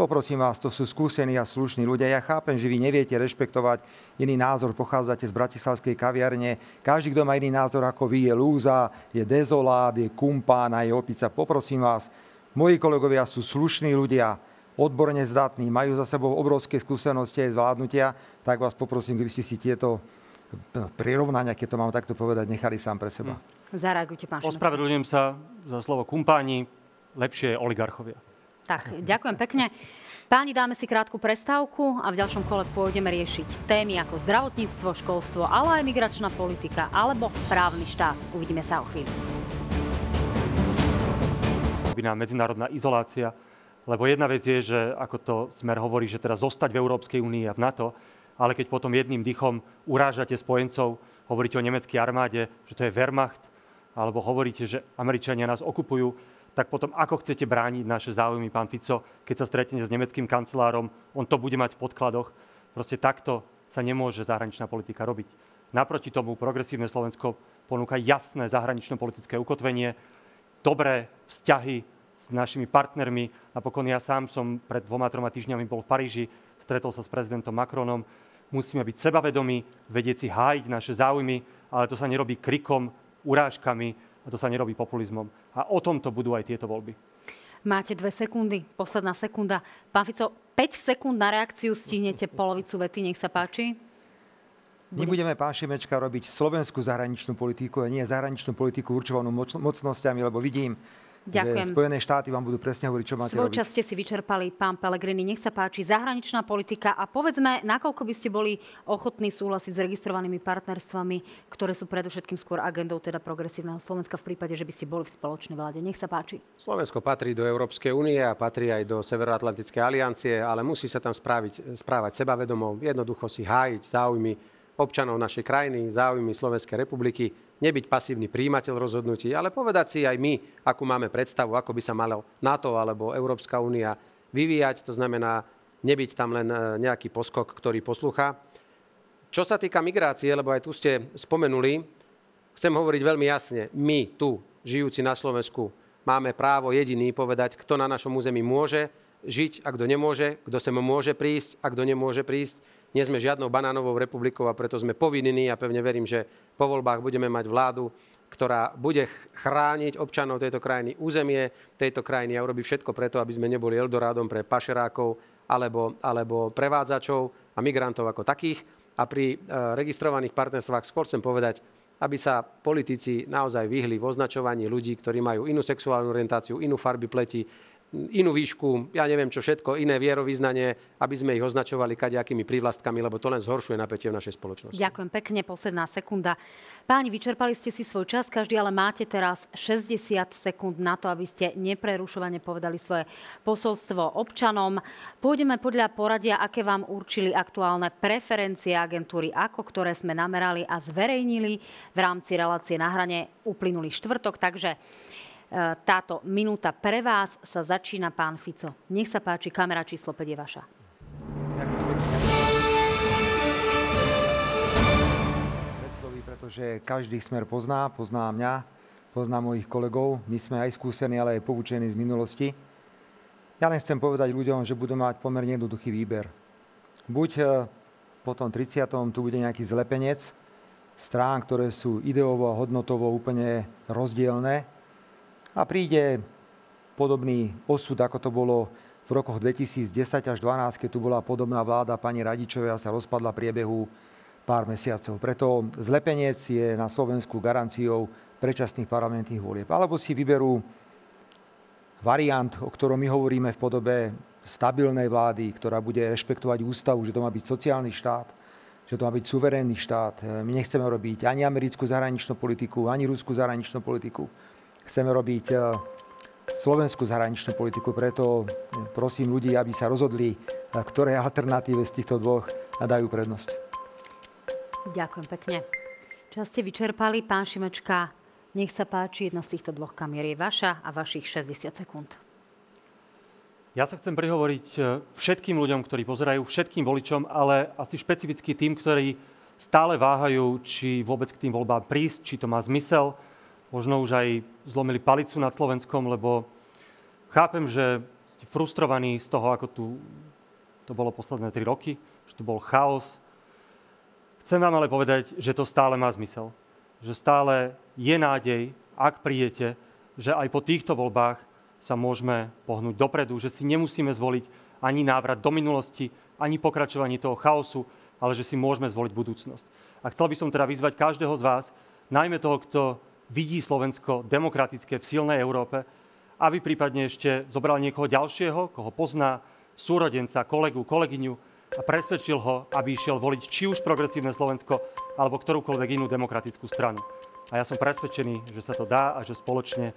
Poprosím vás, to sú skúsení a slušní ľudia. Ja chápem, že vy neviete rešpektovať iný názor, pochádzate z bratislavskej kaviarne. Každý, kto má iný názor ako vy, je lúza, je dezolát, je kumpán a je opica. Poprosím vás, moji kolegovia sú slušní ľudia, odborne zdatní, majú za sebou obrovské skúsenosti aj zvládnutia, tak vás poprosím, keby ste si tieto prirovnania, keď to mám takto povedať, nechali sám pre seba. zareagujte, pán. Ospravedlňujem sa za slovo kumpáni, lepšie je oligarchovia. Tak, ďakujem pekne. Páni, dáme si krátku prestávku a v ďalšom kole pôjdeme riešiť témy ako zdravotníctvo, školstvo, ale aj migračná politika alebo právny štát. Uvidíme sa o chvíľu. Iná medzinárodná izolácia. Lebo jedna vec je, že ako to Smer hovorí, že teraz zostať v Európskej únii a v NATO, ale keď potom jedným dychom urážate spojencov, hovoríte o nemeckej armáde, že to je Wehrmacht, alebo hovoríte, že Američania nás okupujú, tak potom ako chcete brániť naše záujmy, pán Fico, keď sa stretne s nemeckým kancelárom, on to bude mať v podkladoch. Proste takto sa nemôže zahraničná politika robiť. Naproti tomu progresívne Slovensko ponúka jasné zahranično-politické ukotvenie, dobré vzťahy s našimi partnermi. Napokon ja sám som pred dvoma, troma týždňami bol v Paríži, stretol sa s prezidentom Macronom. Musíme byť sebavedomí, vedieť si hájiť naše záujmy, ale to sa nerobí krikom, urážkami a to sa nerobí populizmom. A o tomto budú aj tieto voľby. Máte dve sekundy, posledná sekunda. Pán Fico, 5 sekúnd na reakciu, stihnete polovicu vety, nech sa páči. My budeme, pán Šimečka, robiť slovenskú zahraničnú politiku a nie zahraničnú politiku určovanú moc- mocnosťami, lebo vidím Ďakujem. Že Spojené štáty vám budú presne hovoriť, čo máte Svoj robiť. ste si vyčerpali, pán Pelegrini. Nech sa páči, zahraničná politika a povedzme, nakoľko by ste boli ochotní súhlasiť s registrovanými partnerstvami, ktoré sú predovšetkým skôr agendou teda progresívneho Slovenska v prípade, že by ste boli v spoločnej vláde. Nech sa páči. Slovensko patrí do Európskej únie a patrí aj do Severoatlantickej aliancie, ale musí sa tam správiť, správať sebavedomo, jednoducho si hájiť záujmy občanov našej krajiny, záujmy Slovenskej republiky, nebyť pasívny príjimateľ rozhodnutí, ale povedať si aj my, akú máme predstavu, ako by sa malo NATO alebo Európska únia vyvíjať. To znamená, nebyť tam len e, nejaký poskok, ktorý poslúcha. Čo sa týka migrácie, lebo aj tu ste spomenuli, chcem hovoriť veľmi jasne. My tu, žijúci na Slovensku, máme právo jediný povedať, kto na našom území môže žiť a kto nemôže, kto sem môže prísť a kto nemôže prísť. Nie sme žiadnou banánovou republikou a preto sme povinní a pevne verím, že po voľbách budeme mať vládu, ktorá bude chrániť občanov tejto krajiny, územie tejto krajiny a urobí všetko preto, aby sme neboli Eldorádom pre pašerákov alebo, alebo prevádzačov a migrantov ako takých. A pri e, registrovaných partnerstvách skôr chcem povedať, aby sa politici naozaj vyhli v označovaní ľudí, ktorí majú inú sexuálnu orientáciu, inú farby pleti, inú výšku, ja neviem čo všetko, iné vierovýznanie, aby sme ich označovali kadejakými prívlastkami, lebo to len zhoršuje napätie v našej spoločnosti. Ďakujem pekne, posledná sekunda. Páni, vyčerpali ste si svoj čas, každý ale máte teraz 60 sekúnd na to, aby ste neprerušovane povedali svoje posolstvo občanom. Pôjdeme podľa poradia, aké vám určili aktuálne preferencie agentúry AKO, ktoré sme namerali a zverejnili v rámci relácie na hrane uplynulý štvrtok. Takže táto minúta pre vás sa začína, pán Fico. Nech sa páči, kamera číslo 5 je vaša. pretože každý smer pozná, pozná mňa, pozná mojich kolegov. My sme aj skúsení, ale aj poučení z minulosti. Ja len chcem povedať ľuďom, že budú mať pomerne jednoduchý výber. Buď e, po tom 30. tu bude nejaký zlepenec strán, ktoré sú ideovo a hodnotovo úplne rozdielne, a príde podobný osud, ako to bolo v rokoch 2010 až 2012, keď tu bola podobná vláda pani Radičovej a sa rozpadla priebehu pár mesiacov. Preto zlepenec je na Slovensku garanciou predčasných parlamentných volieb. Alebo si vyberú variant, o ktorom my hovoríme v podobe stabilnej vlády, ktorá bude rešpektovať ústavu, že to má byť sociálny štát, že to má byť suverénny štát. My nechceme robiť ani americkú zahraničnú politiku, ani ruskú zahraničnú politiku chceme robiť e, slovenskú zahraničnú politiku, preto e, prosím ľudí, aby sa rozhodli, e, ktoré alternatíve z týchto dvoch dajú prednosť. Ďakujem pekne. Čas ste vyčerpali, pán Šimečka. Nech sa páči, jedna z týchto dvoch kamier je vaša a vašich 60 sekúnd. Ja sa chcem prihovoriť všetkým ľuďom, ktorí pozerajú, všetkým voličom, ale asi špecificky tým, ktorí stále váhajú, či vôbec k tým voľbám prísť, či to má zmysel, možno už aj zlomili palicu nad Slovenskom, lebo chápem, že ste frustrovaní z toho, ako tu to bolo posledné tri roky, že tu bol chaos. Chcem vám ale povedať, že to stále má zmysel. Že stále je nádej, ak prídete, že aj po týchto voľbách sa môžeme pohnúť dopredu, že si nemusíme zvoliť ani návrat do minulosti, ani pokračovanie toho chaosu, ale že si môžeme zvoliť budúcnosť. A chcel by som teda vyzvať každého z vás, najmä toho, kto vidí Slovensko demokratické v silnej Európe, aby prípadne ešte zobral niekoho ďalšieho, koho pozná, súrodenca, kolegu, kolegyňu a presvedčil ho, aby išiel voliť či už progresívne Slovensko, alebo ktorúkoľvek inú demokratickú stranu. A ja som presvedčený, že sa to dá a že spoločne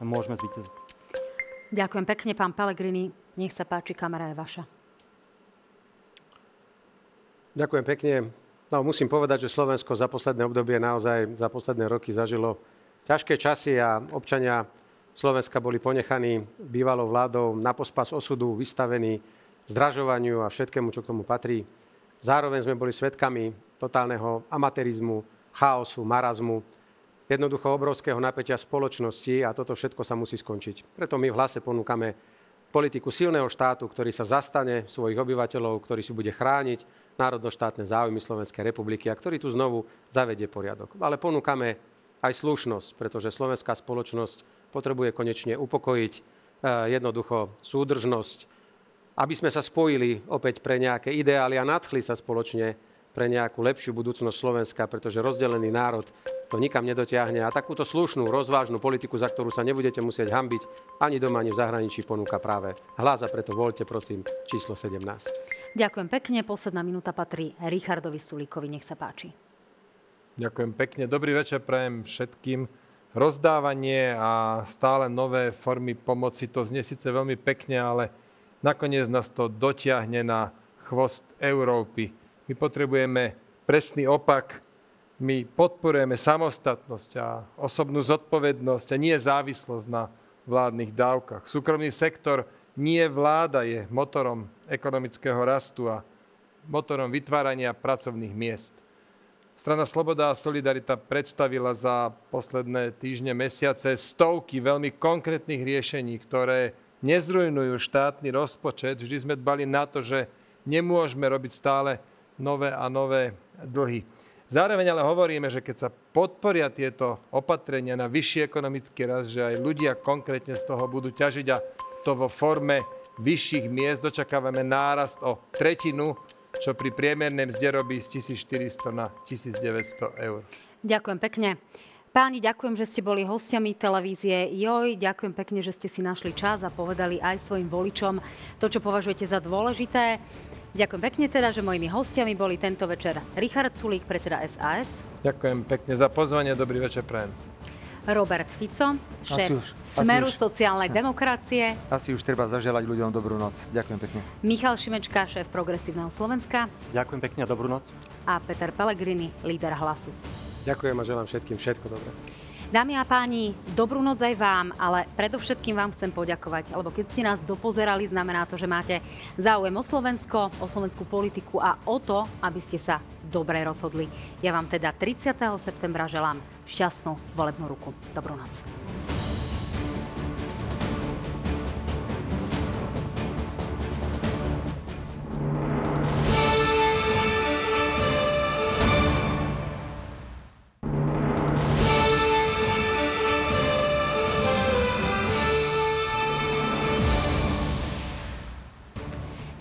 môžeme zvíťaziť. Ďakujem pekne, pán Pelegrini. Nech sa páči, kamera je vaša. Ďakujem pekne. No, musím povedať, že Slovensko za posledné obdobie, naozaj za posledné roky zažilo ťažké časy a občania Slovenska boli ponechaní bývalou vládou na pospas osudu, vystavení zdražovaniu a všetkému, čo k tomu patrí. Zároveň sme boli svedkami totálneho amatérizmu, chaosu, marazmu, jednoducho obrovského napätia spoločnosti a toto všetko sa musí skončiť. Preto my v hlase ponúkame politiku silného štátu, ktorý sa zastane svojich obyvateľov, ktorý si bude chrániť národnoštátne záujmy Slovenskej republiky a ktorý tu znovu zavedie poriadok. Ale ponúkame aj slušnosť, pretože slovenská spoločnosť potrebuje konečne upokojiť eh, jednoducho súdržnosť, aby sme sa spojili opäť pre nejaké ideály a nadchli sa spoločne pre nejakú lepšiu budúcnosť Slovenska, pretože rozdelený národ to nikam nedotiahne a takúto slušnú, rozvážnu politiku, za ktorú sa nebudete musieť hambiť ani doma, ani v zahraničí ponúka práve hlas a preto voľte prosím číslo 17. Ďakujem pekne. Posledná minúta patrí Richardovi Sulíkovi. Nech sa páči. Ďakujem pekne. Dobrý večer prajem všetkým. Rozdávanie a stále nové formy pomoci, to znie síce veľmi pekne, ale nakoniec nás to dotiahne na chvost Európy. My potrebujeme presný opak, my podporujeme samostatnosť a osobnú zodpovednosť a nie závislosť na vládnych dávkach. Súkromný sektor nie vláda je motorom ekonomického rastu a motorom vytvárania pracovných miest. Strana Sloboda a Solidarita predstavila za posledné týždne, mesiace stovky veľmi konkrétnych riešení, ktoré nezrujnujú štátny rozpočet. Vždy sme dbali na to, že nemôžeme robiť stále nové a nové dlhy. Zároveň ale hovoríme, že keď sa podporia tieto opatrenia na vyšší ekonomický rast, že aj ľudia konkrétne z toho budú ťažiť a to vo forme vyšších miest dočakávame nárast o tretinu, čo pri priemernej mzde robí z 1400 na 1900 eur. Ďakujem pekne. Páni, ďakujem, že ste boli hostiami televízie JOJ. Ďakujem pekne, že ste si našli čas a povedali aj svojim voličom to, čo považujete za dôležité. Ďakujem pekne teda, že mojimi hostiami boli tento večer Richard Sulík, predseda SAS. Ďakujem pekne za pozvanie, dobrý večer prajem. Robert Fico, šéf už, Smeru už. sociálnej [LAUGHS] demokracie. Asi už treba zaželať ľuďom dobrú noc. Ďakujem pekne. Michal Šimečka, šéf Progresívneho Slovenska. Ďakujem pekne a dobrú noc. A Peter Pellegrini, líder Hlasu. Ďakujem a želám všetkým všetko dobré. Dámy a páni, dobrú noc aj vám, ale predovšetkým vám chcem poďakovať, lebo keď ste nás dopozerali, znamená to, že máte záujem o Slovensko, o slovenskú politiku a o to, aby ste sa dobre rozhodli. Ja vám teda 30. septembra želám šťastnú volebnú ruku. Dobrú noc.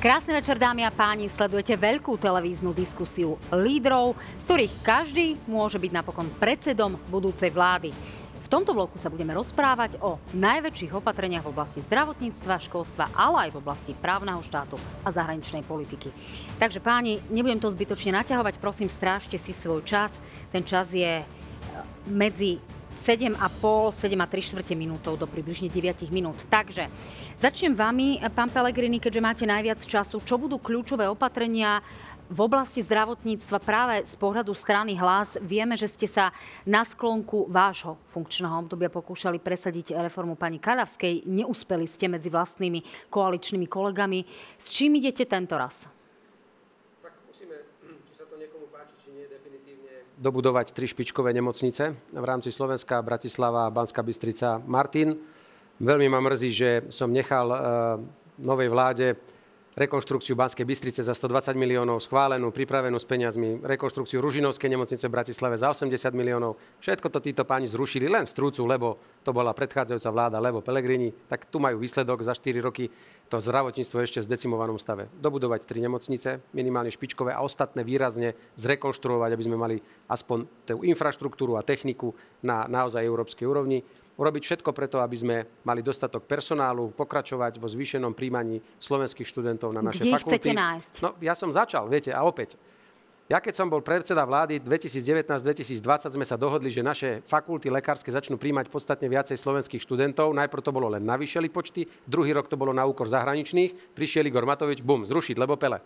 Krásny večer, dámy a páni. Sledujete veľkú televíznu diskusiu lídrov, z ktorých každý môže byť napokon predsedom budúcej vlády. V tomto bloku sa budeme rozprávať o najväčších opatreniach v oblasti zdravotníctva, školstva, ale aj v oblasti právneho štátu a zahraničnej politiky. Takže páni, nebudem to zbytočne naťahovať, prosím, strážte si svoj čas. Ten čas je e, medzi 7,5, 7 a 3 štvrte minútov do približne 9 minút. Takže začnem vami, pán Pelegrini, keďže máte najviac času. Čo budú kľúčové opatrenia v oblasti zdravotníctva práve z pohľadu strany hlas vieme, že ste sa na sklonku vášho funkčného obdobia pokúšali presadiť reformu pani Kadavskej. Neúspeli ste medzi vlastnými koaličnými kolegami. S čím idete tento raz? Tak musíme, či sa to niekomu páči, či nie, definitívne dobudovať tri špičkové nemocnice v rámci Slovenska, Bratislava, Banská Bystrica, Martin. Veľmi ma mrzí, že som nechal uh, novej vláde rekonštrukciu Banskej Bystrice za 120 miliónov, schválenú, pripravenú s peniazmi, rekonštrukciu Ružinovskej nemocnice v Bratislave za 80 miliónov. Všetko to títo páni zrušili len strúcu, lebo to bola predchádzajúca vláda, lebo Pelegrini. Tak tu majú výsledok za 4 roky to zdravotníctvo ešte v zdecimovanom stave. Dobudovať tri nemocnice, minimálne špičkové a ostatné výrazne zrekonštruovať, aby sme mali aspoň tú infraštruktúru a techniku na naozaj európskej úrovni urobiť všetko preto, aby sme mali dostatok personálu, pokračovať vo zvýšenom príjmaní slovenských študentov na naše Kde fakulty. chcete nájsť? No, ja som začal, viete, a opäť. Ja keď som bol predseda vlády 2019-2020, sme sa dohodli, že naše fakulty lekárske začnú príjmať podstatne viacej slovenských študentov. Najprv to bolo len navýšili počty, druhý rok to bolo na úkor zahraničných. Prišiel Igor Matovič, bum, zrušiť, lebo pele.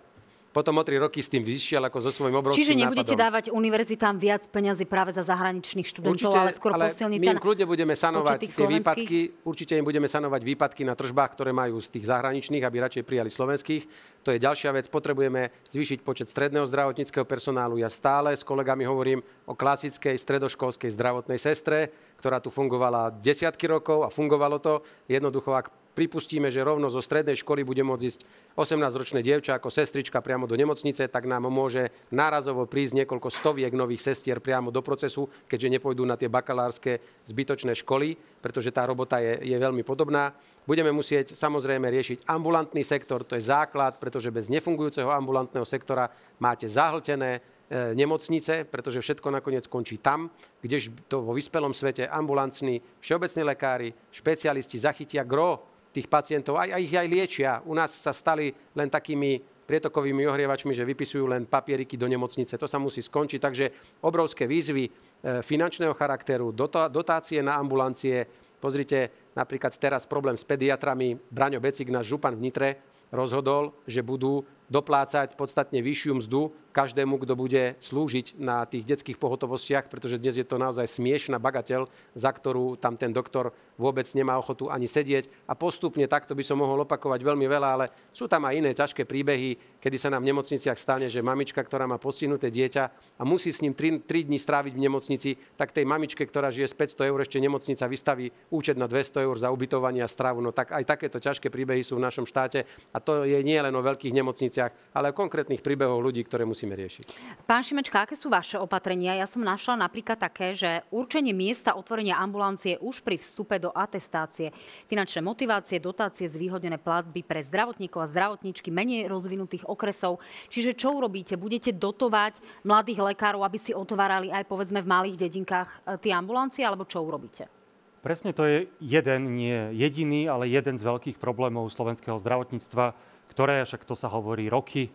Potom o tri roky s tým vyšiel ako so svojím obrovským Čiže nebudete nápadom. dávať univerzitám viac peňazí práve za zahraničných študentov, Určite, ale skôr ale posilniť my im kľudne budeme sanovať tie slovenských? výpadky, určite im budeme sanovať výpadky na tržbách, ktoré majú z tých zahraničných, aby radšej prijali slovenských. To je ďalšia vec. Potrebujeme zvýšiť počet stredného zdravotníckého personálu. Ja stále s kolegami hovorím o klasickej stredoškolskej zdravotnej sestre, ktorá tu fungovala desiatky rokov a fungovalo to. Jednoducho, ak pripustíme, že rovno zo strednej školy bude môcť ísť 18-ročné dievča ako sestrička priamo do nemocnice, tak nám môže nárazovo prísť niekoľko stoviek nových sestier priamo do procesu, keďže nepôjdu na tie bakalárske zbytočné školy, pretože tá robota je, je veľmi podobná. Budeme musieť samozrejme riešiť ambulantný sektor, to je základ, pretože bez nefungujúceho ambulantného sektora máte zahltené nemocnice, pretože všetko nakoniec končí tam, kdež to vo vyspelom svete ambulancní, všeobecní lekári, špecialisti zachytia gro tých pacientov a ich aj liečia. U nás sa stali len takými prietokovými ohrievačmi, že vypisujú len papieriky do nemocnice. To sa musí skončiť. Takže obrovské výzvy finančného charakteru, dotácie na ambulancie. Pozrite, napríklad teraz problém s pediatrami. Braňo Becik, náš župan v Nitre, rozhodol, že budú doplácať podstatne vyššiu mzdu každému, kto bude slúžiť na tých detských pohotovostiach, pretože dnes je to naozaj smiešná bagateľ, za ktorú tam ten doktor vôbec nemá ochotu ani sedieť. A postupne takto by som mohol opakovať veľmi veľa, ale sú tam aj iné ťažké príbehy, kedy sa nám v nemocniciach stane, že mamička, ktorá má postihnuté dieťa a musí s ním 3, 3 dní stráviť v nemocnici, tak tej mamičke, ktorá žije z 500 eur, ešte nemocnica vystaví účet na 200 eur za ubytovanie a stravu. No tak aj takéto ťažké príbehy sú v našom štáte a to je nie len o veľkých nemocniciach, ale o konkrétnych príbehoch ľudí, ktoré musí musíme riešiť. Pán Šimečka, aké sú vaše opatrenia? Ja som našla napríklad také, že určenie miesta otvorenia ambulancie už pri vstupe do atestácie, finančné motivácie, dotácie, zvýhodnené platby pre zdravotníkov a zdravotníčky menej rozvinutých okresov. Čiže čo urobíte? Budete dotovať mladých lekárov, aby si otvárali aj povedzme v malých dedinkách e, tie ambulancie, alebo čo urobíte? Presne to je jeden, nie jediný, ale jeden z veľkých problémov slovenského zdravotníctva, ktoré, však to sa hovorí roky,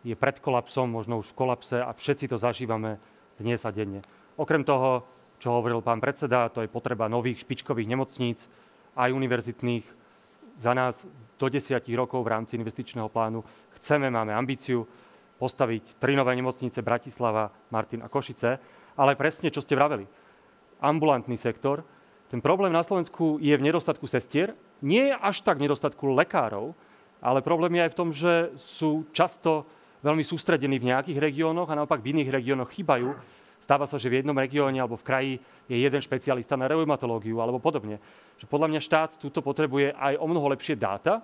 je pred kolapsom, možno už v kolapse a všetci to zažívame dnes a denne. Okrem toho, čo hovoril pán predseda, to je potreba nových špičkových nemocníc, aj univerzitných. Za nás do desiatich rokov v rámci investičného plánu chceme, máme ambíciu postaviť tri nové nemocnice Bratislava, Martin a Košice, ale presne, čo ste vraveli. Ambulantný sektor. Ten problém na Slovensku je v nedostatku sestier. Nie je až tak nedostatku lekárov, ale problém je aj v tom, že sú často veľmi sústredení v nejakých regiónoch a naopak v iných regiónoch chýbajú. Stáva sa, že v jednom regióne alebo v kraji je jeden špecialista na reumatológiu alebo podobne. Že podľa mňa štát túto potrebuje aj o mnoho lepšie dáta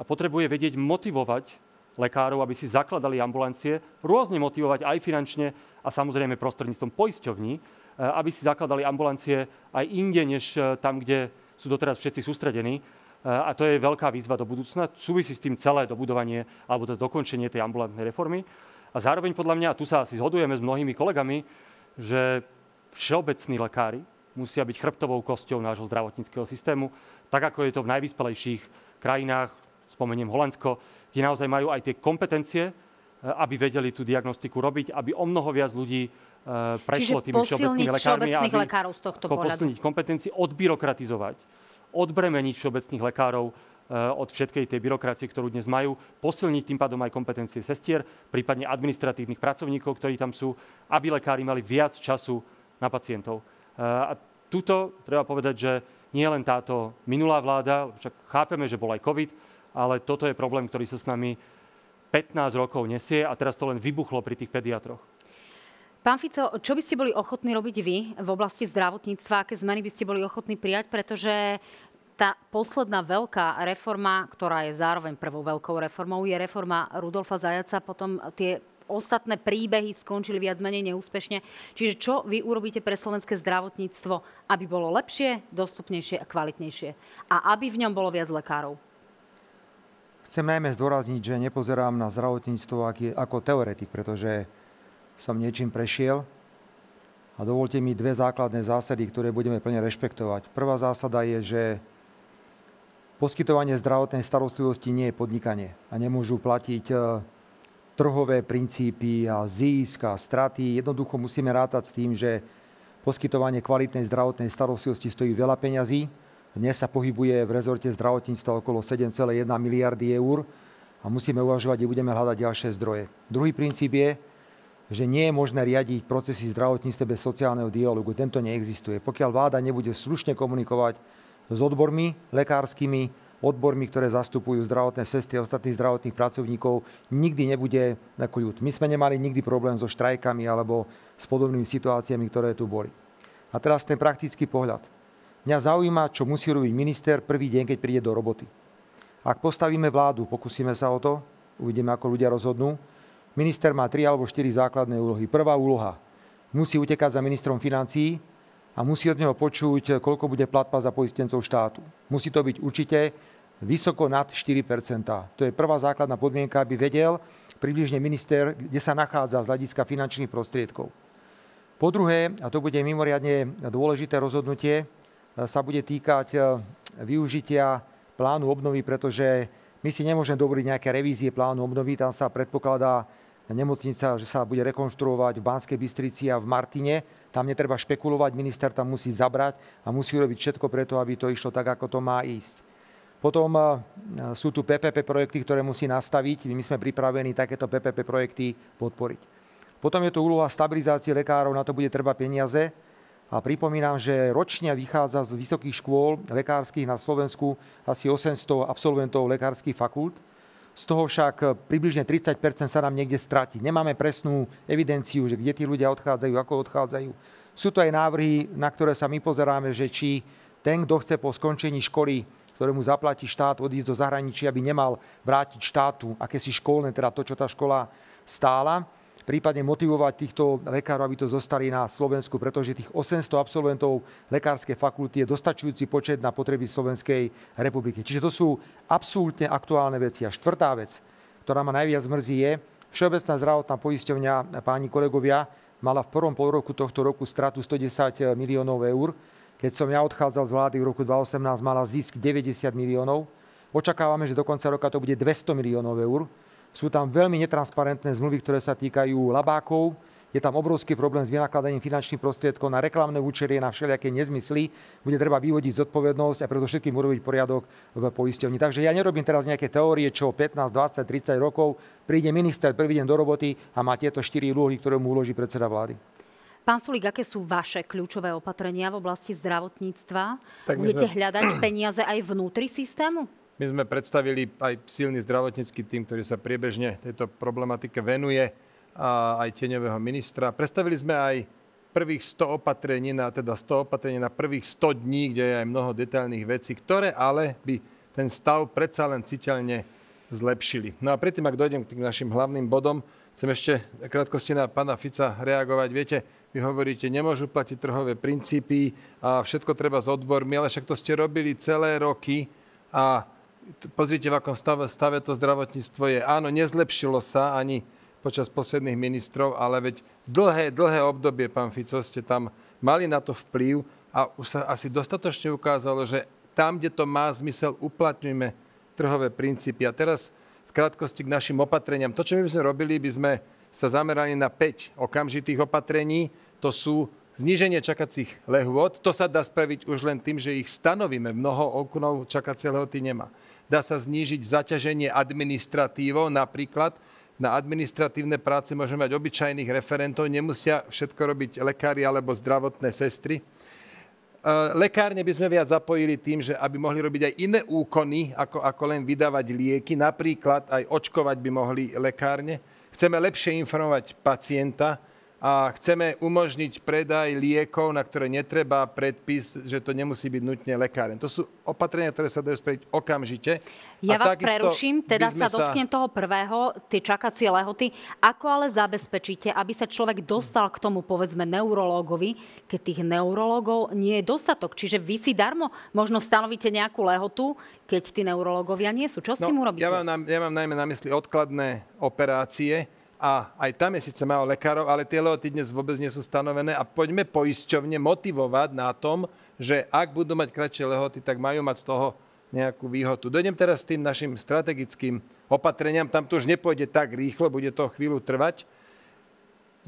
a potrebuje vedieť motivovať lekárov, aby si zakladali ambulancie, rôzne motivovať aj finančne a samozrejme prostredníctvom poisťovní, eh, aby si zakladali ambulancie aj inde, než eh, tam, kde sú doteraz všetci sústredení a to je veľká výzva do budúcna. Súvisí s tým celé dobudovanie alebo to dokončenie tej ambulantnej reformy. A zároveň podľa mňa, a tu sa asi zhodujeme s mnohými kolegami, že všeobecní lekári musia byť chrbtovou kosťou nášho zdravotníckého systému, tak ako je to v najvyspelejších krajinách, spomeniem Holandsko, kde naozaj majú aj tie kompetencie, e, aby vedeli tú diagnostiku robiť, aby o mnoho viac ľudí e, prešlo Čiže tými všeobecnými lekármi, aby lekárov z tohto posilniť kompetencii, odbyrokratizovať odbremeniť všeobecných lekárov eh, od všetkej tej byrokracie, ktorú dnes majú, posilniť tým pádom aj kompetencie sestier, prípadne administratívnych pracovníkov, ktorí tam sú, aby lekári mali viac času na pacientov. Eh, a tuto treba povedať, že nie len táto minulá vláda, však chápeme, že bol aj COVID, ale toto je problém, ktorý sa s nami 15 rokov nesie a teraz to len vybuchlo pri tých pediatroch. Pán Fico, čo by ste boli ochotní robiť vy v oblasti zdravotníctva? Aké zmeny by ste boli ochotní prijať? Pretože tá posledná veľká reforma, ktorá je zároveň prvou veľkou reformou, je reforma Rudolfa Zajaca. Potom tie ostatné príbehy skončili viac menej neúspešne. Čiže čo vy urobíte pre slovenské zdravotníctvo, aby bolo lepšie, dostupnejšie a kvalitnejšie? A aby v ňom bolo viac lekárov? Chcem najmä zdôrazniť, že nepozerám na zdravotníctvo ako teoretik, pretože som niečím prešiel a dovolte mi dve základné zásady, ktoré budeme plne rešpektovať. Prvá zásada je, že poskytovanie zdravotnej starostlivosti nie je podnikanie a nemôžu platiť e, trhové princípy a získ a straty. Jednoducho musíme rátať s tým, že poskytovanie kvalitnej zdravotnej starostlivosti stojí veľa peňazí. Dnes sa pohybuje v rezorte zdravotníctva okolo 7,1 miliardy eur a musíme uvažovať, kde budeme hľadať ďalšie zdroje. Druhý princíp je, že nie je možné riadiť procesy zdravotníctva bez sociálneho dialogu. Tento neexistuje. Pokiaľ vláda nebude slušne komunikovať s odbormi lekárskymi, odbormi, ktoré zastupujú zdravotné sestry a ostatných zdravotných pracovníkov, nikdy nebude na kľud. My sme nemali nikdy problém so štrajkami alebo s podobnými situáciami, ktoré tu boli. A teraz ten praktický pohľad. Mňa zaujíma, čo musí robiť minister prvý deň, keď príde do roboty. Ak postavíme vládu, pokúsime sa o to, uvidíme, ako ľudia rozhodnú, Minister má tri alebo štyri základné úlohy. Prvá úloha. Musí utekať za ministrom financií a musí od neho počuť, koľko bude platba za poistencov štátu. Musí to byť určite vysoko nad 4% To je prvá základná podmienka, aby vedel približne minister, kde sa nachádza z hľadiska finančných prostriedkov. Po druhé, a to bude mimoriadne dôležité rozhodnutie, sa bude týkať e, využitia plánu obnovy, pretože my si nemôžeme dovoliť nejaké revízie plánu obnovy. Tam sa predpokladá nemocnica, že sa bude rekonštruovať v Banskej Bystrici a v Martine. Tam netreba špekulovať, minister tam musí zabrať a musí urobiť všetko preto, aby to išlo tak, ako to má ísť. Potom e, sú tu PPP projekty, ktoré musí nastaviť. My sme pripravení takéto PPP projekty podporiť. Potom je to úloha stabilizácie lekárov, na to bude treba peniaze. A pripomínam, že ročne vychádza z vysokých škôl lekárskych na Slovensku asi 800 absolventov lekárskych fakult. Z toho však približne 30 sa nám niekde stratí. Nemáme presnú evidenciu, že kde tí ľudia odchádzajú, ako odchádzajú. Sú to aj návrhy, na ktoré sa my pozeráme, že či ten, kto chce po skončení školy, ktorému zaplatí štát, odísť do zahraničia, aby nemal vrátiť štátu akési školné, teda to, čo tá škola stála prípadne motivovať týchto lekárov, aby to zostali na Slovensku, pretože tých 800 absolventov lekárskej fakulty je dostačujúci počet na potreby Slovenskej republiky. Čiže to sú absolútne aktuálne veci. A štvrtá vec, ktorá ma najviac mrzí, je, Všeobecná zdravotná poisťovňa, páni kolegovia, mala v prvom pol roku tohto roku stratu 110 miliónov eur. Keď som ja odchádzal z vlády v roku 2018, mala zisk 90 miliónov. Očakávame, že do konca roka to bude 200 miliónov eur. Sú tam veľmi netransparentné zmluvy, ktoré sa týkajú labákov. Je tam obrovský problém s vynakladaním finančných prostriedkov na reklamné účelie, na všelijaké nezmysly. Bude treba vyvodiť zodpovednosť a preto všetkým urobiť poriadok v poisťovni. Takže ja nerobím teraz nejaké teórie, čo 15, 20, 30 rokov príde minister prvý deň do roboty a má tieto štyri úlohy, ktoré mu uloží predseda vlády. Pán Sulík, aké sú vaše kľúčové opatrenia v oblasti zdravotníctva? Tak Budete sme... hľadať peniaze aj vnútri systému? My sme predstavili aj silný zdravotnícky tým, ktorý sa priebežne tejto problematike venuje a aj tieňového ministra. Predstavili sme aj prvých 100 opatrení, na, teda 100 opatrení na prvých 100 dní, kde je aj mnoho detailných vecí, ktoré ale by ten stav predsa len citeľne zlepšili. No a predtým, ak dojdem k tým našim hlavným bodom, chcem ešte krátkosti na pána Fica reagovať. Viete, vy hovoríte, nemôžu platiť trhové princípy a všetko treba s odbormi, ale však to ste robili celé roky a pozrite, v akom stave, stave to zdravotníctvo je. Áno, nezlepšilo sa ani počas posledných ministrov, ale veď dlhé, dlhé obdobie, pán Fico, ste tam mali na to vplyv a už sa asi dostatočne ukázalo, že tam, kde to má zmysel, uplatňujme trhové princípy. A teraz v krátkosti k našim opatreniam. To, čo my by sme robili, by sme sa zamerali na 5 okamžitých opatrení. To sú Zníženie čakacích lehôd, to sa dá spraviť už len tým, že ich stanovíme. Mnoho okunov čakacie lehoty nemá. Dá sa znížiť zaťaženie administratívou, napríklad na administratívne práce môžeme mať obyčajných referentov, nemusia všetko robiť lekári alebo zdravotné sestry. E, lekárne by sme viac zapojili tým, že aby mohli robiť aj iné úkony, ako, ako len vydávať lieky, napríklad aj očkovať by mohli lekárne. Chceme lepšie informovať pacienta, a chceme umožniť predaj liekov, na ktoré netreba predpis, že to nemusí byť nutne lekáren. To sú opatrenia, ktoré sa dajú spraviť okamžite. Ja a vás preruším, teda sa dotknem sa... toho prvého, tie čakacie lehoty. Ako ale zabezpečíte, aby sa človek dostal k tomu, povedzme, neurológovi, keď tých neurológov nie je dostatok? Čiže vy si darmo možno stanovíte nejakú lehotu, keď tí neurológovia nie sú. Čo s no, tým urobíte? Ja mám, na, ja mám najmä na mysli odkladné operácie, a aj tam je síce málo lekárov, ale tie lehoty dnes vôbec nie sú stanovené a poďme poisťovne motivovať na tom, že ak budú mať kratšie lehoty, tak majú mať z toho nejakú výhodu. Dojdem teraz s tým našim strategickým opatreniam. Tam to už nepôjde tak rýchlo, bude to chvíľu trvať.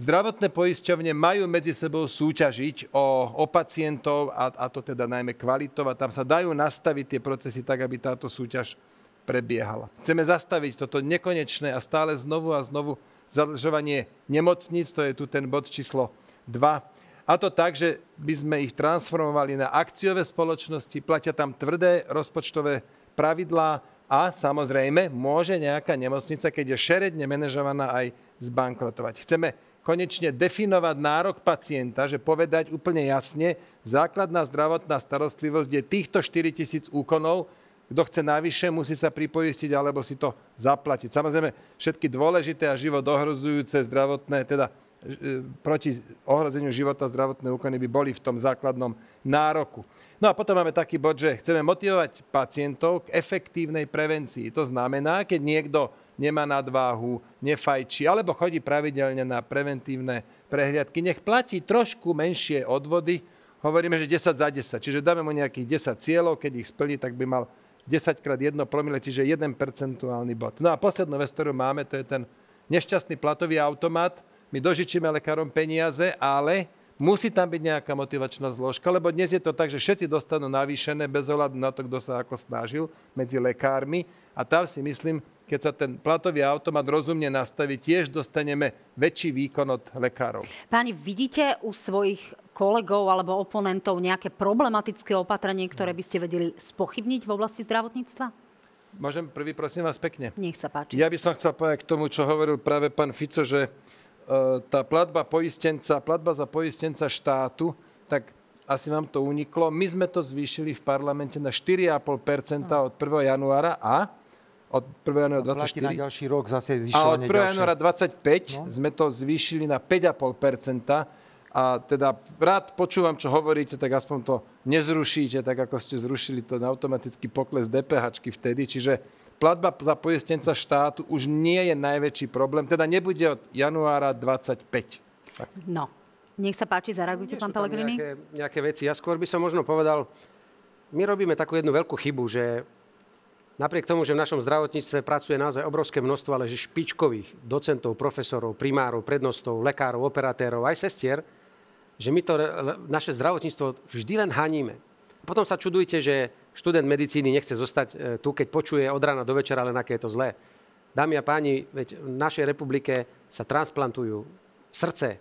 Zdravotné poisťovne majú medzi sebou súťažiť o, o pacientov, a, a to teda najmä kvalitou, a tam sa dajú nastaviť tie procesy tak, aby táto súťaž prebiehala. Chceme zastaviť toto nekonečné a stále znovu a znovu zadlžovanie nemocníc, to je tu ten bod číslo 2. A to tak, že by sme ich transformovali na akciové spoločnosti, platia tam tvrdé rozpočtové pravidlá a samozrejme môže nejaká nemocnica, keď je šeredne manažovaná, aj zbankrotovať. Chceme konečne definovať nárok pacienta, že povedať úplne jasne, základná zdravotná starostlivosť je týchto 4 tisíc úkonov, kto chce navyše, musí sa pripoistiť alebo si to zaplatiť. Samozrejme, všetky dôležité a život ohrozujúce zdravotné, teda proti ohrozeniu života zdravotnej úkony by boli v tom základnom nároku. No a potom máme taký bod, že chceme motivovať pacientov k efektívnej prevencii. To znamená, keď niekto nemá nadváhu, nefajčí, alebo chodí pravidelne na preventívne prehliadky, nech platí trošku menšie odvody, hovoríme, že 10 za 10, čiže dáme mu nejakých 10 cieľov, keď ich splní, tak by mal 10 krát 1 promile, čiže 1 percentuálny bod. No a poslednú vec, ktorú máme, to je ten nešťastný platový automat. My dožičíme lekárom peniaze, ale musí tam byť nejaká motivačná zložka, lebo dnes je to tak, že všetci dostanú navýšené bez ohľadu na to, kto sa ako snažil medzi lekármi. A tam si myslím, keď sa ten platový automat rozumne nastaví, tiež dostaneme väčší výkon od lekárov. Páni, vidíte u svojich kolegov alebo oponentov nejaké problematické opatrenie, ktoré by ste vedeli spochybniť v oblasti zdravotníctva? Môžem prvý, prosím vás, pekne. Nech sa páči. Ja by som chcel povedať k tomu, čo hovoril práve pán Fico, že e, tá platba poistenca, platba za poistenca štátu, tak asi vám to uniklo. My sme to zvýšili v parlamente na 4,5% od 1. januára a od 1. januára 24. na ďalší rok zase A od 1. januára 25 no? sme to zvýšili na 5,5% a teda rád počúvam, čo hovoríte, tak aspoň to nezrušíte, tak ako ste zrušili to na automatický pokles DPH vtedy. Čiže platba za poistenca štátu už nie je najväčší problém, teda nebude od januára 25. Tak. No, nech sa páči, zareagujte, pán Pellegrini. Nejaké, nejaké veci. Ja skôr by som možno povedal, my robíme takú jednu veľkú chybu, že Napriek tomu, že v našom zdravotníctve pracuje naozaj obrovské množstvo, ale že špičkových docentov, profesorov, primárov, prednostov, lekárov, operatérov, aj sestier, že my to naše zdravotníctvo vždy len haníme. Potom sa čudujte, že študent medicíny nechce zostať e, tu, keď počuje od rána do večera len aké je to zlé. Dámy a páni, veď v našej republike sa transplantujú srdce,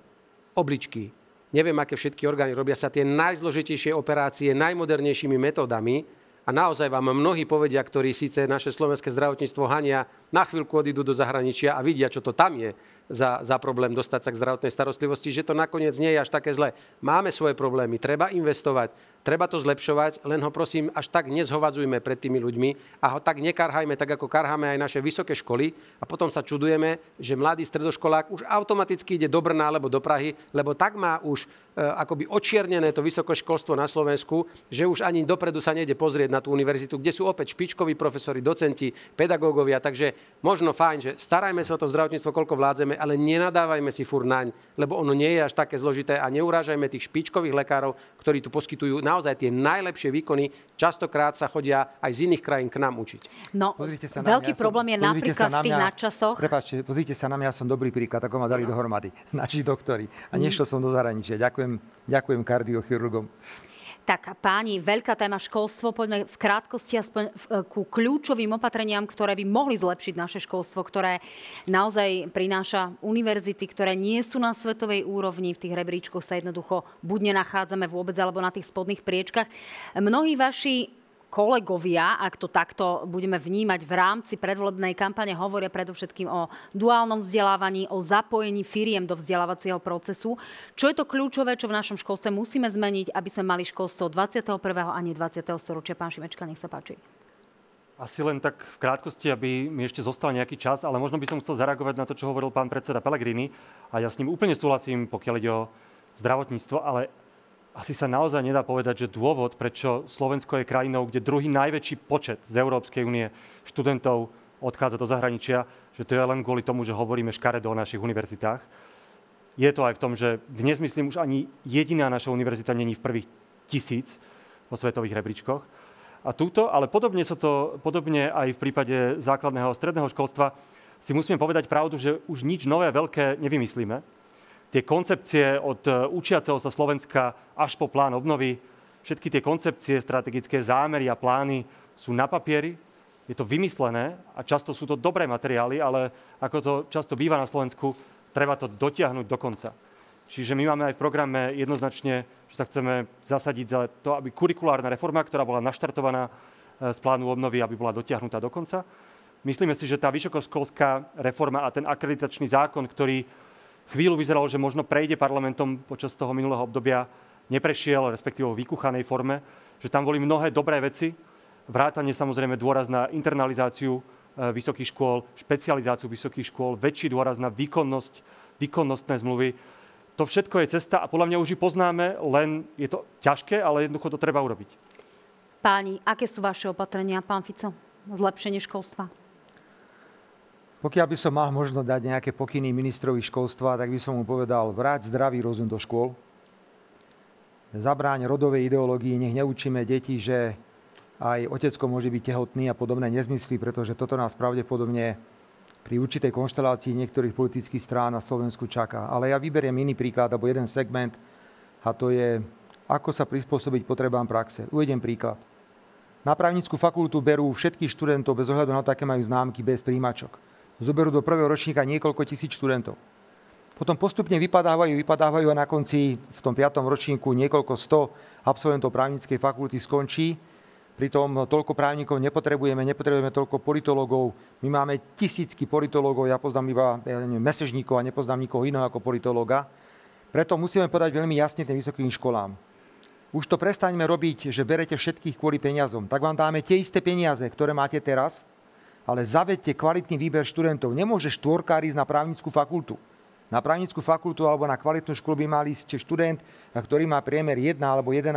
obličky, neviem, aké všetky orgány, robia sa tie najzložitejšie operácie najmodernejšími metódami, a naozaj vám mnohí povedia, ktorí síce naše slovenské zdravotníctvo hania, na chvíľku odídu do zahraničia a vidia, čo to tam je za, za problém dostať sa k zdravotnej starostlivosti, že to nakoniec nie je až také zlé. Máme svoje problémy, treba investovať, treba to zlepšovať, len ho prosím až tak nezhovadzujme pred tými ľuďmi a ho tak nekarhajme, tak ako karháme aj naše vysoké školy a potom sa čudujeme, že mladý stredoškolák už automaticky ide do Brna alebo do Prahy, lebo tak má už e, akoby očiernené to vysoké školstvo na Slovensku, že už ani dopredu sa nejde pozrieť na tú univerzitu, kde sú opäť špičkoví profesori, docenti, pedagógovia, takže možno fajn, že starajme sa o to zdravotníctvo, koľko vládzeme, ale nenadávajme si fur naň, lebo ono nie je až také zložité a neurážajme tých špičkových lekárov, ktorí tu poskytujú na naozaj tie najlepšie výkony častokrát sa chodia aj z iných krajín k nám učiť. No, sa veľký mňa, problém je napríklad v tých nadčasoch. Prepačte, pozrite sa na mňa, som dobrý príklad, ako ma dali dohromady [LAUGHS] naši doktori. A nešiel som do zahraničia. Ďakujem, ďakujem kardiochirurgom. Tak páni, veľká téma školstvo. Poďme v krátkosti aspoň e, ku kľúčovým opatreniam, ktoré by mohli zlepšiť naše školstvo, ktoré naozaj prináša univerzity, ktoré nie sú na svetovej úrovni. V tých rebríčkoch sa jednoducho buď nenachádzame vôbec, alebo na tých spodných priečkach. Mnohí vaši kolegovia, ak to takto budeme vnímať v rámci predvolebnej kampane, hovoria predovšetkým o duálnom vzdelávaní, o zapojení firiem do vzdelávacieho procesu. Čo je to kľúčové, čo v našom školstve musíme zmeniť, aby sme mali školstvo 21. a nie 20. storočia? Pán Šimečka, nech sa páči. Asi len tak v krátkosti, aby mi ešte zostal nejaký čas, ale možno by som chcel zareagovať na to, čo hovoril pán predseda Pellegrini. A ja s ním úplne súhlasím, pokiaľ ide o zdravotníctvo, ale asi sa naozaj nedá povedať, že dôvod, prečo Slovensko je krajinou, kde druhý najväčší počet z Európskej únie študentov odchádza do zahraničia, že to je len kvôli tomu, že hovoríme škaredo o našich univerzitách. Je to aj v tom, že dnes, myslím, už ani jediná naša univerzita není v prvých tisíc vo svetových rebríčkoch. A túto, ale podobne, sa to, podobne aj v prípade základného a stredného školstva, si musíme povedať pravdu, že už nič nové, veľké nevymyslíme tie koncepcie od e, učiaceho sa Slovenska až po plán obnovy, všetky tie koncepcie, strategické zámery a plány sú na papieri, je to vymyslené a často sú to dobré materiály, ale ako to často býva na Slovensku, treba to dotiahnuť do konca. Čiže my máme aj v programe jednoznačne, že sa chceme zasadiť za to, aby kurikulárna reforma, ktorá bola naštartovaná e, z plánu obnovy, aby bola dotiahnutá do konca. Myslíme si, že tá vysokoškolská reforma a ten akreditačný zákon, ktorý chvíľu vyzeralo, že možno prejde parlamentom počas toho minulého obdobia, neprešiel, respektíve v vykuchanej forme, že tam boli mnohé dobré veci, vrátanie samozrejme dôraz na internalizáciu e, vysokých škôl, špecializáciu vysokých škôl, väčší dôraz na výkonnosť, výkonnostné zmluvy. to všetko je cesta a podľa mňa už ju poznáme, len je to ťažké, ale jednoducho to treba urobiť. Páni, aké sú vaše opatrenia, pán Fico? Zlepšenie školstva? Pokiaľ by som mal možno dať nejaké pokyny ministrovi školstva, tak by som mu povedal, vráť zdravý rozum do škôl, zabráň rodovej ideológii, nech neučíme deti, že aj otecko môže byť tehotný a podobné nezmysly, pretože toto nás pravdepodobne pri určitej konštelácii niektorých politických strán na Slovensku čaká. Ale ja vyberiem iný príklad, alebo jeden segment, a to je, ako sa prispôsobiť potrebám praxe. Uvediem príklad. Na právnickú fakultu berú všetkých študentov bez ohľadu na to, aké majú známky, bez príjimačok zoberú do prvého ročníka niekoľko tisíc študentov. Potom postupne vypadávajú, vypadávajú a na konci v tom piatom ročníku niekoľko sto absolventov právnickej fakulty skončí. Pritom toľko právnikov nepotrebujeme, nepotrebujeme toľko politologov. My máme tisícky politologov, ja poznám iba ja neviem, mesežníkov a nepoznám nikoho iného ako politologa. Preto musíme podať veľmi jasne tým vysokým školám. Už to prestaňme robiť, že berete všetkých kvôli peniazom. Tak vám dáme tie isté peniaze, ktoré máte teraz, ale zavedte kvalitný výber študentov. Nemôže štvorkár ísť na právnickú fakultu. Na právnickú fakultu alebo na kvalitnú školu by mal ísť študent, ktorý má priemer 1 alebo 1,5.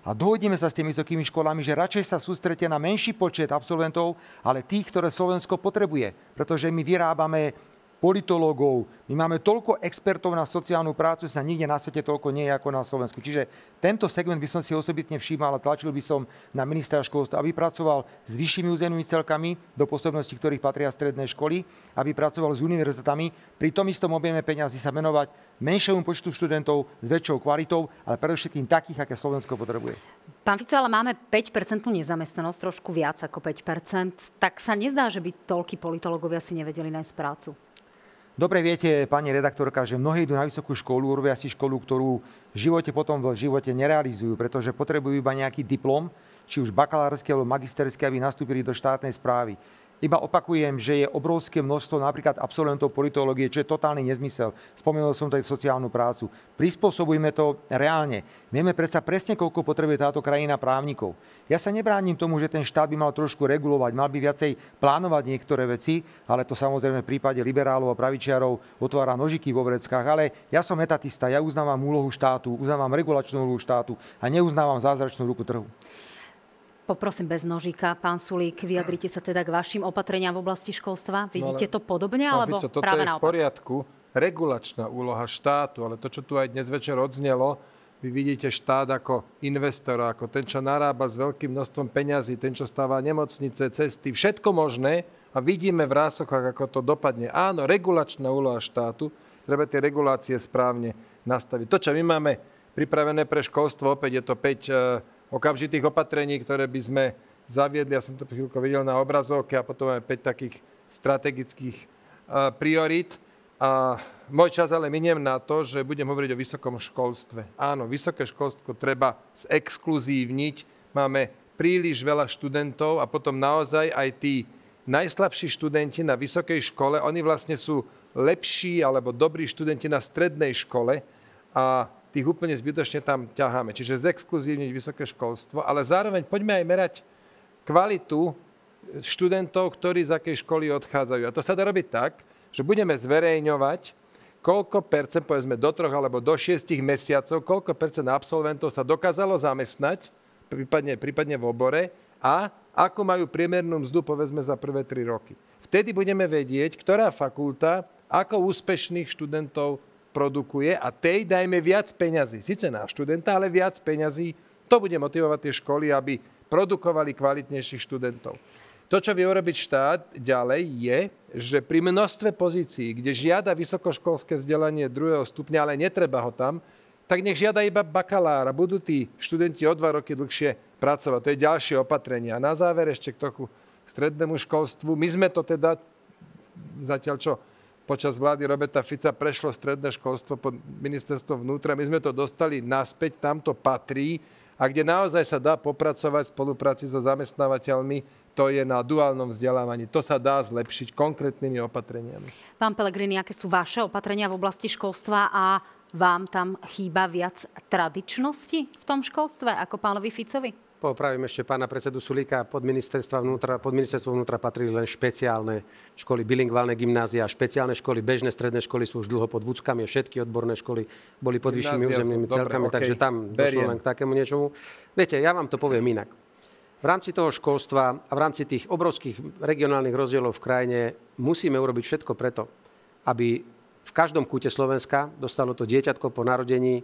A dohodneme sa s tými vysokými školami, že radšej sa sústrete na menší počet absolventov, ale tých, ktoré Slovensko potrebuje. Pretože my vyrábame politológov. My máme toľko expertov na sociálnu prácu, sa nikde na svete toľko nie je ako na Slovensku. Čiže tento segment by som si osobitne všímal a tlačil by som na ministra školstva, aby pracoval s vyššími územnými celkami, do pôsobnosti ktorých patria stredné školy, aby pracoval s univerzitami. Pri tom istom objeme peňazí sa menovať menšiemu počtu študentov s väčšou kvalitou, ale predovšetkým takých, aké Slovensko potrebuje. Pán Fico, ale máme 5% nezamestnanosť, trošku viac ako 5%. Tak sa nezdá, že by toľky politológovia si nevedeli nájsť prácu. Dobre viete, pani redaktorka, že mnohí idú na vysokú školu, urobia si školu, ktorú v živote potom v živote nerealizujú, pretože potrebujú iba nejaký diplom, či už bakalársky alebo magisterský, aby nastúpili do štátnej správy. Iba opakujem, že je obrovské množstvo napríklad absolventov politológie, čo je totálny nezmysel. Spomenul som aj sociálnu prácu. Prispôsobujme to reálne. Vieme predsa presne, koľko potrebuje táto krajina právnikov. Ja sa nebránim tomu, že ten štát by mal trošku regulovať, mal by viacej plánovať niektoré veci, ale to samozrejme v prípade liberálov a pravičiarov otvára nožiky vo vreckách. Ale ja som etatista, ja uznávam úlohu štátu, uznávam regulačnú úlohu štátu a neuznávam zázračnú ruku trhu. Poprosím bez nožíka, pán Sulík, vyjadrite sa teda k vašim opatreniam v oblasti školstva. No Vidíte no, to podobne, alebo Fico, toto práve je v poriadku. Regulačná úloha štátu, ale to, čo tu aj dnes večer odznelo, vy vidíte štát ako investor, ako ten, čo narába s veľkým množstvom peňazí, ten, čo stáva nemocnice, cesty, všetko možné a vidíme v rásochách, ako to dopadne. Áno, regulačná úloha štátu, treba tie regulácie správne nastaviť. To, čo my máme pripravené pre školstvo, opäť je to 5 okamžitých opatrení, ktoré by sme zaviedli. Ja som to chvíľko videl na obrazovke a potom aj 5 takých strategických uh, priorít. A môj čas ale miniem na to, že budem hovoriť o vysokom školstve. Áno, vysoké školstvo treba zexkluzívniť. Máme príliš veľa študentov a potom naozaj aj tí najslabší študenti na vysokej škole, oni vlastne sú lepší alebo dobrí študenti na strednej škole a tých úplne zbytočne tam ťaháme. Čiže zexkluzívniť vysoké školstvo, ale zároveň poďme aj merať kvalitu študentov, ktorí z akej školy odchádzajú. A to sa dá robiť tak, že budeme zverejňovať, koľko percent, povedzme do troch alebo do šiestich mesiacov, koľko percent absolventov sa dokázalo zamestnať, prípadne, prípadne v obore, a ako majú priemernú mzdu, povedzme, za prvé tri roky. Vtedy budeme vedieť, ktorá fakulta ako úspešných študentov produkuje a tej dajme viac peňazí. Sice na študenta, ale viac peňazí. To bude motivovať tie školy, aby produkovali kvalitnejších študentov. To, čo vie urobiť štát ďalej, je, že pri množstve pozícií, kde žiada vysokoškolské vzdelanie druhého stupňa, ale netreba ho tam, tak nech žiada iba bakalára. Budú tí študenti o dva roky dlhšie pracovať. To je ďalšie opatrenie. A na záver ešte k trochu strednému školstvu. My sme to teda, zatiaľ čo počas vlády Roberta Fica prešlo stredné školstvo pod ministerstvo vnútra. My sme to dostali naspäť, tam to patrí a kde naozaj sa dá popracovať v spolupráci so zamestnávateľmi, to je na duálnom vzdelávaní. To sa dá zlepšiť konkrétnymi opatreniami. Pán Pelegrini, aké sú vaše opatrenia v oblasti školstva a vám tam chýba viac tradičnosti v tom školstve ako pánovi Ficovi? Popravím ešte pána predsedu Sulíka. Pod, ministerstva vnútra, pod ministerstvo vnútra patrili len špeciálne školy, bilingválne gymnázia, špeciálne školy, bežné stredné školy sú už dlho pod vúckami, všetky odborné školy boli pod vyššími územnými celkami, okay. takže tam došlo len k takému niečomu. Viete, ja vám to poviem inak. V rámci toho školstva a v rámci tých obrovských regionálnych rozdielov v krajine musíme urobiť všetko preto, aby v každom kúte Slovenska dostalo to dieťatko po narodení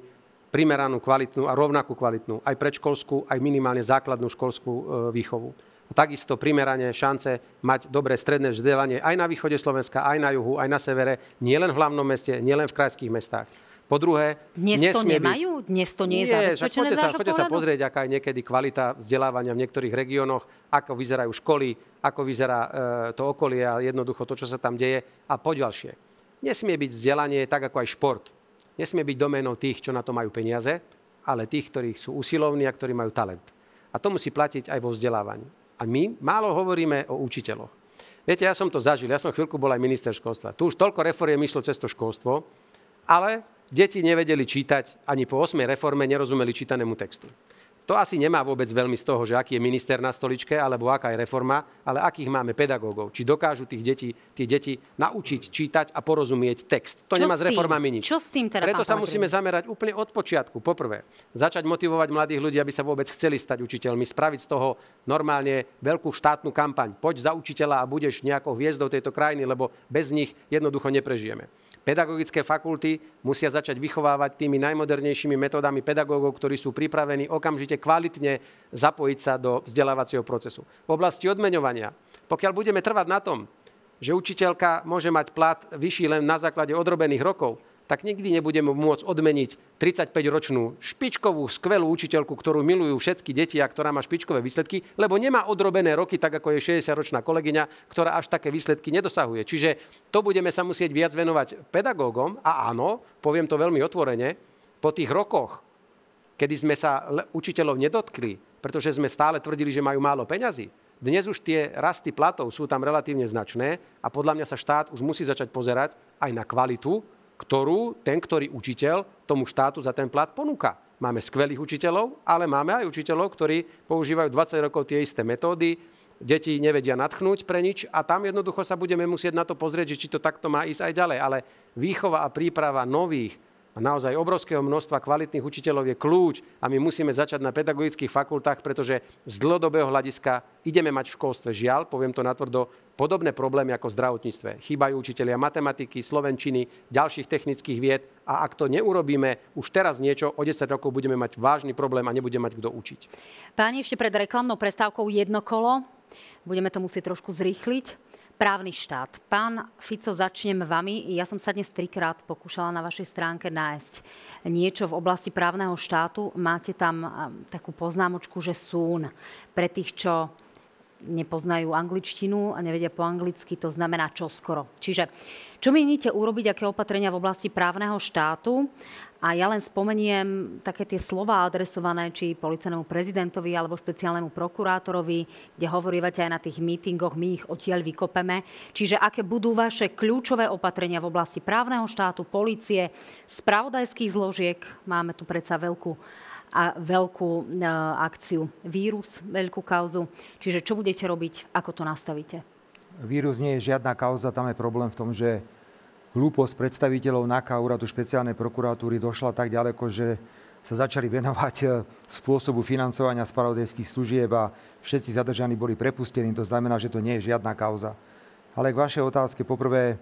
primeranú, kvalitnú a rovnakú kvalitnú aj predškolskú, aj minimálne základnú školskú e, výchovu. A takisto primerane šance mať dobré stredné vzdelanie aj na východe Slovenska, aj na juhu, aj na severe, nielen v hlavnom meste, nielen v krajských mestách. Po druhé, Dnes to nemajú? Byť... Dnes to nie je nie, zabezpečené sa, poďte sa pozrieť, aká je niekedy kvalita vzdelávania v niektorých regiónoch, ako vyzerajú školy, ako vyzerá e, to okolie a jednoducho to, čo sa tam deje. A poďalšie. Nesmie byť vzdelanie tak ako aj šport nesmie byť doménou tých, čo na to majú peniaze, ale tých, ktorí sú usilovní a ktorí majú talent. A to musí platiť aj vo vzdelávaní. A my málo hovoríme o učiteľoch. Viete, ja som to zažil, ja som chvíľku bol aj minister školstva. Tu už toľko reforiem išlo cez to školstvo, ale deti nevedeli čítať, ani po 8. reforme nerozumeli čítanému textu. To asi nemá vôbec veľmi z toho, že aký je minister na stoličke, alebo aká je reforma, ale akých máme pedagógov. Či dokážu tých detí, tie deti naučiť čítať a porozumieť text. To Čo nemá s, reformami nič. Čo s tým teda, Preto sa musíme zamerať úplne od počiatku. Poprvé, začať motivovať mladých ľudí, aby sa vôbec chceli stať učiteľmi, spraviť z toho normálne veľkú štátnu kampaň. Poď za učiteľa a budeš nejakou hviezdou tejto krajiny, lebo bez nich jednoducho neprežijeme. Pedagogické fakulty musia začať vychovávať tými najmodernejšími metódami pedagógov, ktorí sú pripravení okamžite kvalitne zapojiť sa do vzdelávacieho procesu. V oblasti odmeňovania, pokiaľ budeme trvať na tom, že učiteľka môže mať plat vyšší len na základe odrobených rokov, tak nikdy nebudeme môcť odmeniť 35-ročnú špičkovú, skvelú učiteľku, ktorú milujú všetky deti a ktorá má špičkové výsledky, lebo nemá odrobené roky, tak ako je 60-ročná kolegyňa, ktorá až také výsledky nedosahuje. Čiže to budeme sa musieť viac venovať pedagógom a áno, poviem to veľmi otvorene, po tých rokoch, kedy sme sa učiteľov nedotkli, pretože sme stále tvrdili, že majú málo peňazí, dnes už tie rasty platov sú tam relatívne značné a podľa mňa sa štát už musí začať pozerať aj na kvalitu ktorú ten, ktorý učiteľ tomu štátu za ten plat ponúka. Máme skvelých učiteľov, ale máme aj učiteľov, ktorí používajú 20 rokov tie isté metódy, deti nevedia natchnúť pre nič a tam jednoducho sa budeme musieť na to pozrieť, že či to takto má ísť aj ďalej. Ale výchova a príprava nových a naozaj obrovského množstva kvalitných učiteľov je kľúč a my musíme začať na pedagogických fakultách, pretože z dlhodobého hľadiska ideme mať v školstve žiaľ, poviem to natvrdo, podobné problémy ako v zdravotníctve. Chýbajú učiteľia matematiky, slovenčiny, ďalších technických vied a ak to neurobíme už teraz niečo, o 10 rokov budeme mať vážny problém a nebude mať kto učiť. Páni, ešte pred reklamnou prestávkou jedno kolo. Budeme to musieť trošku zrýchliť. Právny štát. Pán Fico, začnem vami. Ja som sa dnes trikrát pokúšala na vašej stránke nájsť niečo v oblasti právneho štátu. Máte tam takú poznámočku, že sún pre tých, čo nepoznajú angličtinu a nevedia po anglicky, to znamená čoskoro. Čiže čo mienite urobiť, aké opatrenia v oblasti právneho štátu? A ja len spomeniem také tie slova adresované či policajnému prezidentovi alebo špeciálnemu prokurátorovi, kde hovorívate aj na tých mítingoch, my ich odtiaľ vykopeme. Čiže aké budú vaše kľúčové opatrenia v oblasti právneho štátu, policie, spravodajských zložiek. Máme tu predsa veľkú a veľkú akciu vírus, veľkú kauzu. Čiže čo budete robiť, ako to nastavíte? Vírus nie je žiadna kauza, tam je problém v tom, že hlúposť predstaviteľov NAKA, úradu špeciálnej prokuratúry, došla tak ďaleko, že sa začali venovať e, spôsobu financovania spravodajských služieb a všetci zadržaní boli prepustení. To znamená, že to nie je žiadna kauza. Ale k vašej otázke, poprvé,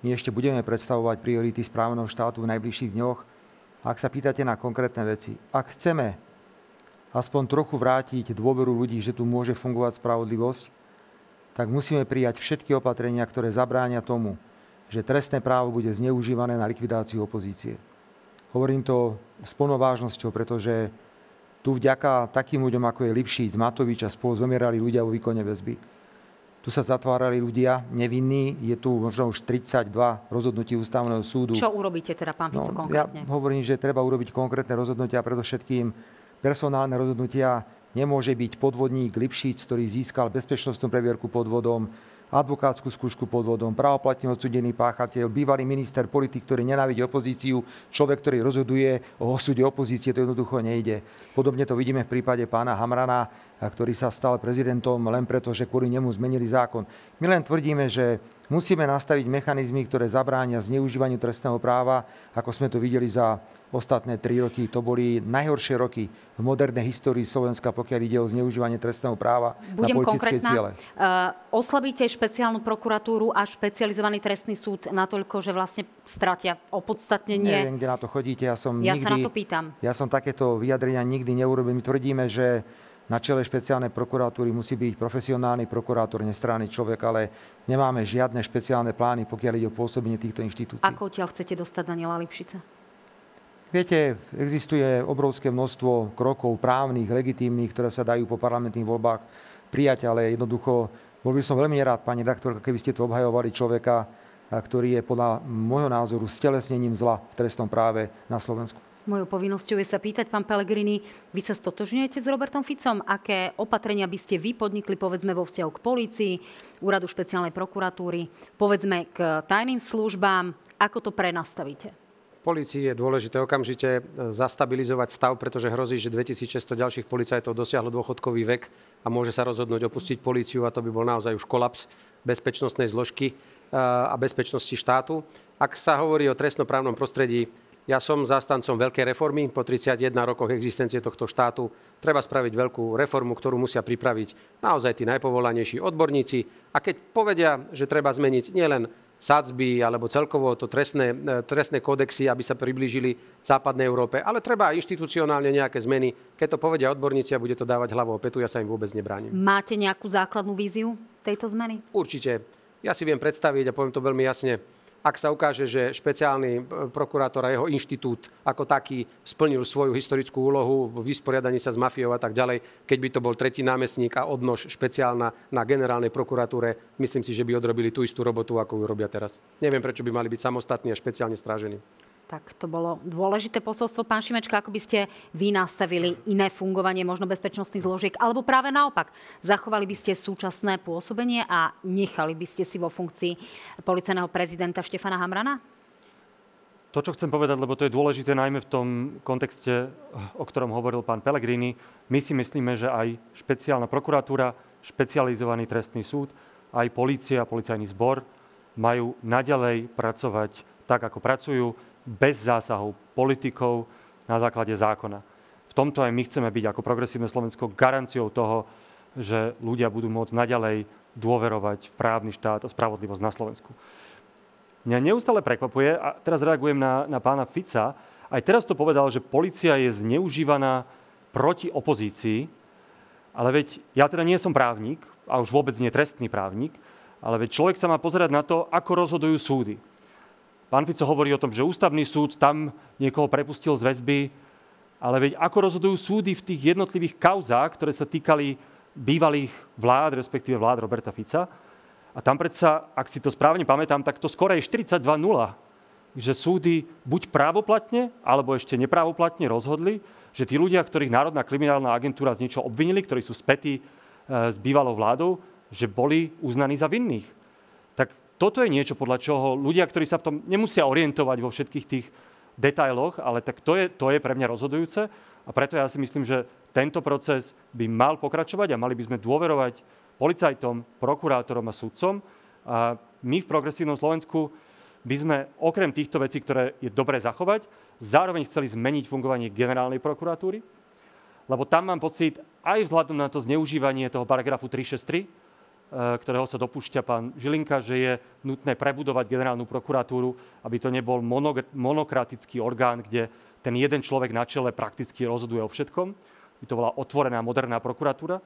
my ešte budeme predstavovať priority správneho štátu v najbližších dňoch. Ak sa pýtate na konkrétne veci, ak chceme aspoň trochu vrátiť dôveru ľudí, že tu môže fungovať spravodlivosť, tak musíme prijať všetky opatrenia, ktoré zabránia tomu, že trestné právo bude zneužívané na likvidáciu opozície. Hovorím to s plnou vážnosťou, pretože tu vďaka takým ľuďom, ako je Lipšic, Matovič a spolu zomierali ľudia vo výkone väzby. Tu sa zatvárali ľudia nevinní, je tu možno už 32 rozhodnutí ústavného súdu. Čo urobíte teda, pán Fico, no, konkrétne? Ja hovorím, že treba urobiť konkrétne rozhodnutia, predovšetkým personálne rozhodnutia. Nemôže byť podvodník Lipšic, ktorý získal bezpečnostnú previerku podvodom, advokátsku skúšku pod vodom, pravoplatne odsudený páchateľ, bývalý minister, politik, ktorý nenávidí opozíciu, človek, ktorý rozhoduje o osude opozície, to jednoducho nejde. Podobne to vidíme v prípade pána Hamrana, ktorý sa stal prezidentom len preto, že kvôli nemu zmenili zákon. My len tvrdíme, že musíme nastaviť mechanizmy, ktoré zabránia zneužívaniu trestného práva, ako sme to videli za ostatné tri roky. To boli najhoršie roky v modernej histórii Slovenska, pokiaľ ide o zneužívanie trestného práva Budem na politické konkrétna. ciele. Uh, oslabíte špeciálnu prokuratúru a špecializovaný trestný súd natoľko, že vlastne stratia opodstatnenie. Neviem, kde na to chodíte. Ja, som Ja nikdy, sa na to pýtam. Ja som takéto vyjadrenia nikdy neurobil. My tvrdíme, že na čele špeciálnej prokuratúry musí byť profesionálny prokurátor, nestranný človek, ale nemáme žiadne špeciálne plány, pokiaľ ide o pôsobenie týchto inštitúcií. Ako odtiaľ chcete dostať Daniela Lipšica? Viete, existuje obrovské množstvo krokov právnych, legitímnych, ktoré sa dajú po parlamentných voľbách prijať, ale jednoducho bol by som veľmi rád, pani redaktorka, keby ste tu obhajovali človeka, ktorý je podľa môjho názoru stelesnením zla v trestnom práve na Slovensku. Mojou povinnosťou je sa pýtať, pán Pelegrini, vy sa stotožňujete s Robertom Ficom? Aké opatrenia by ste vy podnikli, povedzme, vo vzťahu k polícii, úradu špeciálnej prokuratúry, povedzme k tajným službám? Ako to prenastavíte? Polícii je dôležité okamžite e, zastabilizovať stav, pretože hrozí, že 2600 ďalších policajtov dosiahlo dôchodkový vek a môže sa rozhodnúť opustiť políciu a to by bol naozaj už kolaps bezpečnostnej zložky e, a bezpečnosti štátu. Ak sa hovorí o trestnoprávnom prostredí, ja som zástancom veľkej reformy. Po 31 rokoch existencie tohto štátu treba spraviť veľkú reformu, ktorú musia pripraviť naozaj tí najpovolanejší odborníci. A keď povedia, že treba zmeniť nielen sadzby alebo celkovo to trestné, e, trestné kodexy, aby sa priblížili západnej Európe. Ale treba aj inštitucionálne nejaké zmeny. Keď to povedia odborníci a bude to dávať hlavou o petu, ja sa im vôbec nebránim. Máte nejakú základnú víziu tejto zmeny? Určite. Ja si viem predstaviť a poviem to veľmi jasne ak sa ukáže, že špeciálny e, prokurátor a jeho inštitút ako taký splnil svoju historickú úlohu v vysporiadaní sa s mafiou a tak ďalej, keď by to bol tretí námestník a odnož špeciálna na generálnej prokuratúre, myslím si, že by odrobili tú istú robotu, ako ju robia teraz. Neviem, prečo by mali byť samostatní a špeciálne strážení. Tak to bolo dôležité posolstvo. Pán Šimečka, ako by ste vy nastavili iné fungovanie možno bezpečnostných zložiek, alebo práve naopak, zachovali by ste súčasné pôsobenie a nechali by ste si vo funkcii policajného prezidenta Štefana Hamrana? To, čo chcem povedať, lebo to je dôležité najmä v tom kontexte, o ktorom hovoril pán Pellegrini, my si myslíme, že aj špeciálna prokuratúra, špecializovaný trestný súd, aj polícia policajný zbor majú naďalej pracovať tak, ako pracujú, bez zásahov politikov na základe zákona. V tomto aj my chceme byť ako progresívne Slovensko garanciou toho, že ľudia budú môcť naďalej dôverovať v právny štát a spravodlivosť na Slovensku. Mňa neustále prekvapuje, a teraz reagujem na, na pána Fica, aj teraz to povedal, že policia je zneužívaná proti opozícii, ale veď ja teda nie som právnik, a už vôbec nie trestný právnik, ale veď človek sa má pozerať na to, ako rozhodujú súdy. Pán Fico hovorí o tom, že ústavný súd tam niekoho prepustil z väzby, ale veď ako rozhodujú súdy v tých jednotlivých kauzách, ktoré sa týkali bývalých vlád, respektíve vlád Roberta Fica. A tam predsa, ak si to správne pamätám, tak to skoro je 42-0, že súdy buď právoplatne, alebo ešte neprávoplatne rozhodli, že tí ľudia, ktorých Národná kriminálna agentúra z niečo obvinili, ktorí sú spätí e, s bývalou vládou, že boli uznaní za vinných toto je niečo, podľa čoho ľudia, ktorí sa v tom nemusia orientovať vo všetkých tých detailoch, ale tak to je, to je pre mňa rozhodujúce a preto ja si myslím, že tento proces by mal pokračovať a mali by sme dôverovať policajtom, prokurátorom a sudcom. A my v progresívnom Slovensku by sme okrem týchto vecí, ktoré je dobre zachovať, zároveň chceli zmeniť fungovanie generálnej prokuratúry, lebo tam mám pocit, aj vzhľadom na to zneužívanie toho paragrafu 363, E, ktorého sa dopúšťa pán Žilinka, že je nutné prebudovať generálnu prokuratúru, aby to nebol monokratický orgán, kde ten jeden človek na čele prakticky rozhoduje o všetkom. By to bola otvorená, moderná prokuratúra.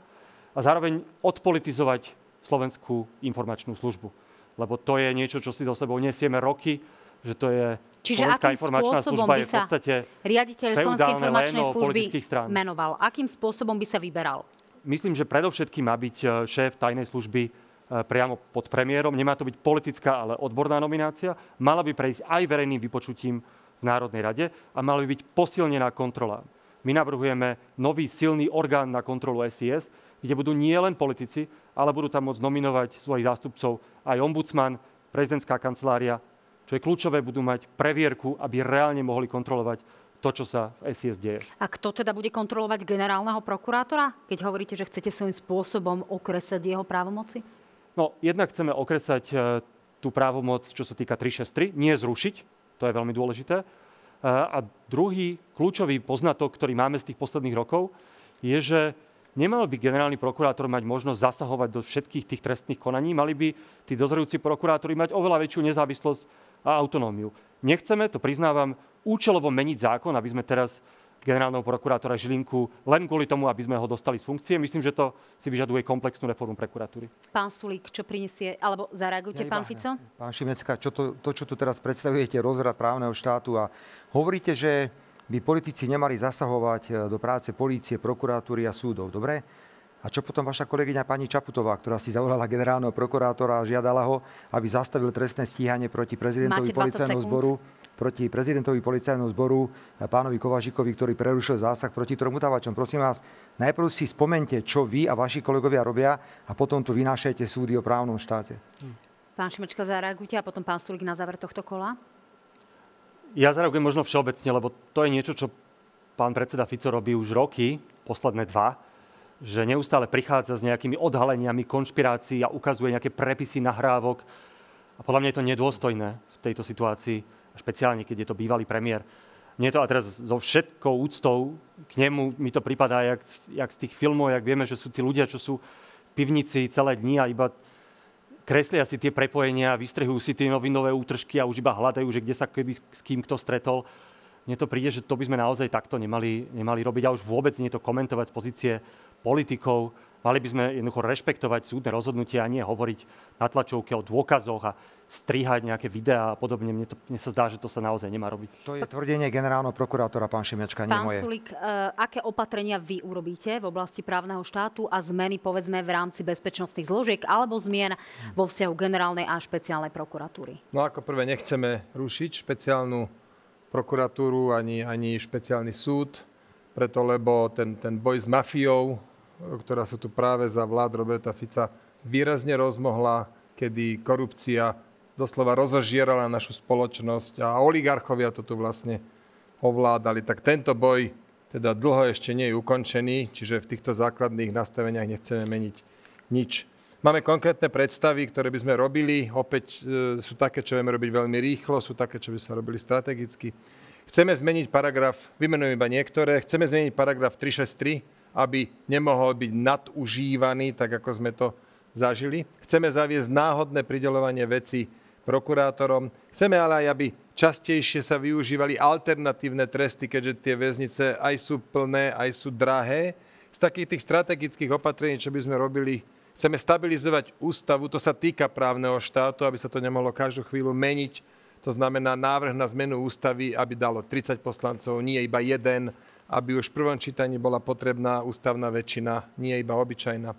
A zároveň odpolitizovať Slovenskú informačnú službu. Lebo to je niečo, čo si do sebou nesieme roky, že to je Čiže Slovenská akým informačná služba je v podstate riaditeľ Slovenskej informačnej služby menoval? Akým spôsobom by sa vyberal? Myslím, že predovšetkým má byť e, šéf tajnej služby e, priamo pod premiérom. Nemá to byť politická, ale odborná nominácia. Mala by prejsť aj verejným vypočutím v Národnej rade a mala by byť posilnená kontrola. My navrhujeme nový silný orgán na kontrolu SIS, kde budú nie len politici, ale budú tam môcť nominovať svojich zástupcov aj ombudsman, prezidentská kancelária, čo je kľúčové, budú mať previerku, aby reálne mohli kontrolovať to, čo sa v SIS deje. A kto teda bude kontrolovať generálneho prokurátora, keď hovoríte, že chcete svojím spôsobom okresať jeho právomoci? No, jednak chceme okresať e, tú právomoc, čo sa týka 363, nie zrušiť, to je veľmi dôležité. E, a druhý kľúčový poznatok, ktorý máme z tých posledných rokov, je, že nemal by generálny prokurátor mať možnosť zasahovať do všetkých tých trestných konaní, mali by tí dozorujúci prokurátori mať oveľa väčšiu nezávislosť a autonómiu. Nechceme, to priznávam, účelovo meniť zákon, aby sme teraz generálneho prokurátora Žilinku len kvôli tomu, aby sme ho dostali z funkcie. Myslím, že to si vyžaduje komplexnú reformu prokuratúry. Pán Sulík, čo prinesie, alebo zareagujte, ja, pán Fico? Pán Šimecka, čo to, to, čo tu teraz predstavujete, rozhrad právneho štátu a hovoríte, že by politici nemali zasahovať e, do práce polície, prokuratúry a súdov, dobre? A čo potom vaša kolegyňa pani Čaputová, ktorá si zavolala generálneho prokurátora a žiadala ho, aby zastavil trestné stíhanie proti prezidentovi policajného zboru proti prezidentovi policajného zboru eh, pánovi Kovažikovi, ktorý prerušil zásah proti trom utávačom. Prosím vás, najprv si spomente, čo vy a vaši kolegovia robia a potom tu vynášajte súdy o právnom štáte. Pán Šimečka, zareagujte a potom pán Sulik na záver tohto kola. Ja zareagujem možno všeobecne, lebo to je niečo, čo pán predseda Fico robí už roky, posledné dva, že neustále prichádza s nejakými odhaleniami konšpirácií a ukazuje nejaké prepisy nahrávok. A podľa mňa je to nedôstojné v tejto situácii špeciálne keď je to bývalý premiér. Mne to a teraz so všetkou úctou k nemu mi to pripadá jak, jak z tých filmov, jak vieme, že sú tí ľudia, čo sú v pivnici celé dni a iba kreslia si tie prepojenia, vystrihujú si tie novinové útržky a už iba hľadajú, že kde sa kedy s kým kto stretol. Mne to príde, že to by sme naozaj takto nemali, nemali robiť a už vôbec nie to komentovať z pozície politikov, Mali by sme jednoducho rešpektovať súdne rozhodnutia a nie hovoriť na tlačovke o dôkazoch a strihať nejaké videá a podobne. Mne, to, mne sa zdá, že to sa naozaj nemá robiť. To je tvrdenie generálneho prokurátora, pán Šimiačka, nie pán moje. Sulik, uh, aké opatrenia vy urobíte v oblasti právneho štátu a zmeny, povedzme, v rámci bezpečnostných zložiek alebo zmien vo vzťahu generálnej a špeciálnej prokuratúry? No ako prvé, nechceme rušiť špeciálnu prokuratúru ani, ani špeciálny súd, preto lebo ten, ten boj s mafiou ktorá sa tu práve za vlád Roberta Fica výrazne rozmohla, kedy korupcia doslova rozožierala našu spoločnosť a oligarchovia to tu vlastne ovládali. Tak tento boj teda dlho ešte nie je ukončený, čiže v týchto základných nastaveniach nechceme meniť nič. Máme konkrétne predstavy, ktoré by sme robili. Opäť e, sú také, čo vieme robiť veľmi rýchlo, sú také, čo by sa robili strategicky. Chceme zmeniť paragraf, vymenujem iba niektoré, chceme zmeniť paragraf 363, aby nemohol byť nadužívaný, tak ako sme to zažili. Chceme zaviesť náhodné pridelovanie veci prokurátorom. Chceme ale aj, aby častejšie sa využívali alternatívne tresty, keďže tie väznice aj sú plné, aj sú drahé. Z takých tých strategických opatrení, čo by sme robili, chceme stabilizovať ústavu, to sa týka právneho štátu, aby sa to nemohlo každú chvíľu meniť. To znamená návrh na zmenu ústavy, aby dalo 30 poslancov, nie iba jeden, aby už v prvom čítaní bola potrebná ústavná väčšina, nie iba obyčajná.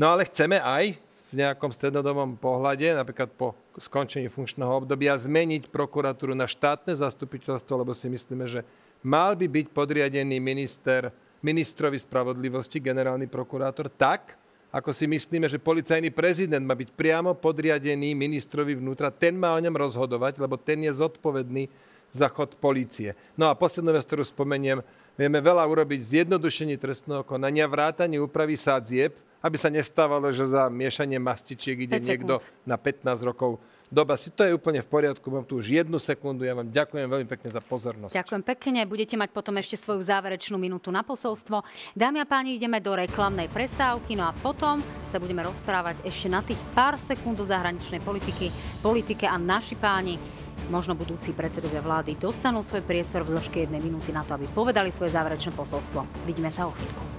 No ale chceme aj v nejakom strednodobom pohľade, napríklad po skončení funkčného obdobia, zmeniť prokuratúru na štátne zastupiteľstvo, lebo si myslíme, že mal by byť podriadený minister, ministrovi spravodlivosti, generálny prokurátor, tak, ako si myslíme, že policajný prezident má byť priamo podriadený ministrovi vnútra. Ten má o ňom rozhodovať, lebo ten je zodpovedný za chod polície. No a poslednú vec, ktorú spomeniem, Vieme veľa urobiť zjednodušení trestného konania, vrátanie úpravy sadzieb, aby sa nestávalo, že za miešanie mastičiek ide niekto na 15 rokov doba si. To je úplne v poriadku. Mám tu už jednu sekundu. Ja vám ďakujem veľmi pekne za pozornosť. Ďakujem pekne. Budete mať potom ešte svoju záverečnú minútu na posolstvo. Dámy a páni, ideme do reklamnej prestávky. No a potom sa budeme rozprávať ešte na tých pár sekúnd do zahraničnej politiky, politike a naši páni možno budúci predsedovia vlády dostanú svoj priestor v dĺžke jednej minúty na to, aby povedali svoje záverečné posolstvo. Vidíme sa o chvíľku.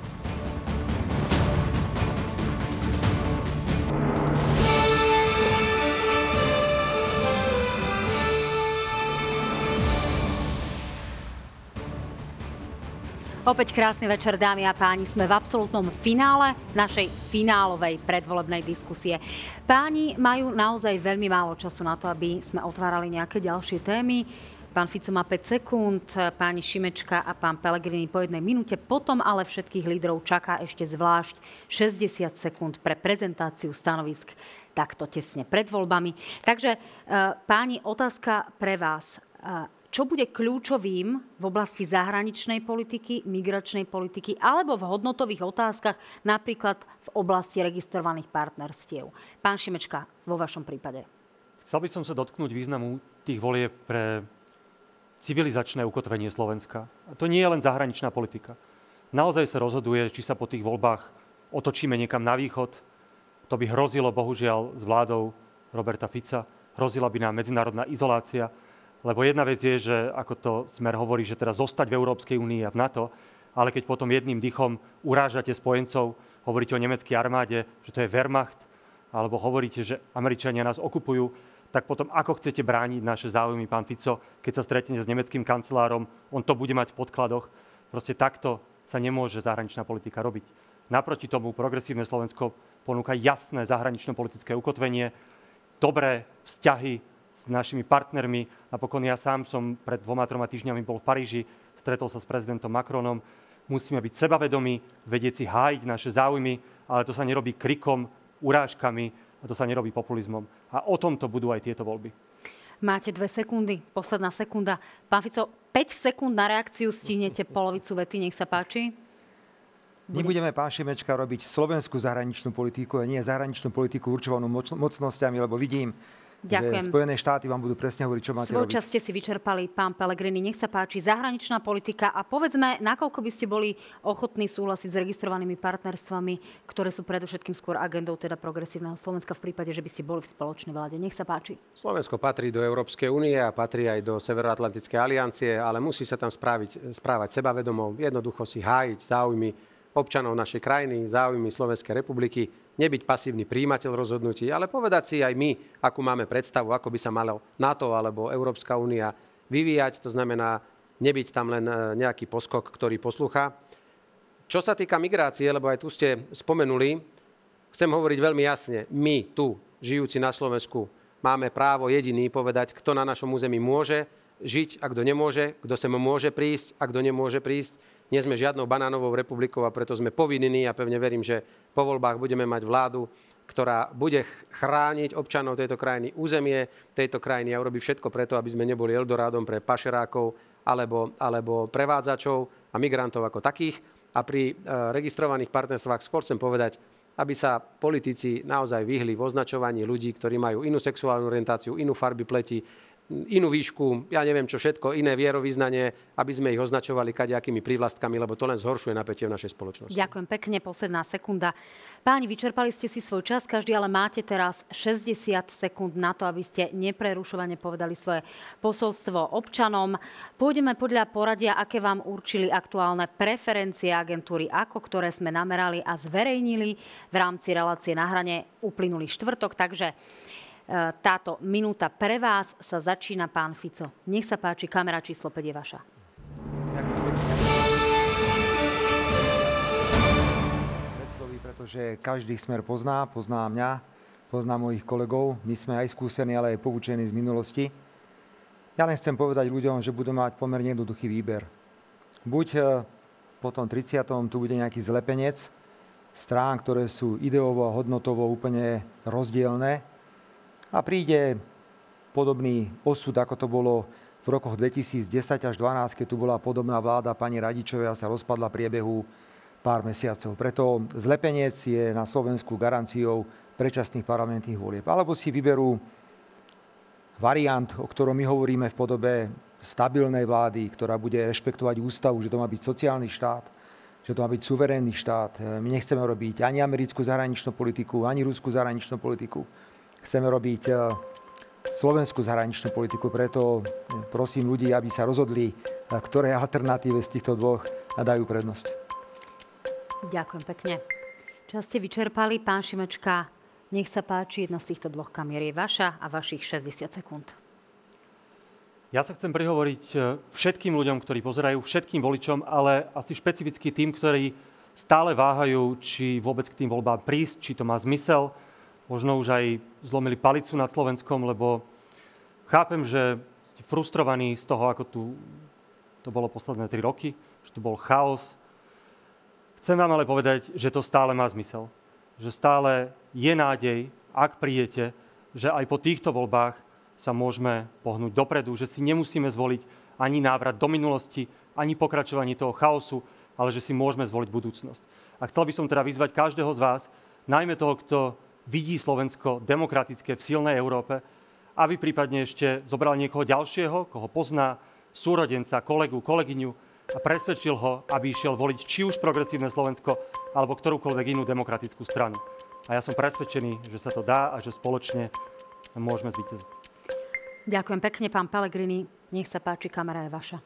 Opäť krásny večer, dámy a páni. Sme v absolútnom finále našej finálovej predvolebnej diskusie. Páni majú naozaj veľmi málo času na to, aby sme otvárali nejaké ďalšie témy. Pán Fico má 5 sekúnd, páni Šimečka a pán Pelegrini po jednej minúte. Potom ale všetkých lídrov čaká ešte zvlášť 60 sekúnd pre prezentáciu stanovisk takto tesne pred voľbami. Takže e, páni, otázka pre vás. Čo bude kľúčovým v oblasti zahraničnej politiky, migračnej politiky alebo v hodnotových otázkach, napríklad v oblasti registrovaných partnerstiev. Pán Šimečka, vo vašom prípade. Chcel by som sa dotknúť významu tých volieb pre civilizačné ukotvenie Slovenska. A to nie je len zahraničná politika. Naozaj sa rozhoduje, či sa po tých voľbách otočíme niekam na východ. To by hrozilo, bohužiaľ, s vládou Roberta Fica. Hrozila by nám medzinárodná izolácia lebo jedna vec je, že ako to Smer hovorí, že teraz zostať v Európskej únii a v NATO, ale keď potom jedným dychom urážate spojencov, hovoríte o nemeckej armáde, že to je Wehrmacht, alebo hovoríte, že Američania nás okupujú, tak potom ako chcete brániť naše záujmy, pán Fico, keď sa stretne s nemeckým kancelárom, on to bude mať v podkladoch. Proste takto sa nemôže zahraničná politika robiť. Naproti tomu progresívne Slovensko ponúka jasné zahranično-politické ukotvenie, dobré vzťahy našimi partnermi. Napokon ja sám som pred dvoma, troma týždňami bol v Paríži, stretol sa s prezidentom Macronom. Musíme byť sebavedomí, vedieť si hájiť naše záujmy, ale to sa nerobí krikom, urážkami a to sa nerobí populizmom. A o tomto budú aj tieto voľby. Máte dve sekundy, posledná sekunda. Pán Fico, 5 sekúnd na reakciu stihnete polovicu vety, nech sa páči. My budeme, pán Šimečka, robiť slovenskú zahraničnú politiku a nie zahraničnú politiku určovanú mocnosťami, lebo vidím, Ďakujem. Spojené štáty vám budú presne hovoriť, čo máte Svoj čas ste si vyčerpali, pán Pelegrini. Nech sa páči, zahraničná politika a povedzme, nakoľko by ste boli ochotní súhlasiť s registrovanými partnerstvami, ktoré sú predovšetkým skôr agendou teda progresívneho Slovenska v prípade, že by ste boli v spoločnej vláde. Nech sa páči. Slovensko patrí do Európskej únie a patrí aj do Severoatlantickej aliancie, ale musí sa tam správiť, správať sebavedomo, jednoducho si hájiť záujmy občanov našej krajiny, záujmy Slovenskej republiky, nebyť pasívny príjimateľ rozhodnutí, ale povedať si aj my, akú máme predstavu, ako by sa malo NATO alebo Európska únia vyvíjať. To znamená, nebyť tam len e, nejaký poskok, ktorý poslúcha. Čo sa týka migrácie, lebo aj tu ste spomenuli, chcem hovoriť veľmi jasne. My tu, žijúci na Slovensku, máme právo jediný povedať, kto na našom území môže žiť a kto nemôže, kto sem môže prísť a kto nemôže prísť nie sme žiadnou banánovou republikou a preto sme povinní a pevne verím, že po voľbách budeme mať vládu, ktorá bude chrániť občanov tejto krajiny, územie tejto krajiny a urobí všetko preto, aby sme neboli Eldorádom pre pašerákov alebo, alebo prevádzačov a migrantov ako takých. A pri e, registrovaných partnerstvách skôr chcem povedať, aby sa politici naozaj vyhli v označovaní ľudí, ktorí majú inú sexuálnu orientáciu, inú farby pleti, inú výšku, ja neviem čo všetko, iné vierovýznanie, aby sme ich označovali kadejakými prívlastkami, lebo to len zhoršuje napätie v našej spoločnosti. Ďakujem pekne, posledná sekunda. Páni, vyčerpali ste si svoj čas, každý ale máte teraz 60 sekúnd na to, aby ste neprerušovane povedali svoje posolstvo občanom. Pôjdeme podľa poradia, aké vám určili aktuálne preferencie agentúry AKO, ktoré sme namerali a zverejnili v rámci relácie na hrane uplynulý štvrtok. Takže táto minúta pre vás sa začína, pán Fico. Nech sa páči, kamera číslo 5 je vaša. pretože každý smer pozná, pozná mňa, pozná mojich kolegov. My sme aj skúsení, ale aj poučení z minulosti. Ja len chcem povedať ľuďom, že budú mať pomerne jednoduchý výber. Buď e, po tom 30. tu bude nejaký zlepenec strán, ktoré sú ideovo a hodnotovo úplne rozdielne, a príde podobný osud, ako to bolo v rokoch 2010 až 2012, keď tu bola podobná vláda pani Radičovej a sa rozpadla priebehu pár mesiacov. Preto zlepenec je na Slovensku garanciou predčasných parlamentných volieb. Alebo si vyberú variant, o ktorom my hovoríme v podobe stabilnej vlády, ktorá bude rešpektovať ústavu, že to má byť sociálny štát, že to má byť suverénny štát. My nechceme robiť ani americkú zahraničnú politiku, ani ruskú zahraničnú politiku chceme robiť e, slovenskú zahraničnú politiku, preto e, prosím ľudí, aby sa rozhodli, e, ktoré alternatíve z týchto dvoch dajú prednosť. Ďakujem pekne. Čas ste vyčerpali, pán Šimečka. Nech sa páči, jedna z týchto dvoch kamier je vaša a vašich 60 sekúnd. Ja sa chcem prihovoriť všetkým ľuďom, ktorí pozerajú, všetkým voličom, ale asi špecificky tým, ktorí stále váhajú, či vôbec k tým voľbám prísť, či to má zmysel, možno už aj zlomili palicu nad Slovenskom, lebo chápem, že ste frustrovaný z toho, ako tu to bolo posledné tri roky, že tu bol chaos. Chcem vám ale povedať, že to stále má zmysel. Že stále je nádej, ak prídete, že aj po týchto voľbách sa môžeme pohnúť dopredu, že si nemusíme zvoliť ani návrat do minulosti, ani pokračovanie toho chaosu, ale že si môžeme zvoliť budúcnosť. A chcel by som teda vyzvať každého z vás, najmä toho, kto vidí Slovensko demokratické v silnej Európe, aby prípadne ešte zobral niekoho ďalšieho, koho pozná, súrodenca, kolegu, kolegyňu a presvedčil ho, aby išiel voliť či už progresívne Slovensko, alebo ktorúkoľvek inú demokratickú stranu. A ja som presvedčený, že sa to dá a že spoločne môžeme zvíťaziť. Ďakujem pekne, pán Pelegrini. Nech sa páči, kamera je vaša.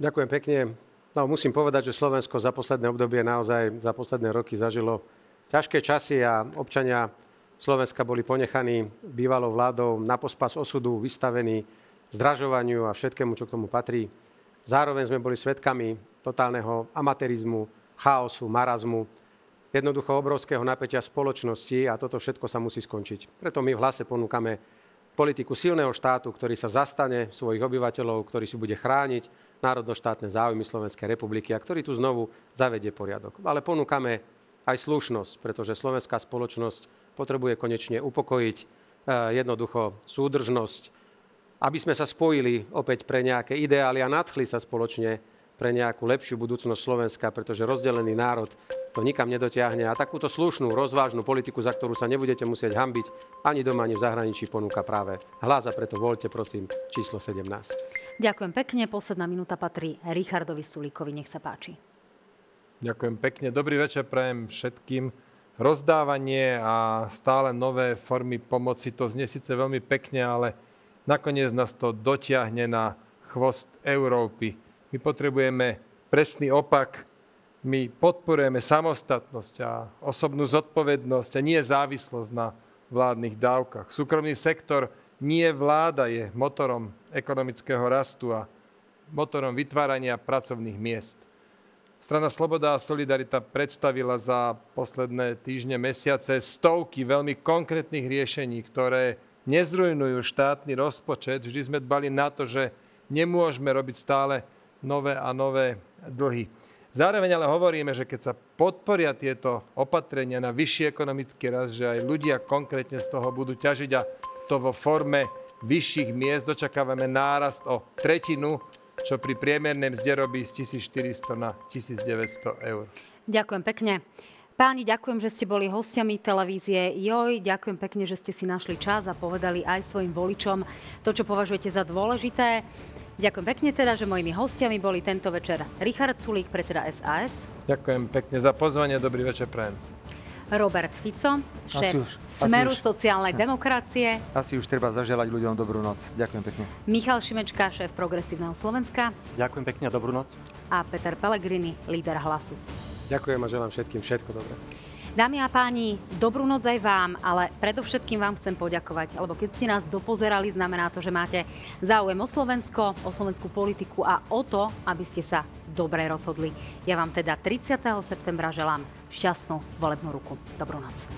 Ďakujem pekne. No, musím povedať, že Slovensko za posledné obdobie, naozaj za posledné roky zažilo ťažké časy a občania Slovenska boli ponechaní bývalou vládou na pospas osudu, vystavení zdražovaniu a všetkému, čo k tomu patrí. Zároveň sme boli svedkami totálneho amatérizmu, chaosu, marazmu, jednoducho obrovského napätia spoločnosti a toto všetko sa musí skončiť. Preto my v hlase ponúkame politiku silného štátu, ktorý sa zastane svojich obyvateľov, ktorý si bude chrániť národno-štátne záujmy Slovenskej republiky a ktorý tu znovu zavedie poriadok. Ale ponúkame aj slušnosť, pretože slovenská spoločnosť potrebuje konečne upokojiť eh, jednoducho súdržnosť, aby sme sa spojili opäť pre nejaké ideály a nadchli sa spoločne pre nejakú lepšiu budúcnosť Slovenska, pretože rozdelený národ to nikam nedotiahne. A takúto slušnú, rozvážnu politiku, za ktorú sa nebudete musieť hambiť ani doma, ani v zahraničí, ponúka práve hlas a preto voľte, prosím, číslo 17. Ďakujem pekne. Posledná minúta patrí Richardovi Sulíkovi. Nech sa páči. Ďakujem pekne. Dobrý večer prajem všetkým rozdávanie a stále nové formy pomoci. To znie síce veľmi pekne, ale nakoniec nás to dotiahne na chvost Európy. My potrebujeme presný opak. My podporujeme samostatnosť a osobnú zodpovednosť a nie závislosť na vládnych dávkach. Súkromný sektor nie vláda je motorom ekonomického rastu a motorom vytvárania pracovných miest. Strana Sloboda a Solidarita predstavila za posledné týždne, mesiace stovky veľmi konkrétnych riešení, ktoré nezrujnujú štátny rozpočet. Vždy sme dbali na to, že nemôžeme robiť stále nové a nové dlhy. Zároveň ale hovoríme, že keď sa podporia tieto opatrenia na vyšší ekonomický rast, že aj ľudia konkrétne z toho budú ťažiť a to vo forme vyšších miest dočakávame nárast o tretinu čo pri priemernej mzde robí z 1400 na 1900 eur. Ďakujem pekne. Páni, ďakujem, že ste boli hostiami televízie JOJ. Ďakujem pekne, že ste si našli čas a povedali aj svojim voličom to, čo považujete za dôležité. Ďakujem pekne teda, že mojimi hostiami boli tento večer Richard Sulík, predseda SAS. Ďakujem pekne za pozvanie. Dobrý večer, prajem. Robert Fico, šéf už, Smeru už, sociálnej [LAUGHS] demokracie. Asi už treba zaželať ľuďom dobrú noc. Ďakujem pekne. Michal Šimečka, šéf Progresívneho Slovenska. Ďakujem pekne a dobrú noc. A Peter Pellegrini, líder Hlasu. Ďakujem a želám všetkým všetko dobré. Dámy a páni, dobrú noc aj vám, ale predovšetkým vám chcem poďakovať, lebo keď ste nás dopozerali, znamená to, že máte záujem o Slovensko, o slovenskú politiku a o to, aby ste sa dobre rozhodli. Ja vám teda 30. septembra želám šťastnú volebnú ruku. Dobrú noc.